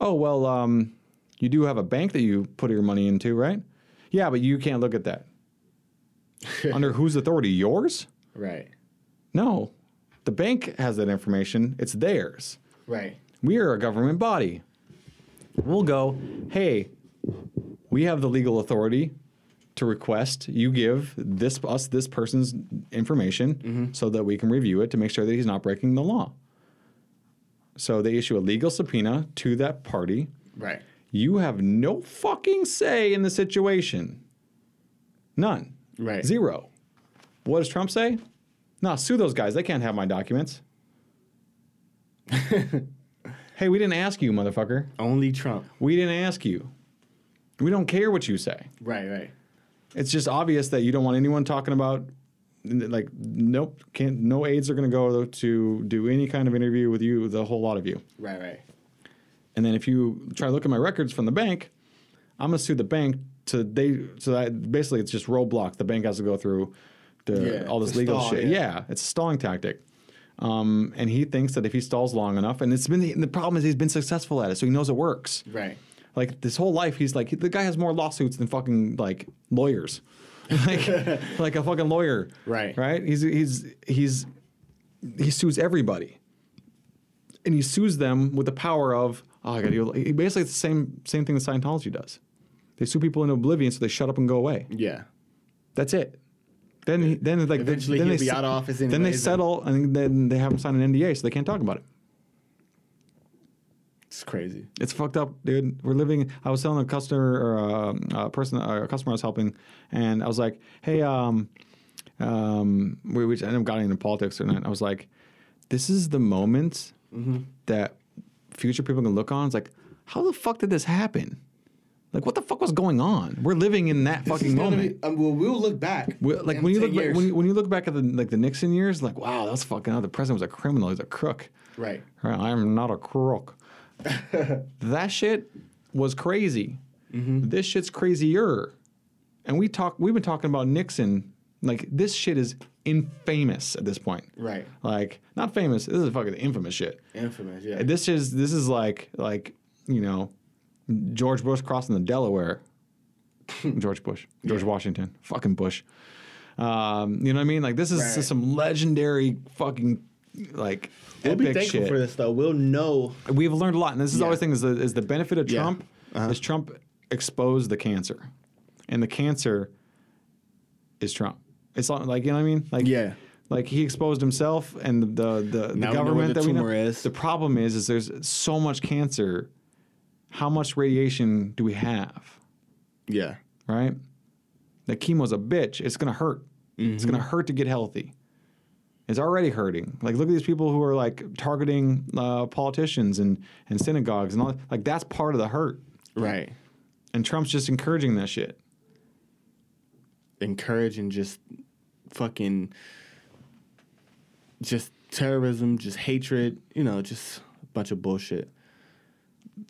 Oh well, um, you do have a bank that you put your money into, right? Yeah, but you can't look at that. [laughs] Under whose authority? Yours? Right. No. The bank has that information. It's theirs. Right. We are a government body. We'll go, hey, we have the legal authority to request you give this us this person's information Mm-hmm. so that we can review it to make sure that he's not breaking the law. So they issue a legal subpoena to that party. Right. You have no fucking say in the situation. None. Right. Zero. What does Trump say? Nah, sue those guys. They can't have my documents. [laughs] hey, we didn't ask you, motherfucker. Only Trump. We didn't ask you. We don't care what you say. Right. Right. It's just obvious that you don't want anyone talking about like nope, can't no aides are going to go to do any kind of interview with you, the whole lot of you. Right. Right. And then if you try to look at my records from the bank, I'm going to sue the bank to they so that basically it's just roadblock. The bank has to go through the, Yeah, all this legal stall, shit. yeah. Yeah. it's a stalling tactic. Um, and he thinks that if he stalls long enough, and it's been the problem is he's been successful at it, so he knows it works. Right. Like this whole life, he's like the guy has more lawsuits than fucking like lawyers, [laughs] like like a fucking lawyer. Right. Right. He's he's he's he sues everybody, and he sues them with the power of oh I got to he basically it's the same same thing that Scientology does. They sue people into oblivion so they shut up and go away. Yeah. That's it. Then he, then like Eventually then he'll they be out of office Then they settle and then they have him sign an NDA so they can't talk about it. It's crazy. It's fucked up, dude. We're living. I was telling a customer or a, a person, a customer I was helping, and I was like, "Hey, um, um, we, we ended up getting into politics, and I was like, this is the moment that future people can look on. It's like, how the fuck did this happen? Like, what the fuck was going on? We're living in that fucking moment. um, well, we'll look back. We- like when you 10 look back, when you, when you look back at the like the Nixon years, like wow, that's fucking. Oh, the president was a criminal. He's a crook. Right. Right, I'm not a crook. That shit was crazy. This shit's crazier. And we talk. We've been talking about Nixon. Like this shit is infamous at this point. Right. Like not famous. This is fucking infamous shit. Infamous. Yeah. This is this is like like you know George Bush crossing the Delaware. [laughs] George Bush, George Washington, fucking Bush. Um, you know what I mean? Like this is Right. some legendary fucking like we'll be thankful shit. for this though. We'll know. We've learned a lot, and this is Yeah. always the thing is the, is the benefit of Yeah. Trump Uh-huh. is Trump exposed the cancer, and the cancer is Trump. It's not like you know what I mean? Like Yeah. like he exposed himself and the the, the Now we know government the that we know. tumor is. The problem is is there's so much cancer. How much radiation do we have? Yeah. Right? The chemo's a bitch. It's gonna hurt. It's Mm-hmm. gonna hurt to get healthy. It's already hurting. Like look at these people who are like targeting uh, politicians and, and synagogues and all. Like that's part of the hurt. Right. And Trump's just encouraging that shit. Encouraging just fucking just terrorism, just hatred. You know, just a bunch of bullshit.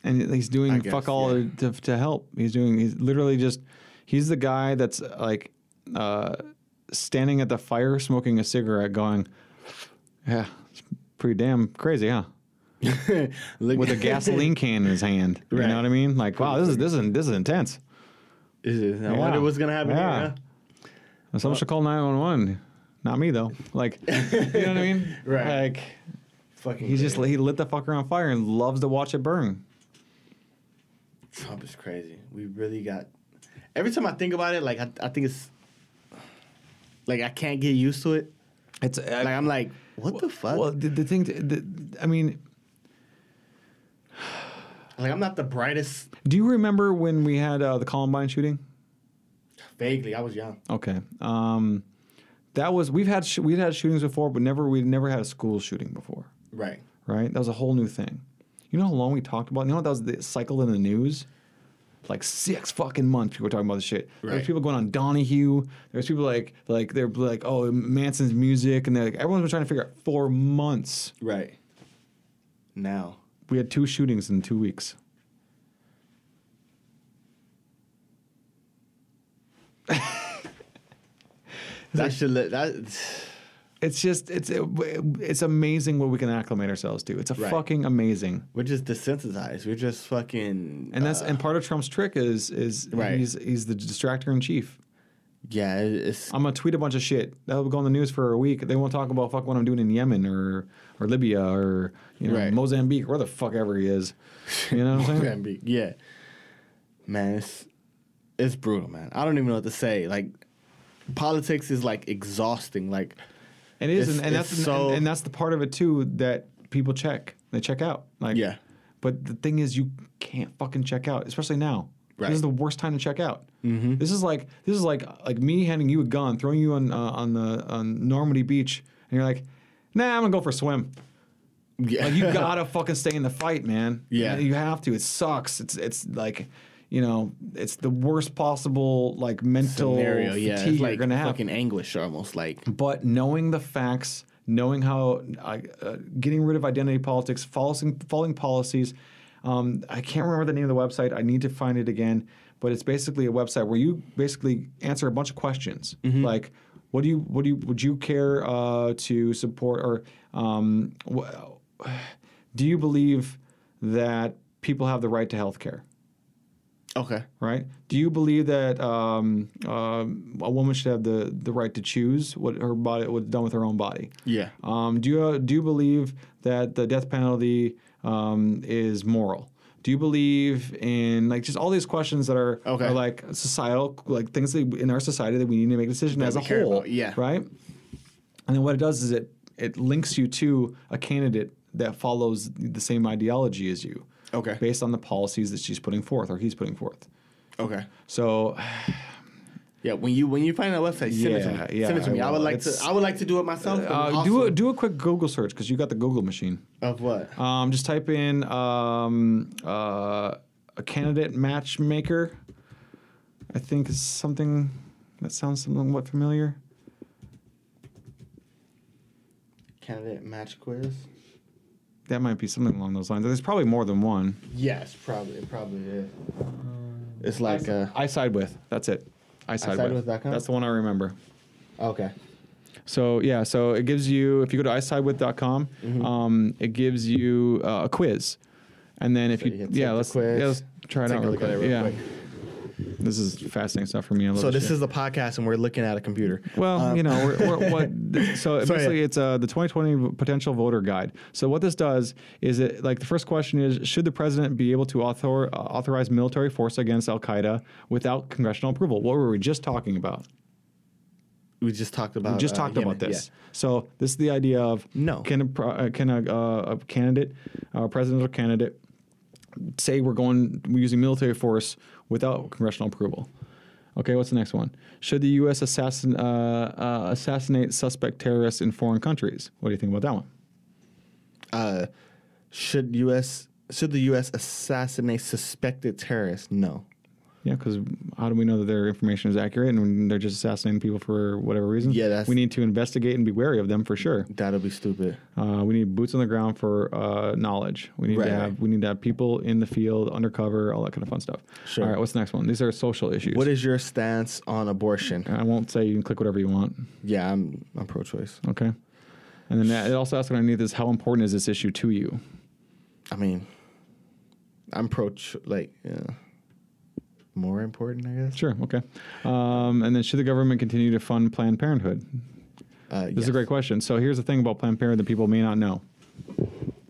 and he's I doing guess, fuck all yeah. to, to help. He's doing. He's literally just. He's the guy that's like uh, standing at the fire, smoking a cigarette, going, "Yeah, it's pretty damn crazy, huh?" [laughs] With a [laughs] gasoline can in his hand. You Right. know what I mean? Like, wow, this is this is this is intense. Is it- I Yeah. wonder what's gonna happen Yeah. here. Someone should call nine one one. Not me though. Like, you know what I mean? [laughs] Right. Like, Huh? Fucking. he just he lit the fucker on fire and loves to watch it burn. Trump is crazy. We really got. Every time I think about it, like I, I think it's like I can't get used to it. It's Like I'm like, what the fuck? Well, the, the thing, the, I mean, like I'm not the brightest. Do you remember when we had uh, the Columbine shooting? Vaguely, I was young. Okay, um, that was we've had sh- we've had shootings before, but never we never had a school shooting before, Right. right? That was a whole new thing. You know how long we talked about? You know what that was the cycle in the news? Like six fucking months, people were talking about this shit. There's Right. people going on Donahue. There's people like like they're like, oh Manson's music, and they're like everyone's been trying to figure out for months. Right. Now. We had two shootings in two weeks. That should let that. It's just it's it's amazing what we can acclimate ourselves to. It's a Right. fucking amazing. We're just desensitized. We're just fucking. And that's uh, and part of Trump's trick is is Right. he's he's the distractor in chief. yeah. It's I'm gonna tweet a bunch of shit that'll go on the news for a week. They won't talk about fuck what I'm doing in Yemen or or Libya or you know Right. Mozambique, where the fuck ever he is. You know what I'm saying? Mozambique. Yeah. Man, it's it's brutal, man. I don't even know what to say. Like politics is like exhausting. Like It is, It's- and, and that's so- and, and that's the part of it too that people check. They check out. Like Yeah. But the thing is, you can't fucking check out, especially now. Right. This is the worst time to check out. Mm-hmm. This is like this is like like me handing you a gun, throwing you on uh, on the on Normandy Beach, and you're like, Nah, I'm gonna go for a swim. yeah, Like you gotta [laughs] fucking stay in the fight, man. Yeah. you have to. It sucks. It's it's like, you know, it's the worst possible like mental scenario. fatigue Yeah, it's you're gonna have. fucking anguish almost. Like But knowing the facts, knowing how uh, uh, getting rid of identity politics, following following policies. Um, I can't remember the name of the website. I need to find it again. But it's basically a website where you basically answer a bunch of questions like, what do you what do you would you care uh, to support or um, wh- [sighs] do you believe that people have the right to health care? Okay, right? Do you believe that um, um a woman should have the, the right to choose what her body what's done with her own body? yeah, Um, do you do you believe that the death penalty um, is moral? Do you believe in like just all these questions that are, Okay. are like societal like things that in our society that we need to make a decision That as a whole, about, yeah. right? And then what it does is it it links you to a candidate that follows the same ideology as you, okay, based on the policies that she's putting forth or he's putting forth. okay. So Yeah, when you when you find that website, send it to Yeah, me. yeah, send it to I me. I, would will. like It's- to. I would like to do it myself. but Uh, do also- a do a quick Google search because you got the Google machine. of what? Um, just type in um, uh, a candidate matchmaker. I think is something that sounds somewhat familiar. Candidate match quiz. That might be something along those lines. There's probably more than one. Yes, probably. It probably is. It's like uh, I side with. That's it. I side, with. isidewith.com? That's the one I remember. okay. So yeah, so it gives you if you go to isidewith.com, Mm-hmm. um, it gives you uh, a quiz, and then if So you, you yeah let's quiz, yeah, let's try it take out a real look at quick. it real yeah, quick. This is fascinating stuff for me. I love So this shit. is the podcast, and we're looking at a computer. Well, Um, you know, we're, we're, [laughs] what? So So, basically, yeah. it's uh, the 2020 potential voter guide. So what this does is it like the first question is: Should the president be able to author, uh, authorize military force against Al Qaeda without congressional approval? What were we just talking about? we just talked about. We just uh, talked about this. yeah. So this is the idea of No. Can a uh, can a, uh, a candidate, a presidential candidate, say we're going we're using military force without congressional approval? Okay, what's the next one? Should the U.S. assassin uh, uh, assassinate suspect terrorists in foreign countries? What do you think about that one? Uh, should U.S. should the U.S. assassinate suspected terrorists? No. Yeah, because how do we know that their information is accurate and they're just assassinating people for whatever reason? Yeah, that's- we need to investigate and be wary of them for sure. That'll be stupid. Uh, we need boots on the ground for uh, knowledge. We need Right, to have we need to have people in the field, undercover, all that kind of fun stuff. Sure. All right, what's the next one? These are social issues. What is your stance on abortion? I won't say you can click whatever you want. Yeah, I'm I'm pro-choice. Okay. And then that, it also asks underneath is how important is this issue to you? I mean, I'm pro like yeah, more important, I guess. Sure. Okay. Um, and then should the government continue to fund Planned Parenthood? Uh, This is a great question. So here's the thing about Planned Parenthood that people may not know: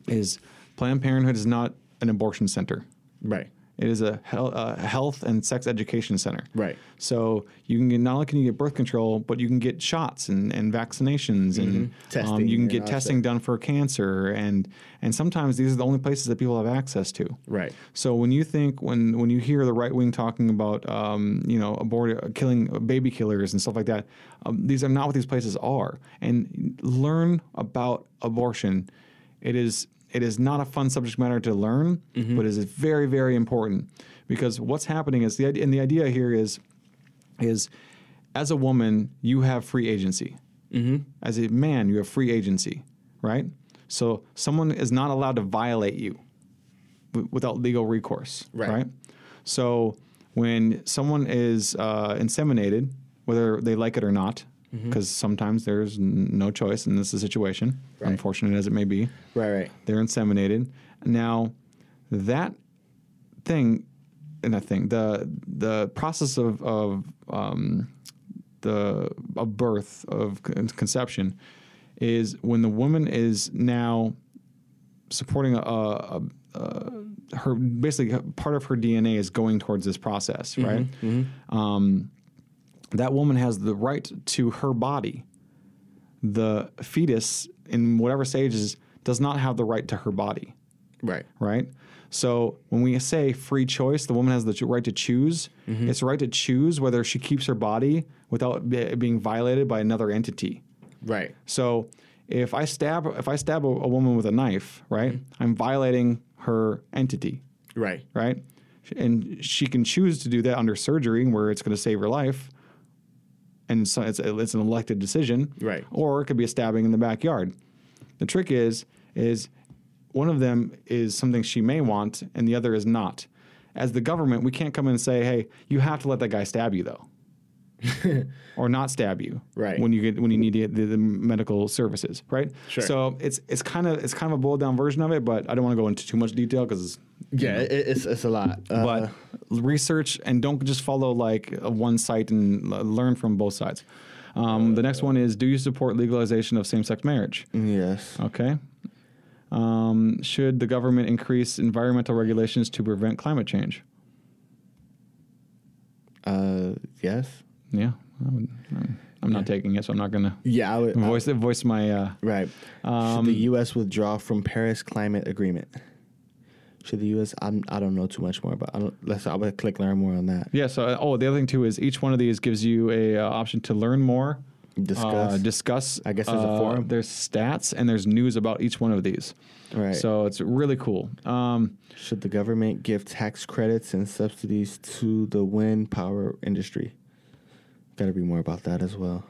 is Planned Parenthood is not an abortion center. Right. It is a hel- uh, health and sex education center. Right. So you can get, not only can you get birth control, but you can get shots and, and vaccinations and um, you can get all that testing done for cancer and and sometimes these are the only places that people have access to. Right. So when you think when when you hear the right wing talking about um, you know abort killing baby killers and stuff like that, um, these are not what these places are. And learn about abortion. It is it is not a fun subject matter to learn, but it is very very important because what's happening is the idea, and the idea here is is as a woman you have free agency. As a man you have free agency, right? So someone is not allowed to violate you w- without legal recourse, Right. right? So when someone is uh, inseminated, whether they like it or not, because sometimes there's no choice, and this is a situation, Right. unfortunate as it may be, Right. Right. they're inseminated. Now, that thing, and that thing, the the process of of um, the of birth of con- conception is when the woman is now supporting a, a, a her basically part of her DNA is going towards this process, right? Um, that woman has the right to her body. The fetus, in whatever stages, does not have the right to her body Right. right? So when we say free choice, the woman has the right to choose. Mm-hmm. It's the right to choose whether she keeps her body without be- being violated by another entity. Right. So if I stab if I stab a, a woman with a knife, right, mm-hmm. I'm violating her entity, Right. right? And she can choose to do that under surgery, where it's going to save her life, and so it's, it's an elected decision, Right. Or it could be a stabbing in the backyard. The trick is is one of them is something she may want, and the other is not. As the government, we can't come in and say, "Hey, you have to let that guy stab you, though." [laughs] or not stab you Right. when you get when you need to get the, the medical services right Sure. so it's it's kind of it's kind of a boiled down version of it but i don't want to go into too much detail because Yeah, it, it's it's a lot. Uh, but research and don't just follow like one site and l- learn from both sides. Um, the next one is: Do you support legalization of same-sex marriage? yes. Okay. Um, should the government increase environmental regulations to prevent climate change? Uh, yes. Yeah, I would, I'm, I'm not taking it, so I'm not going to Yeah, I would. I- voice voice my. Uh, right. Um, Should the U.S. withdraw from Paris Climate Agreement? Should the U.S. I'm, I don't know too much more but I don't, let's. I would click learn more on that. yeah. So, uh, oh, the other thing too is each one of these gives you a uh, option to learn more, Discuss. uh, discuss. I guess there's a uh, forum. There's stats and there's news about each one of these. Right. So it's really cool. Um, Should the government give tax credits and subsidies to the wind power industry? Got to be more about that as well.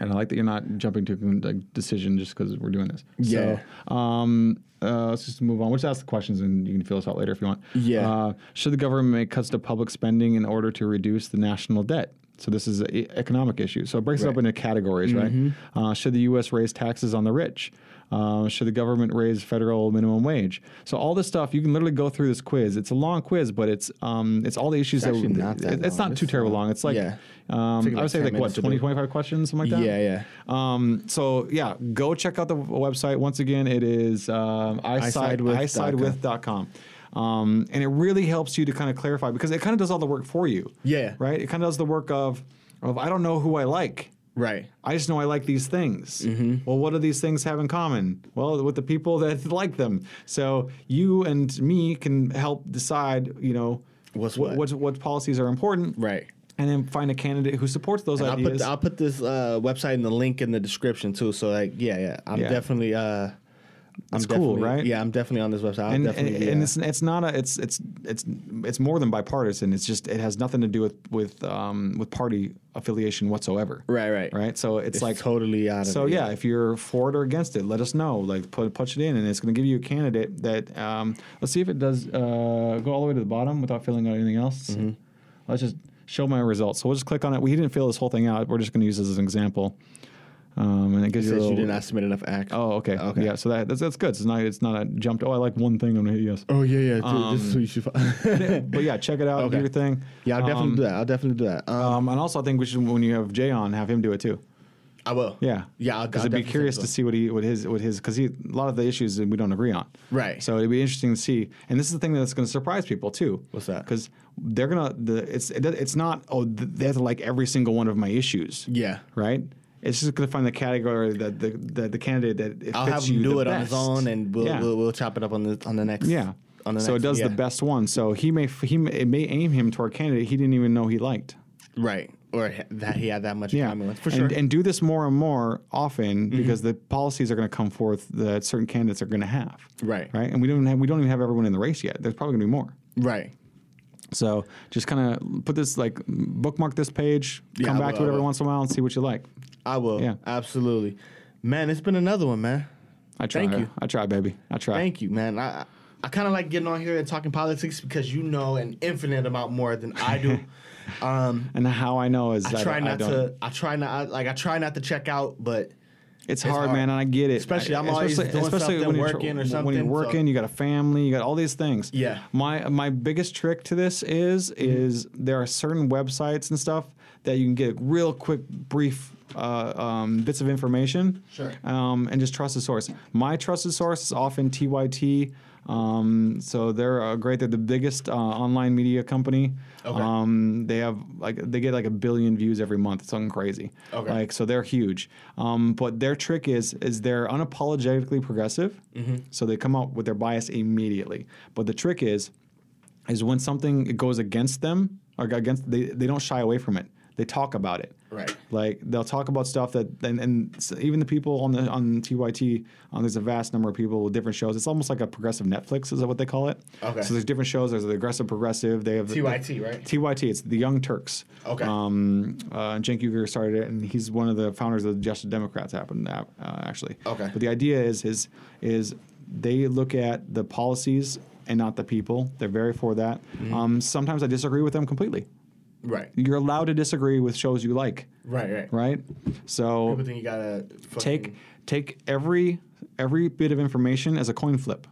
And I like that you're not jumping to a decision just because we're doing this. Yeah. So, um, uh, let's just move on. We'll just ask the questions and you can fill us out later if you want. Yeah. Uh, should the government make cuts to public spending in order to reduce the national debt? So this is an economic issue. So it breaks it up into categories, right? Uh, should the U.S. raise taxes on the rich? Uh, should the government raise federal minimum wage? So all this stuff, you can literally go through this quiz. It's a long quiz, but it's um, it's all the issues It's that not that it- it's not too terrible uh, long. It's like yeah. um, Take I like would say like what minutes 20, 25 questions, something like that. Yeah, yeah. Um, so yeah, go check out the website. Once again, it is um, isidewith.com. isidewith.com. Um, and it really helps you to kind of clarify because it kind of does all the work for you. Yeah. Right? It kind of does the work of, of I don't know who I like. Right. I just know I like these things. Mm-hmm. Well, what do these things have in common? Well, with the people [laughs] that like them. So you and me can help decide, you know, What's what, what. what, policies are important. Right. And then find a candidate who supports those I'll ideas. put I'll put this uh, website in the link in the description too. So like, yeah, yeah. I'm Yeah. definitely. Uh, I'm It's cool, right? Yeah, I'm definitely on this website. I'll and, and yeah. it's it's not a it's it's it's it's more than bipartisan. It's just it has nothing to do with with um, with party affiliation whatsoever. Right, right. right. So it's, It's like totally out of So it, yeah, yeah. if you're for it or against it, let us know. Like put punch it in, and it's going to give you a candidate that. Um, let's see if it does uh, go all the way to the bottom without filling out anything else. Mm-hmm. Let's just show my results. So we'll just click on it. We didn't fill this whole thing out. We're just going to use this as an example. Um, and it gives you a says you did not estimate enough act. Oh, okay. Okay. Yeah, so that, that's, that's good. It's not it's not a jumped. Oh, I like one thing. I'm gonna hit yes. Oh yeah, yeah. Dude, this is who you should. But yeah, check it out. Do Okay. your thing. yeah, I'll definitely Um, do that. I'll definitely do that. Um, Um, and also, I think we should when you have Jay on, have him do it too. I will. Yeah, Yeah, I'll- Because I'd be curious to see what he what his what his because he a lot of the issues that we don't agree on. Right. So it'd be interesting to see. And this is the thing that's going to surprise people too. What's that? Because they're gonna the it's it, it's not oh th- they have to like every single one of my issues. Yeah. Right. It's just to find the category that the the, the candidate that it I'll fits have him you do it on his own, and we'll, Yeah. we'll we'll chop it up on the on the next. Yeah. On the so next, it does yeah. the best one. So he may he may, it may aim him toward a candidate he didn't even know he liked. Right. Or that he had that much Yeah, common with. For sure. Mm-hmm. and do this more and more often because the policies are going to come forth that certain candidates are going to have. Right. Right. And we don't have we don't even have everyone in the race yet. There's probably going to be more. right. So just kind of put this like bookmark this page, Yeah, come back will, to it every will. once in a while and see what you like. I will. Yeah. Absolutely. Man, it's been another one, man. I try. Thank you. I try, baby. I try. Thank you, man. I I kind of like getting on here and talking politics because you know an infinite amount more than I do. [laughs] um, and how I know is I that try I not don't- to. I try not. I, like I try not to check out, but It's, It's hard, hard. man, and I get it. Especially, I'm I- always doing something, when working or something. When you're so- working, you got a family, you got all these things. Yeah. My my biggest trick to this is Mm-hmm. is there are certain websites and stuff that you can get a real quick, brief uh, um, bits of information. Sure. Um, and just trust the source. My trusted source is often TYT. Um, so they're uh, great. They're the biggest uh, online media company. Okay. Um, they have like they get like a billion views every month. It's something crazy. Okay. Like so they're huge. Um, but their trick is is they're unapologetically progressive. Mm-hmm. So they come out with their bias immediately. But the trick is is when something goes against them or against they, they don't shy away from it. They talk about it. Right. Like they'll talk about stuff that and, and even the people on the on TYT, um, there's a vast number of people with different shows. It's almost like a progressive Netflix, is that what they call it? Okay. So there's different shows. There's the aggressive progressive. They have TYT, right? TYT. It's the Young Turks. Okay. Um, uh, Cenk Uygur started it, and he's one of the founders of the Justice Democrats. Happened uh, actually. Okay. But the idea is is is they look at the policies and not the people. They're very for that. Mm-hmm. Um, sometimes I disagree with them completely. Right. You're allowed to disagree with shows you like, Right. Right. right? So People think you gotta take take every every bit of information as a coin flip.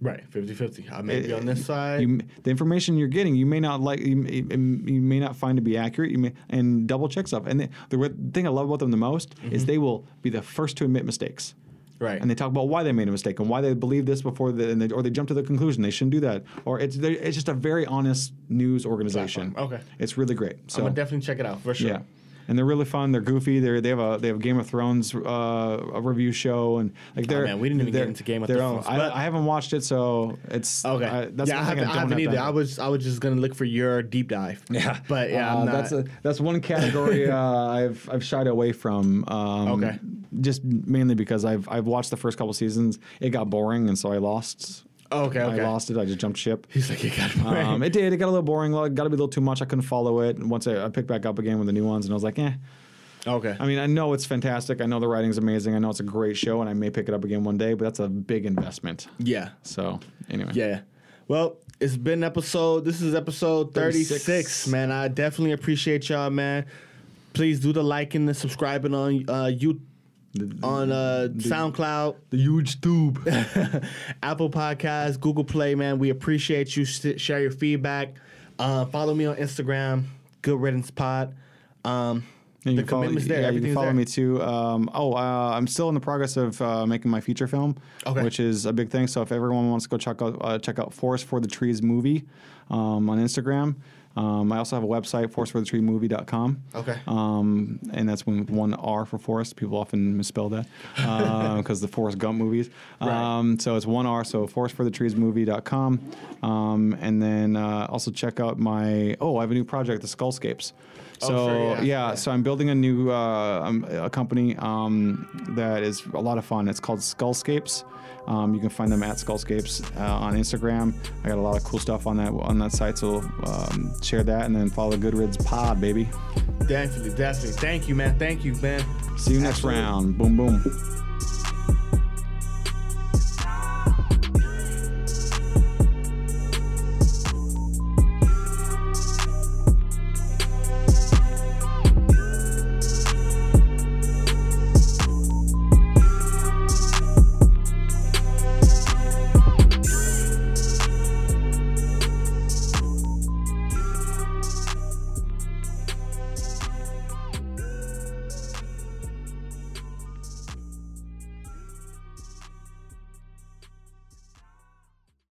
right 50-50. I may be Uh, on this side. You, the information you're getting, you may not like, you, you, you may not find to be accurate. You may and double check stuff. And the, the thing I love about them the most is they will be the first to admit mistakes. Right. And they talk about why they made a mistake and why they believe this before, the, and they, or they jump to the conclusion they shouldn't do that. Or it's it's just a very honest news organization. Okay. it's really great. I'm So gonna definitely check it out for sure. yeah, and they're really fun. They're goofy. They they have a they have a Game of Thrones uh, a review show and like they're Oh, man, we didn't even get into Game of Thrones, I, I haven't watched it, so it's Okay. I, that's yeah, I haven't, I haven't either. I was I was just gonna look for your deep dive. [laughs] Yeah, But yeah, Uh, I'm not. that's a that's one category [laughs] uh, I've I've shied away from. Um, Okay. Just mainly because I've I've watched the first couple seasons. It got boring, and so I lost. Oh, okay. Okay. I lost it. I just jumped ship. He's like, you got Um, it did. It got a little boring. Like, got to be a little too much. I couldn't follow it. And once I, I picked back up again with the new ones, and I was like, eh. Okay. I mean, I know it's fantastic. I know the writing's amazing. I know it's a great show, and I may pick it up again one day. But that's a big investment. yeah. So anyway, Yeah. Well, it's been episode. This is episode 36, 36. man. I definitely appreciate y'all, man. Please do the liking and subscribing on uh you on uh SoundCloud, the huge tube. [laughs] Apple Podcasts, Google Play, man. We appreciate you. Sh- share your feedback. Uh, follow me on Instagram, Good Riddance Pod. Um, the can follow, there. Yeah, you can follow there. me too. Um, oh, uh, I'm still in the progress of uh, making my feature film, Okay. which is a big thing. So if everyone wants to go check out uh, check out Forest for the Trees movie um, on Instagram. Um, I also have a website, forestforthetreemovie.com. Okay. Um, and that's with one R for forest. People often misspell that [laughs] because the Forrest Gump movies. Right. Um, so it's one R, so forestforthetreesmovie.com. Um, and then uh, also check out my, oh, I have a new project, the Skullscapes. Oh, So sure, yeah, yeah, yeah. so I'm building a new uh, um, a company um, that is a lot of fun. It's called Skullscapes. Um, you can find them at Skullscapes uh, on Instagram. I got a lot of cool stuff on that on that site, so um, share that and then follow Goodrids Pod, baby. Definitely, definitely. Thank you, man. Thank you, man. See you next Absolutely. round. Boom, boom.